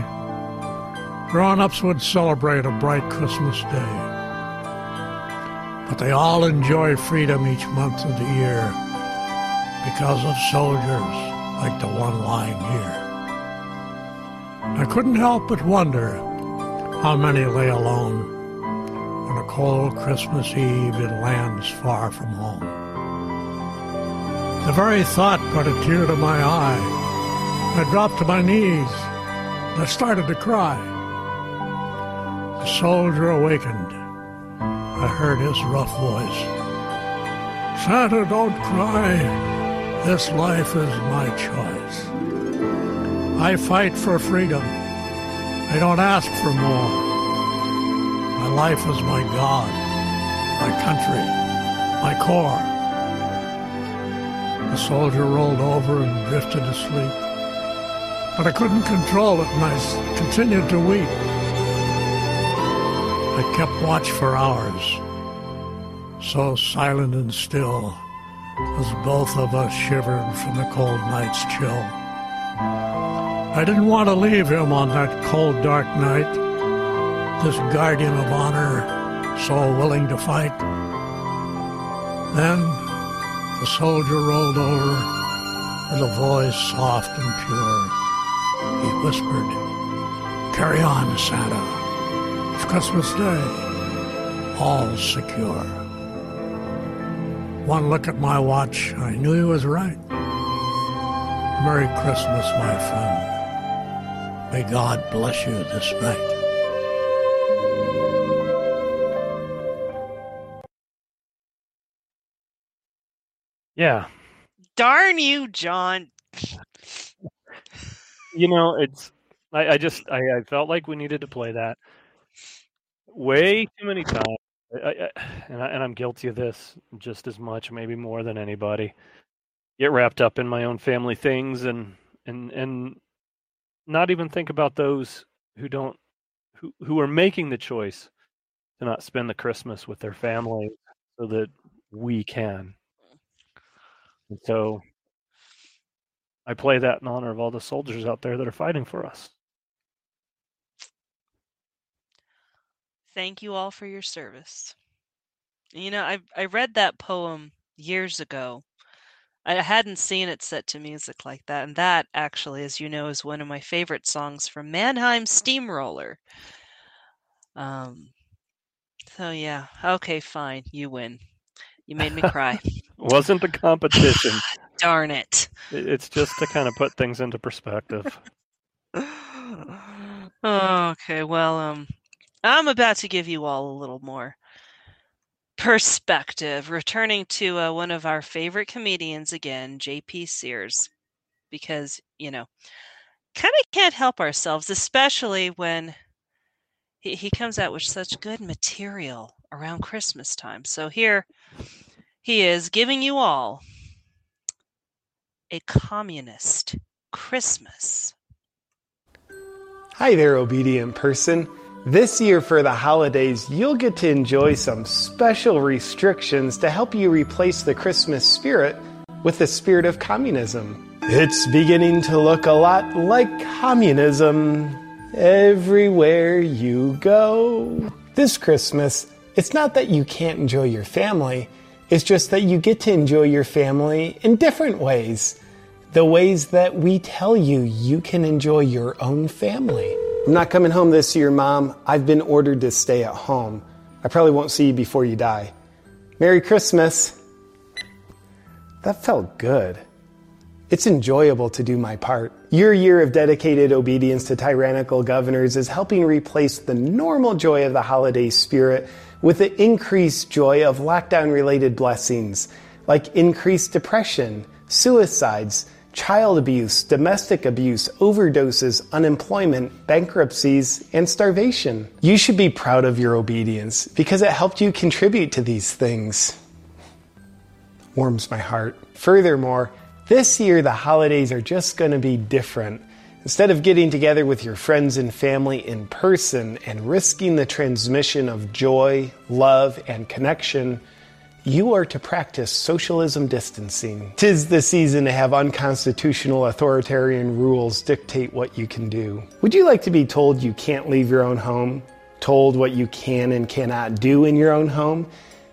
Grown-ups would celebrate a bright Christmas day. But they all enjoy freedom each month of the year because of soldiers like the one lying here. I couldn't help but wonder how many lay alone on a cold Christmas Eve in lands far from home. The very thought brought a tear to my eye. I dropped to my knees I started to cry. The soldier awakened. I heard his rough voice. Santa, don't cry. This life is my choice. I fight for freedom. I don't ask for more. My life is my God, my country, my core. The soldier rolled over and drifted asleep. But I couldn't control it and I continued to weep. I kept watch for hours, so silent and still as both of us shivered from the cold night's chill. I didn't want to leave him on that cold, dark night, this guardian of honor, so willing to fight. Then the soldier rolled over with a voice soft and pure. He whispered, Carry on, Santa. It's Christmas Day. All secure. one look at my watch, I knew he was right. Merry Christmas, my friend. May God bless you this night. Yeah. Darn you, John. You know, it's I, I just I, I felt like we needed to play that way too many times. I, and, I, and I'm guilty of this just as much, maybe more than anybody. Get wrapped up in my own family things and and and not even think about those who don't who who are making the choice to not spend the Christmas with their family so that we can. And so I play that in honor of all the soldiers out there that are fighting for us. Thank you all for your service. You know, I I read that poem years ago. I hadn't seen it set to music like that, and that actually, as you know, is one of my favorite songs from Mannheim Steamroller. Um, so yeah, okay, fine, you win. You made me cry. Wasn't the competition. Darn it. It- It's just to kind of put things into perspective. Okay, well, um, I'm about to give you all a little more perspective, returning to uh, one of our favorite comedians again, J.P. Sears, because, you know, kind of can't help ourselves, especially when he, he comes out with such good material around Christmas time. So here he is giving you all a communist Christmas. Hi there, obedient person. This year for the holidays, you'll get to enjoy some special restrictions to help you replace the Christmas spirit with the spirit of communism. It's beginning to look a lot like communism everywhere you go. This Christmas, it's not that you can't enjoy your family, it's just that you get to enjoy your family in different ways. The ways that we tell you you can enjoy your own family. I'm not coming home this year, Mom. I've been ordered to stay at home. I probably won't see you before you die. Merry Christmas. That felt good. It's enjoyable to do my part. Your year of dedicated obedience to tyrannical governors is helping replace the normal joy of the holiday spirit with the increased joy of lockdown related blessings like increased depression, suicides, child abuse, domestic abuse, overdoses, unemployment, bankruptcies, and starvation. You should be proud of your obedience because it helped you contribute to these things. Warms my heart. Furthermore, this year the holidays are just going to be different. Instead of getting together with your friends and family in person and risking the transmission of joy, love, and connection, you are to practice socialism distancing. Tis the season to have unconstitutional authoritarian rules dictate what you can do. Would you like to be told you can't leave your own home? Told what you can and cannot do in your own home?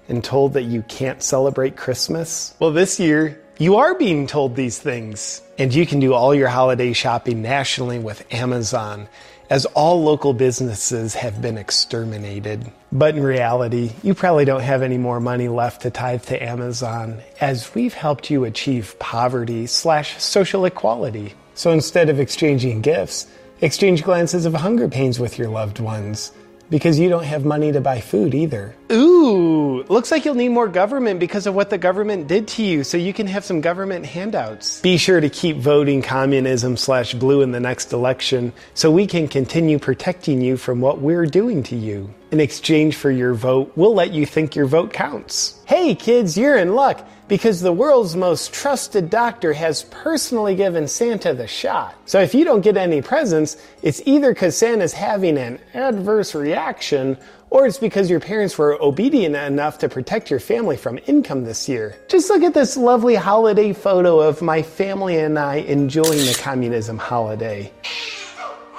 And told that you can't celebrate Christmas? Well, this year, you are being told these things. And you can do all your holiday shopping nationally with Amazon, as all local businesses have been exterminated. But in reality, you probably don't have any more money left to tithe to Amazon, as we've helped you achieve poverty slash social equality. So instead of exchanging gifts, exchange glances of hunger pains with your loved ones. Because you don't have money to buy food either. Ooh, looks like you'll need more government because of what the government did to you, so you can have some government handouts. Be sure to keep voting communism slash blue in the next election so we can continue protecting you from what we're doing to you. In exchange for your vote, we'll let you think your vote counts. Hey kids, you're in luck because the world's most trusted doctor has personally given Santa the shot. So if you don't get any presents, it's either because Santa's having an adverse reaction or it's because your parents were obedient enough to protect your family from income this year. Just look at this lovely holiday photo of my family and I enjoying the communism holiday.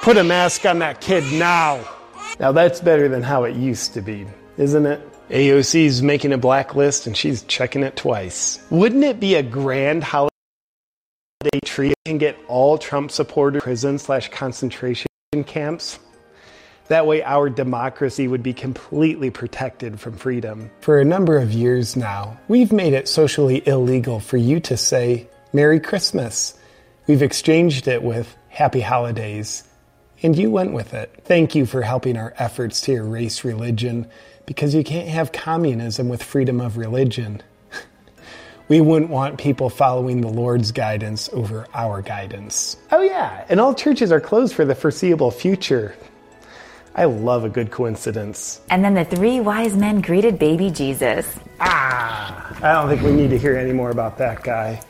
Put a mask on that kid now. Now that's better than how it used to be, isn't it? AOC's making a blacklist and she's checking it twice. Wouldn't it be a grand holiday tree and get all Trump supporters prison slash concentration camps? That way, our democracy would be completely protected from freedom. For a number of years now, we've made it socially illegal for you to say Merry Christmas. We've exchanged it with Happy Holidays. And you went with it. Thank you for helping our efforts to erase religion because you can't have communism with freedom of religion. We wouldn't want people following the Lord's guidance over our guidance. Oh, yeah, and all churches are closed for the foreseeable future. I love a good coincidence. And then the three wise men greeted baby Jesus. Ah, I don't think we need to hear any more about that guy.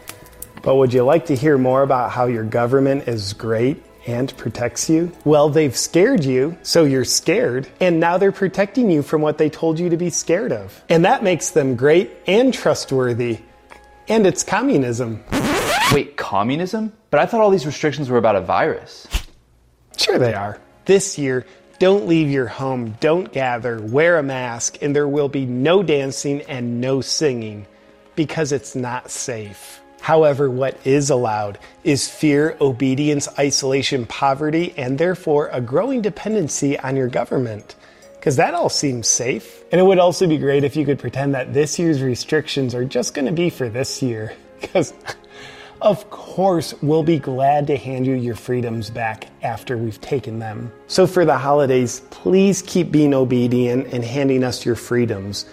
But would you like to hear more about how your government is great and protects you? Well, they've scared you, so you're scared, and now they're protecting you from what they told you to be scared of. And that makes them great and trustworthy. And it's communism. Wait, communism? But I thought all these restrictions were about a virus. Sure, they are. This year, don't leave your home, don't gather, wear a mask, and there will be no dancing and no singing because it's not safe. However, what is allowed is fear, obedience, isolation, poverty, and therefore a growing dependency on your government. Because that all seems safe. And it would also be great if you could pretend that this year's restrictions are just going to be for this year. Because, of course, we'll be glad to hand you your freedoms back after we've taken them. So, for the holidays, please keep being obedient and handing us your freedoms.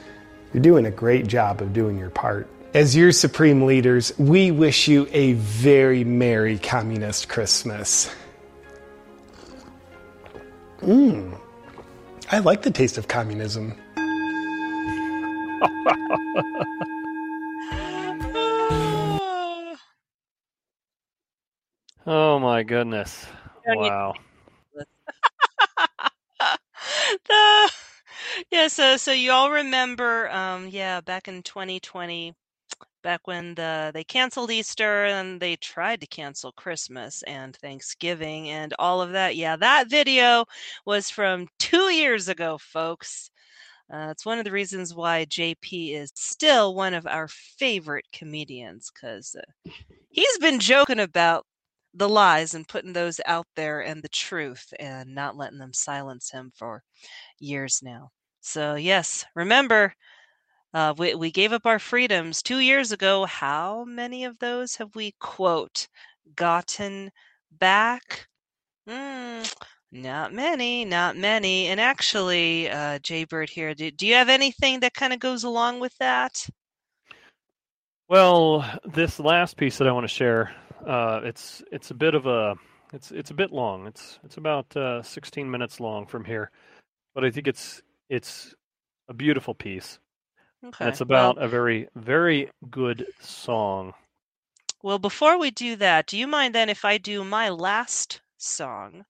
You're doing a great job of doing your part. As your supreme leaders, we wish you a very Merry Communist Christmas. Mmm. I like the taste of communism. Oh my goodness. Wow. the yeah so so you all remember um yeah back in 2020 back when the they canceled easter and they tried to cancel christmas and thanksgiving and all of that yeah that video was from two years ago folks uh, it's one of the reasons why jp is still one of our favorite comedians because uh, he's been joking about the lies and putting those out there and the truth and not letting them silence him for years now. So, yes, remember, uh, we, we gave up our freedoms two years ago. How many of those have we, quote, gotten back? Mm, not many, not many. And actually, uh, J-Bird here, do, do you have anything that kind of goes along with that? Well, this last piece that I want to share, uh, it's it's a bit of a it's it's a bit long. It's it's about uh, 16 minutes long from here, but I think it's it's a beautiful piece. Okay. And it's well- about a very very good song. Well, before we do that, do you mind then if I do my last song?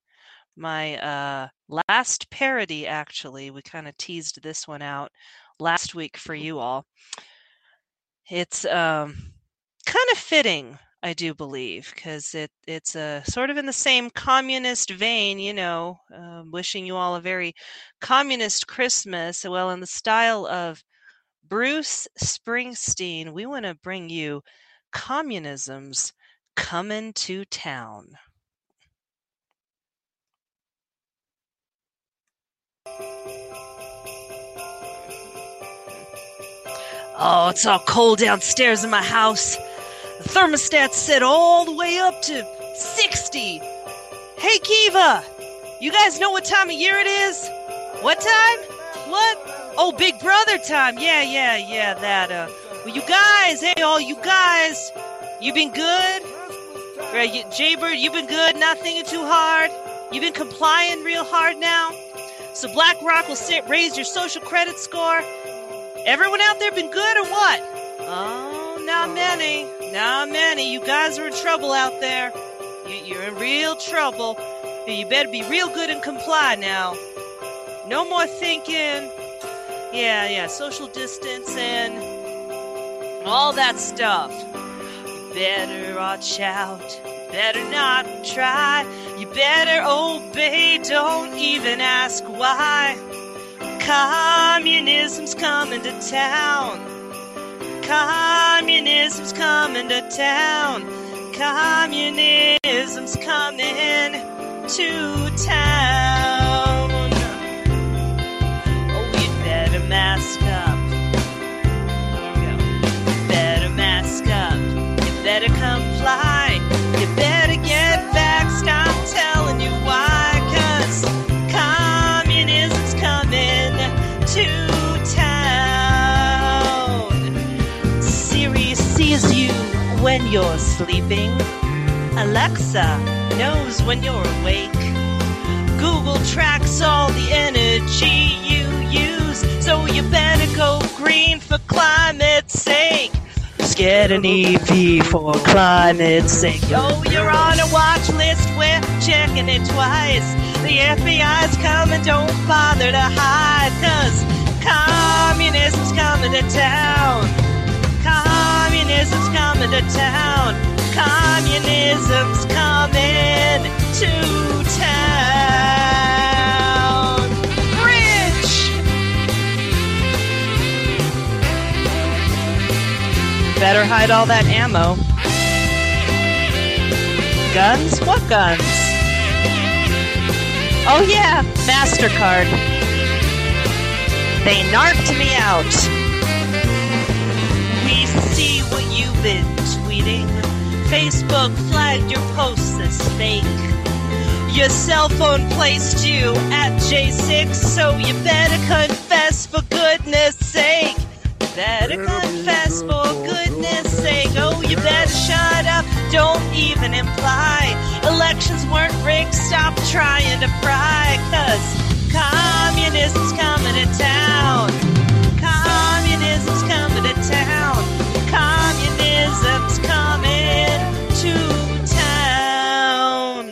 My uh last parody actually. We kind of teased this one out last week for you all. It's um kind of fitting, I do believe, because it it's a sort of in the same communist vein, you know, um, wishing you all a very communist Christmas. Well, in the style of Bruce Springsteen, we want to bring you communism's coming to town. Oh, it's all cold downstairs in my house. The thermostat's set all the way up to 60. Hey, Kiva, you guys know what time of year it is? What time? What? Oh, Big Brother time. Yeah, yeah, yeah, that. Uh, well, you guys, hey, all you guys, you been good? Right, you, J-Bird, you been good, not thinking too hard? You been complying real hard now? So BlackRock will sit, raise your social credit score? Everyone out there been good or what? Oh, not many. Not many. You guys are in trouble out there. You, you're in real trouble. You better be real good and comply now. No more thinking. Yeah, yeah, social distancing. All that stuff. Better watch out. Better not try. You better obey. Don't even ask why. Communism's coming to town. Communism's coming to town. Communism's coming to town. When you're sleeping. Alexa knows when you're awake. Google tracks all the energy you use, so you better go green for climate's sake. Just get an EV for climate's sake. Oh, you're on a watch list, we're checking it twice. The FBI's coming, don't bother to hide, cause communism's coming to town. Communism's coming to town. Communism's coming to town. Bridge! Better hide all that ammo. Guns? What guns? Oh yeah, MasterCard. They narked me out. See what you've been tweeting. Facebook flagged your posts as fake. Your cell phone placed you at J6, so you better confess for goodness sake. Better confess for goodness sake. Oh, you better shut up. Don't even imply elections weren't rigged. Stop trying to pry, cause communism's coming to town. Communism's coming to town. Communism's coming to town.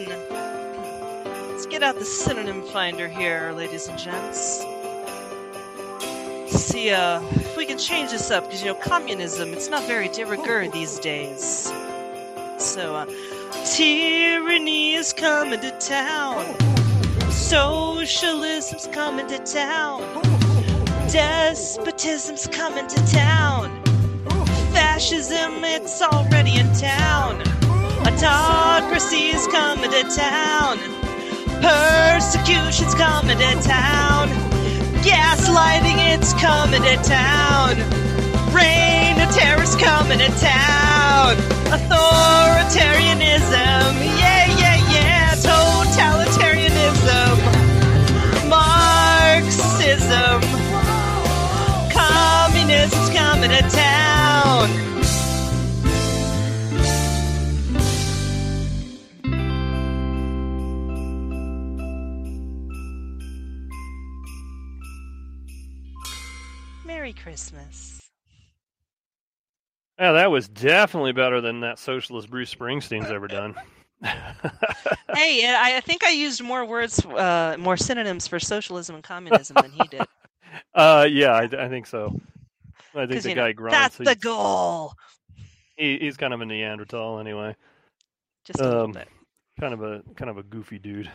Let's get out the synonym finder here, ladies and gents. See uh, if we can change this up, because you know, communism, it's not very de rigueur these days. So, uh, tyranny is coming to town. Socialism's coming to town. Despotism's coming to town. Fascism, it's already in town. Autocracy's coming to town. Persecution's coming to town. Gaslighting, it's coming to town. Reign of terror's coming to town. Authoritarianism, yeah, yeah, yeah. Totalitarianism. Marxism. Communism's coming to town. Merry Christmas. Yeah, that was definitely better than that socialist Bruce Springsteen's ever done. hey, I, I think I used more words, uh, more synonyms for socialism and communism than he did. Uh, yeah, I, I think so. I think the know, guy grunts. that's the he's- goal. He, he's kind of a Neanderthal, anyway. Just a little Um, bit. Kind of a kind of a goofy dude.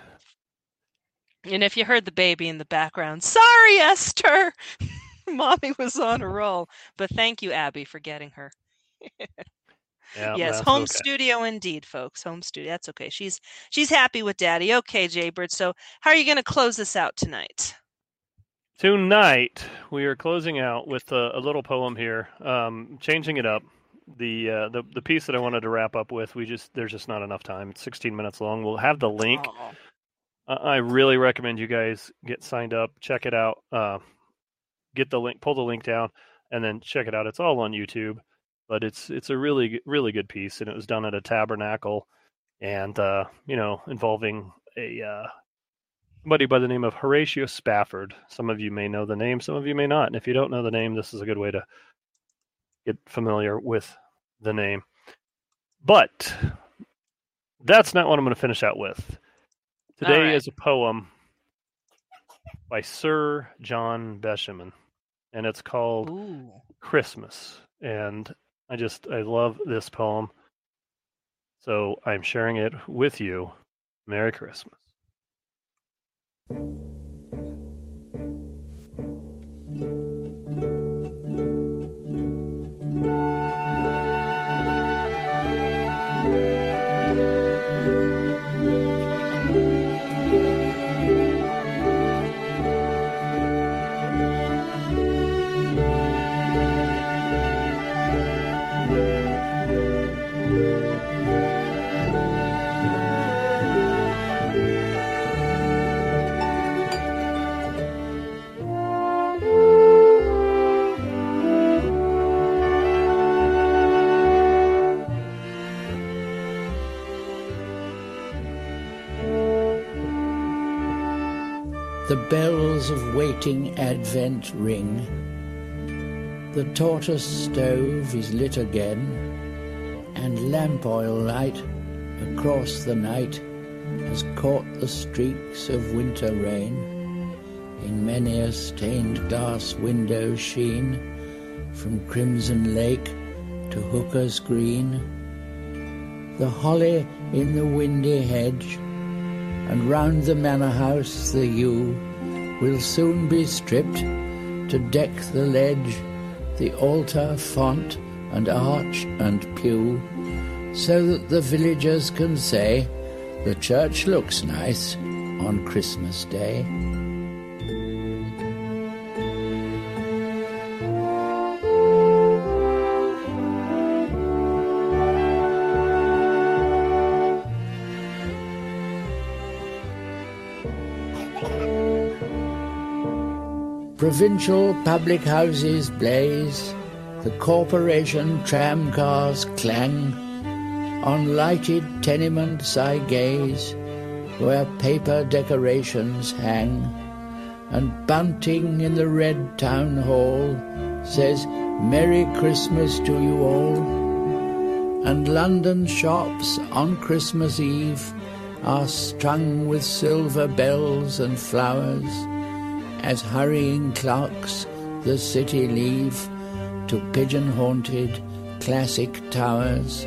And if you heard the baby in the background, sorry, Esther. Mommy was on a roll. But thank you, Abby, for getting her. Yeah, yes, home okay. studio indeed, folks. Home studio. That's okay. She's she's happy with daddy. Okay, J-Bird. So how are you gonna close this out tonight? Tonight we are closing out with a, a little poem here, um, changing it up. The, uh, the the piece that I wanted to wrap up with, we just there's just not enough time. It's 16 minutes long. We'll have the link. I I really recommend you guys get signed up, check it out, uh, get the link, pull the link down, and then check it out. It's all on YouTube, but it's it's a really really good piece, and it was done at a tabernacle, and uh, you know involving a uh, somebody by the name of Horatio Spafford. Some of you may know the name, some of you may not, and if you don't know the name, this is a good way to get familiar with the name. But that's not what I'm going to finish out with. Today right. is a poem by Sir John Betjeman, and it's called Ooh. Christmas. And I just I love this poem, so I'm sharing it with you. Merry Christmas. The bells of waiting Advent ring. The tortoise stove is lit again, and lamp oil light across the night has caught the streaks of winter rain in many a stained glass window sheen from Crimson Lake to Hooker's Green. The holly in the windy hedge, and round the manor house the yew will soon be stripped to deck the ledge, the altar, font, and arch and pew, so that the villagers can say the church looks nice on Christmas Day. Provincial public houses blaze, the corporation tram cars clang. On lighted tenements I gaze, where paper decorations hang, and bunting in the red town hall says, Merry Christmas to you all. And London shops on Christmas Eve are strung with silver bells and flowers as hurrying clerks the city leave to pigeon haunted classic towers,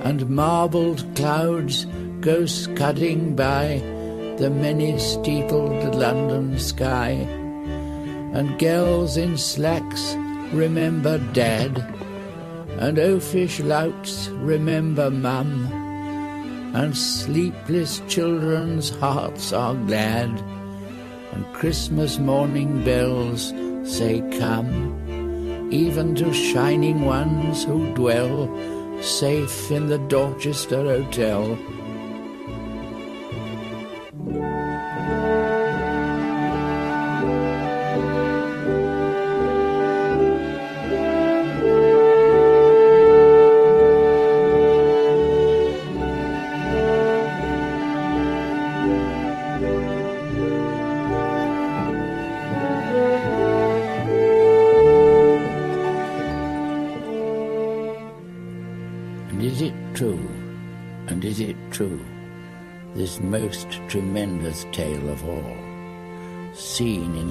and marbled clouds go scudding by the many steepled London sky, and girls in slacks remember dad, and oafish louts remember mum, and sleepless children's hearts are glad and Christmas morning bells say come, even to shining ones who dwell safe in the Dorchester Hotel.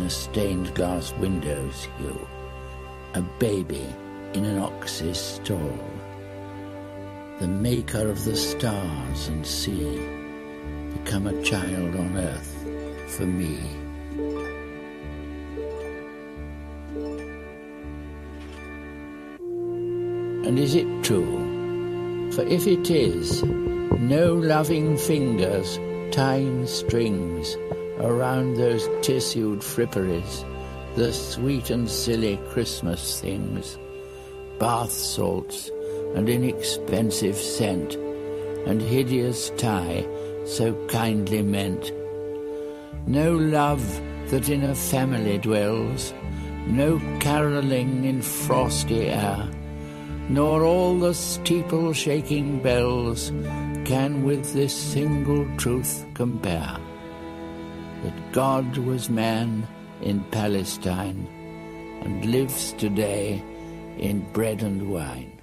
A stained glass window's hue, a baby in an ox's stall, the maker of the stars and sea, become a child on earth for me. And is it true? For if it is, no loving fingers tying strings around those tissued fripperies, the sweet and silly Christmas things, bath salts and inexpensive scent, and hideous tie so kindly meant. No love that in a family dwells, no caroling in frosty air, nor all the steeple shaking bells can with this single truth compare that God was man in Palestine and lives today in bread and wine.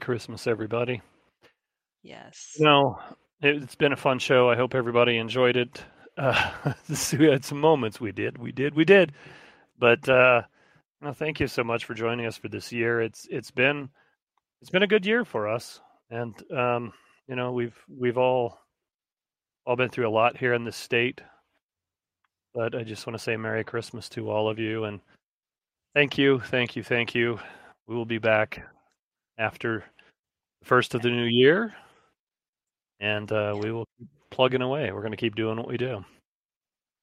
Christmas, everybody. Yes. No, it's been a fun show. I hope everybody enjoyed it. Uh, we had some moments. We did, we did, we did. But uh, no, thank you so much for joining us for this year. It's it's been it's been a good year for us, and um, you know we've we've all all been through a lot here in the state. But I just want to say Merry Christmas to all of you, and thank you, thank you, thank you. We will be back after the first of the new year, and uh, we will keep plugging away. We're going to keep doing what we do.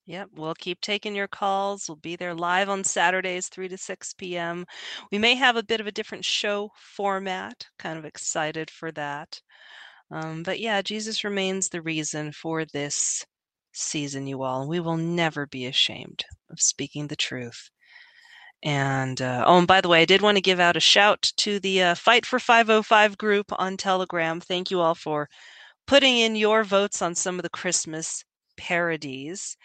Yep, we'll keep taking your calls. We'll be there live on Saturdays, 3 to 6 p.m. We may have a bit of a different show format. Kind of excited for that. Um, but yeah, Jesus remains the reason for this season, you all. We will never be ashamed of speaking the truth. And uh, oh, and by the way, I did want to give out a shout to the uh, Fight for 505 group on Telegram. Thank you all for putting in your votes on some of the Christmas parodies.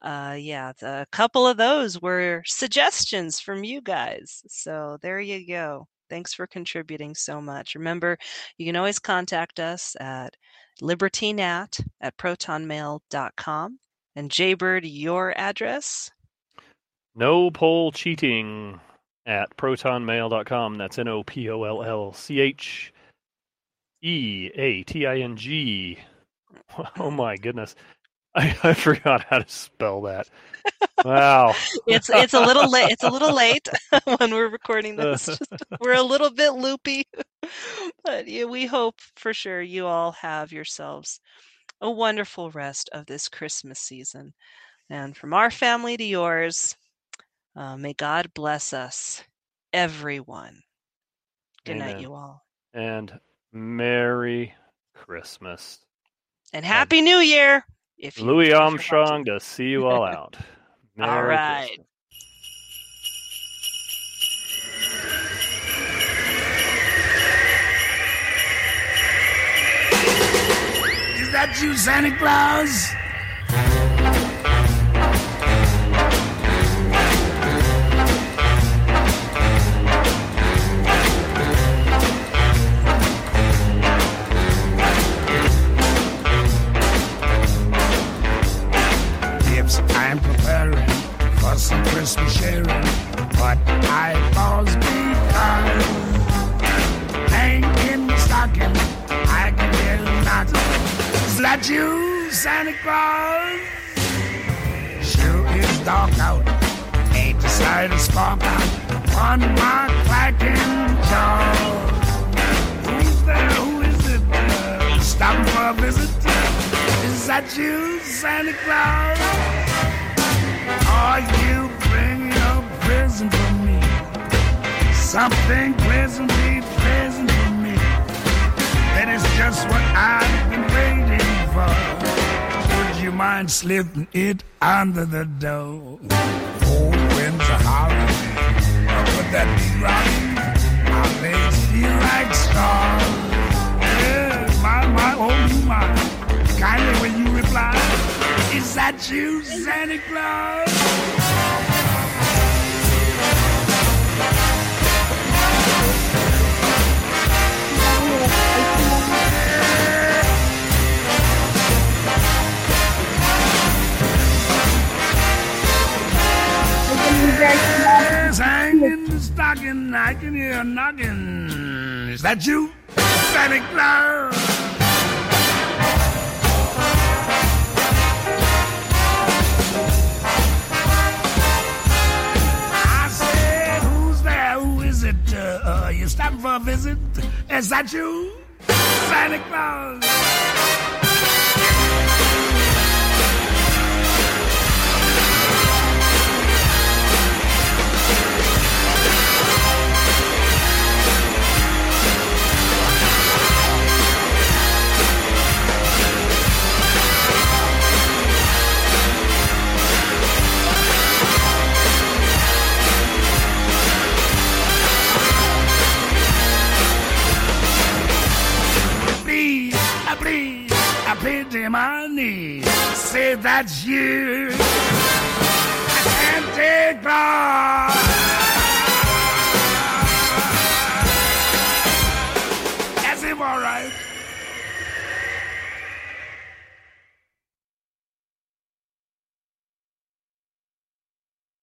Uh, yeah, a couple of those were suggestions from you guys. So there you go. Thanks for contributing so much. Remember, you can always contact us at libertynat at protonmail.com. And J-Bird, your address? No poll cheating at protonmail.com. That's N O P O L L C H E A T I N G. Oh my goodness. I, I forgot how to spell that. Wow. It's it's a little late. It's a little late when we're recording this. Just- we're a little bit loopy, but yeah, we hope for sure you all have yourselves a wonderful rest of this Christmas season. And from our family to yours, uh, may God bless us, everyone. Good night, you all, And Merry Christmas. and Happy New Year. If you, Louis Armstrong to see you all out. All Merry right. Christmas. Is that you, Santa Claus? Some Christmas sharing, but I must be kind. Hang in the stocking, I can hear a knock. Is that you, Santa Claus? Sure is dark out, ain't the slightest spark out on my clacking jaw. Who's there? Who is it? Uh, stopping for a visit? Is that you, Santa Claus? Are you bringing a present for me? Something pleasantly pleasant for me. That is just what I've been waiting for. Would you mind slipping it under the door? Oh, Cold winds are howling. Would that be rocking? Our legs feel like stars. Yeah, my, my, oh my. Kindly when you reply, is that you, Santa Claus? Yes, hanging the stocking, I can hear knocking. Is that you, Santa Claus? Uh, you stopping for a visit? Is that you, Santa Claus? Please, I I pity my knees. Say that's you. Santa Claus.